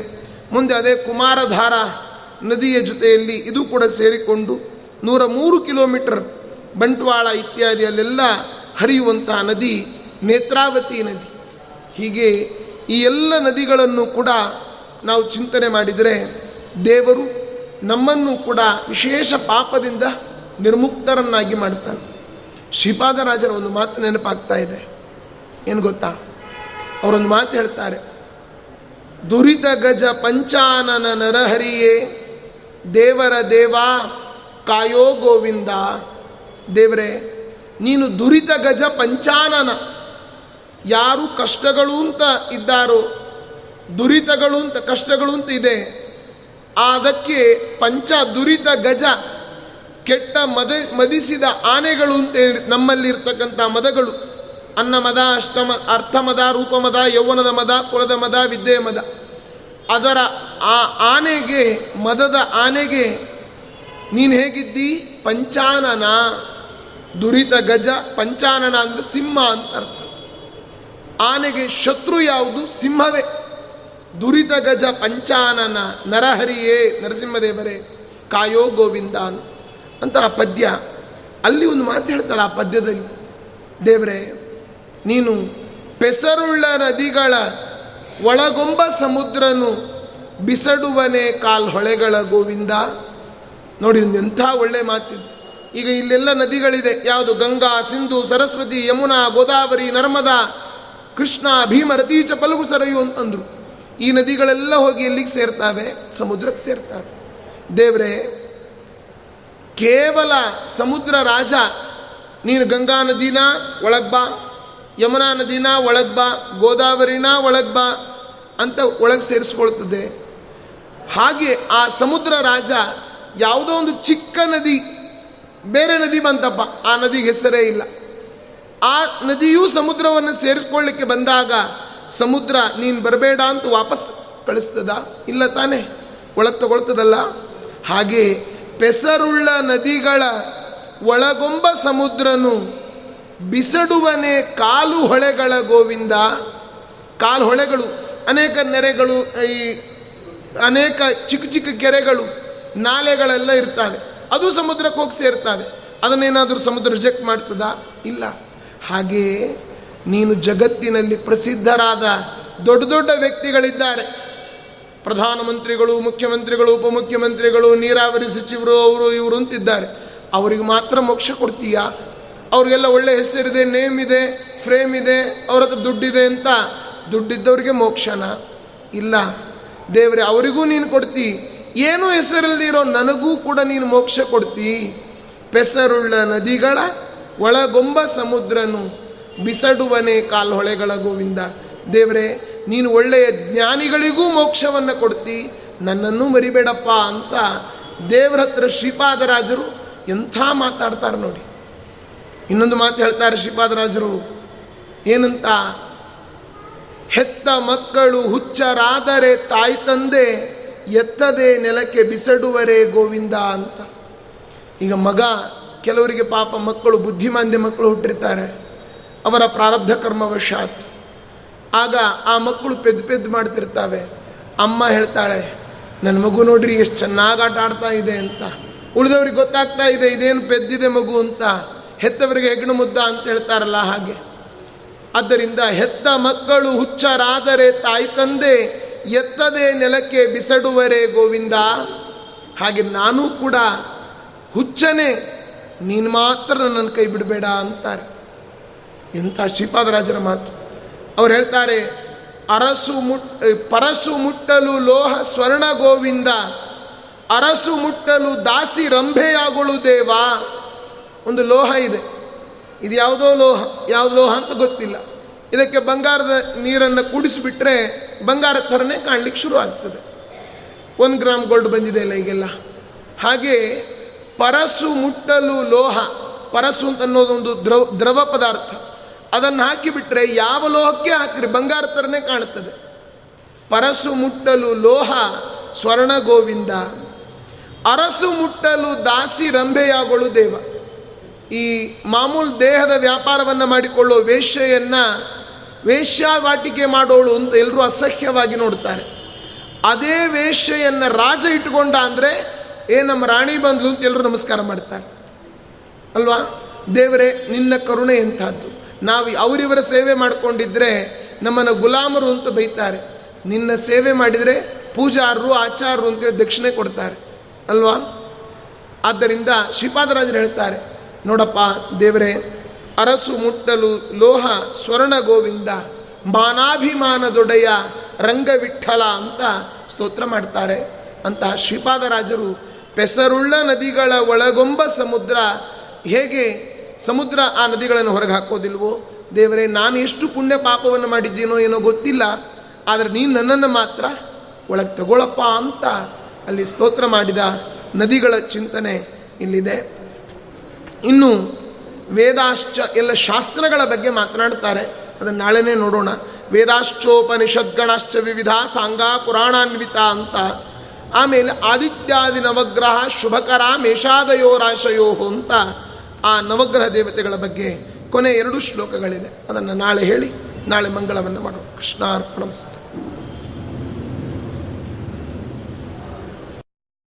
Speaker 1: ಮುಂದೆ ಅದೇ ಕುಮಾರಧಾರ ನದಿಯ ಜೊತೆಯಲ್ಲಿ ಇದು ಕೂಡ ಸೇರಿಕೊಂಡು ನೂರ ಮೂರು ಕಿಲೋಮೀಟರ್ ಬಂಟ್ವಾಳ ಇತ್ಯಾದಿ ಅಲ್ಲೆಲ್ಲ ಹರಿಯುವಂತಹ ನದಿ ನೇತ್ರಾವತಿ ನದಿ. ಹೀಗೆ ಈ ಎಲ್ಲ ನದಿಗಳನ್ನು ಕೂಡ ನಾವು ಚಿಂತನೆ ಮಾಡಿದರೆ ದೇವರು ನಮ್ಮನ್ನು ಕೂಡ ವಿಶೇಷ ಪಾಪದಿಂದ ನಿರ್ಮುಕ್ತರನ್ನಾಗಿ ಮಾಡ್ತಾನೆ. ಶ್ರೀಪಾದರಾಜರ ಒಂದು ಮಾತು ನೆನಪಾಗ್ತಾ ಇದೆ. ಏನು ಗೊತ್ತಾ? ಅವರೊಂದು ಮಾತು ಹೇಳ್ತಾರೆ, ದುರಿತ ಗಜ ಪಂಚಾನನ ನರಹರಿಯೇ, ದೇವರ ದೇವ ಕಾಯೋ ಗೋವಿಂದ ದೇವರೇ, ನೀನು ದುರಿತ ಗಜ ಪಂಚಾನನ. ಯಾರು ಕಷ್ಟಗಳು ಅಂತ ಇದ್ದಾರೋ, ದುರಿತಗಳು ಅಂತ, ಕಷ್ಟಗಳು ಅಂತ ಇದೆ. ಅದಕ್ಕೆ ಪಂಚ ದುರಿತ ಗಜ, ಕೆಟ್ಟ ಮದ, ಮದಿಸಿದ ಆನೆಗಳು ಅಂತ ನಮ್ಮಲ್ಲಿರ್ತಕ್ಕಂಥ ಮದಗಳು. ಅನ್ನ ಮದ ಅಷ್ಟಮ, ಅರ್ಥಮದ, ರೂಪಮದ ರೂಪ ಮದ ಯೌವನದ ಮದ, ಕುಲದ ಮದ, ವಿದ್ಯೆಯ ಮದ. ಅದರ ಆ ಆನೆಗೆ, ಮದದ ಆನೆಗೆ ನೀನು ಹೇಗಿದ್ದಿ? ಪಂಚಾನನ. ದುರಿತ ಗಜ ಪಂಚಾನನ ಅಂದರೆ ಸಿಂಹ ಅಂತ ಅರ್ಥ. ಆನೆಗೆ ಶತ್ರು ಯಾವುದು? ಸಿಂಹವೇ. ದುರಿತ ಗಜ ಪಂಚಾನನ ನರಹರಿಯೇ ನರಸಿಂಹದೇವರೇ, ಕಾಯೋ ಗೋವಿಂದ ಅಂತ. ಆ ಪದ್ಯ. ಅಲ್ಲಿ ಒಂದು ಮಾತು ಹೇಳ್ತಾರೆ ಆ ಪದ್ಯದಲ್ಲಿ. ದೇವರೇ, ನೀನು ಪೆಸರುಳ್ಳ ನದಿಗಳ ಒಳಗೊಂಬ ಸಮುದ್ರನು ಬಿಸಡುವನೆ ಕಾಲ್ ಹೊಳೆಗಳ ಗೋವಿಂದ. ನೋಡಿ ಎಂಥ ಒಳ್ಳೆ ಮಾತಿದೆ ಈಗ ಇಲ್ಲೆಲ್ಲ ನದಿಗಳಿದೆ. ಯಾವುದು ಗಂಗಾ, ಸಿಂಧು, ಸರಸ್ವತಿ, ಯಮುನಾ, ಗೋದಾವರಿ, ನರ್ಮದಾ, ಕೃಷ್ಣ ಭೀಮ ರತೀಚ ಪಲಗು, ಸರಯು ಅಂತಂದ್ರು ಈ ನದಿಗಳೆಲ್ಲ ಹೋಗಿ ಎಲ್ಲಿಗೆ ಸೇರ್ತಾವೆ? ಸಮುದ್ರಕ್ಕೆ ಸೇರ್ತಾವೆ. ದೇವರೇ, ಕೇವಲ ಸಮುದ್ರ ರಾಜ, ನೀನು ಗಂಗಾ ನದಿನ ಒಳಗ್ಬಾ ಯಮುನಾ ನದಿನ ಒಳಗ್ಬಾ ಗೋದಾವರಿನ ಒಳಗ್ಬಾ ಅಂತ ಒಳಗೆ ಸೇರಿಸ್ಕೊಳ್ತದೆ. ಹಾಗೆ ಆ ಸಮುದ್ರ ರಾಜ ಯಾವುದೋ ಒಂದು ಚಿಕ್ಕ ನದಿ ಬೇರೆ ನದಿ ಬಂತಪ್ಪ. ಆ ನದಿಗೆ ಹೆಸರೇ ಇಲ್ಲ. ಆ ನದಿಯೂ ಸಮುದ್ರವನ್ನು ಸೇರಿಸ್ಕೊಳ್ಳಿಕ್ಕೆ ಬಂದಾಗ ಸಮುದ್ರ, ನೀನು ಬರಬೇಡ ಅಂತ ವಾಪಸ್ ಕಳಿಸ್ತದ? ಇಲ್ಲ ತಾನೇ. ಒಳಗೆ ತಗೊಳ್ತದಲ್ಲ ಹಾಗೆ ಪೆಸರುಳ್ಳ ನದಿಗಳ ಒಳಗೊಂಬ ಸಮುದ್ರನು ಬಿಸಡುವನೆ ಕಾಲು ಹೊಳೆಗಳ ಗೋವಿಂದ, ಕಾಲು ಹೊಳೆಗಳು, ಅನೇಕ ನೆರೆಗಳು, ಈ ಅನೇಕ ಚಿಕ್ಕ ಚಿಕ್ಕ ಕೆರೆಗಳು, ನಾಲೆಗಳೆಲ್ಲ ಇರ್ತವೆ. ಅದು ಸಮುದ್ರಕ್ಕೆ ಹೋಗಿ ಸೇರ್ತವೆ ಅದನ್ನೇನಾದರೂ ಸಮುದ್ರ ರಿಜೆಕ್ಟ್ ಮಾಡ್ತದಾ? ಇಲ್ಲ. ಹಾಗೆಯೇ ನೀನು ಜಗತ್ತಿನಲ್ಲಿ ಪ್ರಸಿದ್ಧರಾದ ದೊಡ್ಡ ದೊಡ್ಡ ವ್ಯಕ್ತಿಗಳಿದ್ದಾರೆ. ಪ್ರಧಾನಮಂತ್ರಿಗಳು, ಮುಖ್ಯಮಂತ್ರಿಗಳು, ಉಪಮುಖ್ಯಮಂತ್ರಿಗಳು, ನೀರಾವರಿ ಸಚಿವರು, ಅವರು, ಇವರು ಅಂತಿದ್ದಾರೆ. ಅವರಿಗೆ ಮಾತ್ರ ಮೋಕ್ಷ ಕೊಡ್ತೀಯಾ? ಅವ್ರಿಗೆಲ್ಲ ಒಳ್ಳೆ ಹೆಸರಿದೆ ನೇಮ್ ಇದೆ ಫ್ರೇಮ್ ಇದೆ, ಅವ್ರ ಹತ್ರ ದುಡ್ಡಿದೆ ಅಂತ. ದುಡ್ಡಿದ್ದವ್ರಿಗೆ ಮೋಕ್ಷನ? ಇಲ್ಲ. ದೇವರೇ, ಅವರಿಗೂ ನೀನು ಕೊಡ್ತಿ. ಏನೂ ಹೆಸರಲ್ಲಿರೋ ನನಗೂ ಕೂಡ ನೀನು ಮೋಕ್ಷ ಕೊಡ್ತಿ. ಪೆಸರುಳ್ಳ ನದಿಗಳ ಒಳಗೊಂಬ ಸಮುದ್ರನು ಬಿಸಡುವನೆ ಕಾಲ್ಹೊಳೆಗಳ ಗೋವಿಂದ. ದೇವರೇ, ನೀನು ಒಳ್ಳೆಯ ಜ್ಞಾನಿಗಳಿಗೂ ಮೋಕ್ಷವನ್ನು ಕೊಡ್ತಿ. ನನ್ನನ್ನು ಮರಿಬೇಡಪ್ಪ ಅಂತ ದೇವ್ರ ಹತ್ರ ಶ್ರೀಪಾದರಾಜರು ಎಂಥ ಮಾತಾಡ್ತಾರೆ ನೋಡಿ. ಇನ್ನೊಂದು ಮಾತು ಹೇಳ್ತಾರೆ ಶ್ರೀಪಾದರಾಜರು, ಏನಂತ? ಹೆತ್ತ ಮಕ್ಕಳು ಹುಚ್ಚರಾದರೆ ತಾಯಿ ತಂದೆ ಎತ್ತದೆ ನೆಲಕ್ಕೆ ಬಿಸಡುವರೆ ಗೋವಿಂದ ಅಂತ. ಈಗ ಮಗ, ಕೆಲವರಿಗೆ ಪಾಪ ಮಕ್ಕಳು, ಬುದ್ಧಿಮಾಂದ್ಯ ಮಕ್ಕಳು ಹುಟ್ಟಿರ್ತಾರೆ. ಅವರ ಪ್ರಾರಬ್ಧ ಕರ್ಮವಶಾತ್ ಆಗ ಆ ಮಕ್ಕಳು ಪೆದ್ದು ಪೆದ್ದು ಮಾಡ್ತಿರ್ತಾವೆ. ಅಮ್ಮ ಹೇಳ್ತಾಳೆ ನನ್ನ ಮಗು ನೋಡ್ರಿ, ಎಷ್ಟು ಚೆನ್ನಾಗಿ ಆಟ ಆಡ್ತಾ ಇದೆ ಅಂತ. ಉಳಿದವ್ರಿಗೆ ಗೊತ್ತಾಗ್ತಾ ಇದೆ, ಇದೇನು ಪೆದ್ದಿದೆ ಮಗು ಅಂತ. ಹೆತ್ತವರಿಗೆ ಹೆಗ್ಣು ಮುದ್ದ ಅಂತ ಹೇಳ್ತಾರಲ್ಲ ಹಾಗೆ. ಆದ್ದರಿಂದ ಹೆತ್ತ ಮಕ್ಕಳು ಹುಚ್ಚರಾದರೆ ತಾಯಿ ತಂದೆ ಎತ್ತದೇ ನೆಲಕ್ಕೆ ಬಿಸಡುವರೆ ಗೋವಿಂದ? ಹಾಗೆ ನಾನು ಕೂಡ ಹುಚ್ಚನೆ, ನೀನು ಮಾತ್ರ ನನ್ನ ಕೈ ಬಿಡಬೇಡ ಅಂತಾರೆ. ಎಂಥ ಶ್ರೀಪಾದರಾಜರ ಮಾತು. ಅವ್ರು ಹೇಳ್ತಾರೆ, ಅರಸು ಮುಟ್ ಪರಸು ಮುಟ್ಟಲು ಲೋಹ ಸ್ವರ್ಣ ಗೋವಿಂದ, ಅರಸು ಮುಟ್ಟಲು ದಾಸಿ ರಂಭೆಯಾಗಳು ದೇವ. ಒಂದು ಲೋಹ ಇದೆ. ಇದು ಯಾವುದೋ ಲೋಹ ಯಾವ ಲೋಹ ಅಂತ ಗೊತ್ತಿಲ್ಲ. ಇದಕ್ಕೆ ಬಂಗಾರದ ನೀರನ್ನು ಕುಡಿಸಿಬಿಟ್ರೆ ಬಂಗಾರ ಥರನೇ ಕಾಣಲಿಕ್ಕೆ ಶುರು ಆಗ್ತದೆ. ಒಂದು ಗ್ರಾಮ್ ಗೋಲ್ಡ್ ಬಂದಿದೆ ಅಲ್ಲ ಈಗೆಲ್ಲ. ಹಾಗೆ ಪರಸು ಮುಟ್ಟಲು ಲೋಹ, ಪರಸು ಅಂತ ಅನ್ನೋದೊಂದು ದ್ರವ ದ್ರವ ಪದಾರ್ಥ. ಅದನ್ನು ಹಾಕಿಬಿಟ್ರೆ ಯಾವ ಲೋಹಕ್ಕೆ ಹಾಕಿರಿ? ಬಂಗಾರ ಥರನೇ ಕಾಣುತ್ತದೆ ಪರಸು ಮುಟ್ಟಲು ಲೋಹ, ಸ್ವರ್ಣ ಗೋವಿಂದ. ಅರಸು ಮುಟ್ಟಲು ದಾಸಿ ರಂಭೆಯಾಗಳು ದೇವ. ಈ ಮಾಮೂಲು ದೇಹದ ವ್ಯಾಪಾರವನ್ನು ಮಾಡಿಕೊಳ್ಳುವ ವೇಶ್ಯೆಯನ್ನು ವೇಶ್ಯಾವಾಟಿಕೆ ಮಾಡೋಳು ಅಂತ ಎಲ್ಲರೂ ಅಸಹ್ಯವಾಗಿ ನೋಡ್ತಾರೆ. ಅದೇ ವೇಶ್ಯೆಯನ್ನು ರಾಜ ಇಟ್ಕೊಂಡ ಅಂದರೆ, ಏ ನಮ್ಮ ರಾಣಿ ಬಂದ್ಲು ಅಂತ ಎಲ್ಲರೂ ನಮಸ್ಕಾರ ಮಾಡ್ತಾರೆ. ಅಲ್ವಾ? ದೇವರೇ, ನಿನ್ನ ಕರುಣೆ ಎಂಥದ್ದು. ನಾವು ಅವರಿವರ ಸೇವೆ ಮಾಡಿಕೊಂಡಿದ್ರೆ ನಮ್ಮನ್ನು ಗುಲಾಮರು ಅಂತ ಬೈತಾರೆ. ನಿನ್ನ ಸೇವೆ ಮಾಡಿದರೆ ಪೂಜಾರರು, ಆಚಾರರು ಅಂತೇಳಿ ದಕ್ಷಿಣೆ ಕೊಡ್ತಾರೆ. ಅಲ್ವಾ? ಆದ್ದರಿಂದ ಶ್ರೀಪಾದರಾಜರು ಹೇಳ್ತಾರೆ, ನೋಡಪ್ಪ ದೇವರೇ ಅರಸು ಮುಟ್ಟಲು ಲೋಹ ಸ್ವರ್ಣ ಗೋವಿಂದ ಮಾನಾಭಿಮಾನದೊಡೆಯ ರಂಗವಿಠಲ ಅಂತ ಸ್ತೋತ್ರ ಮಾಡ್ತಾರೆ. ಅಂತ ಶ್ರೀಪಾದರಾಜರು ಪೆಸರುಳ್ಳ ನದಿಗಳ ಒಳಗೊಂಬ ಸಮುದ್ರ ಹೇಗೆ ಸಮುದ್ರ ಆ ನದಿಗಳನ್ನು ಹೊರಗೆ ಹಾಕೋದಿಲ್ವೋ? ದೇವರೇ, ನಾನು ಎಷ್ಟು ಪುಣ್ಯ ಪಾಪವನ್ನು ಮಾಡಿದ್ದೀನೋ ಏನೋ ಗೊತ್ತಿಲ್ಲ. ಆದರೆ ನೀನು ನನ್ನನ್ನು ಮಾತ್ರ ಒಳಗೆ ತಗೊಳಪ್ಪ ಅಂತ ಅಲ್ಲಿ ಸ್ತೋತ್ರ ಮಾಡಿದ ನದಿಗಳ ಚಿಂತನೆ ಇಲ್ಲಿದೆ. ಇನ್ನು ವೇದಾಶ್ಚ ಎಲ್ಲ ಶಾಸ್ತ್ರಗಳ ಬಗ್ಗೆ ಮಾತನಾಡ್ತಾರೆ ಅದನ್ನು ನಾಳೆನೇ ನೋಡೋಣ. ವೇದಾಶ್ಚೋಪನಿಷದ್ಗಣಾಶ್ಚ ವಿವಿಧ ಸಾಂಗ ಪುರಾಣಾನ್ವಿತ ಅಂತ. ಆಮೇಲೆ ಆದಿತ್ಯಾದಿ ನವಗ್ರಹ ಶುಭಕರ ಮೇಷಾದಯೋ ರಾಶಯೋ ಅಂತ ಆ ನವಗ್ರಹ ದೇವತೆಗಳ ಬಗ್ಗೆ ಕೊನೆ ಎರಡು ಶ್ಲೋಕಗಳಿದೆ. ಅದನ್ನು ನಾಳೆ ಹೇಳಿ, ನಾಳೆ ಮಂಗಳವನ್ನು ಮಾಡೋಣ. ಕೃಷ್ಣಾರ್ಪಣ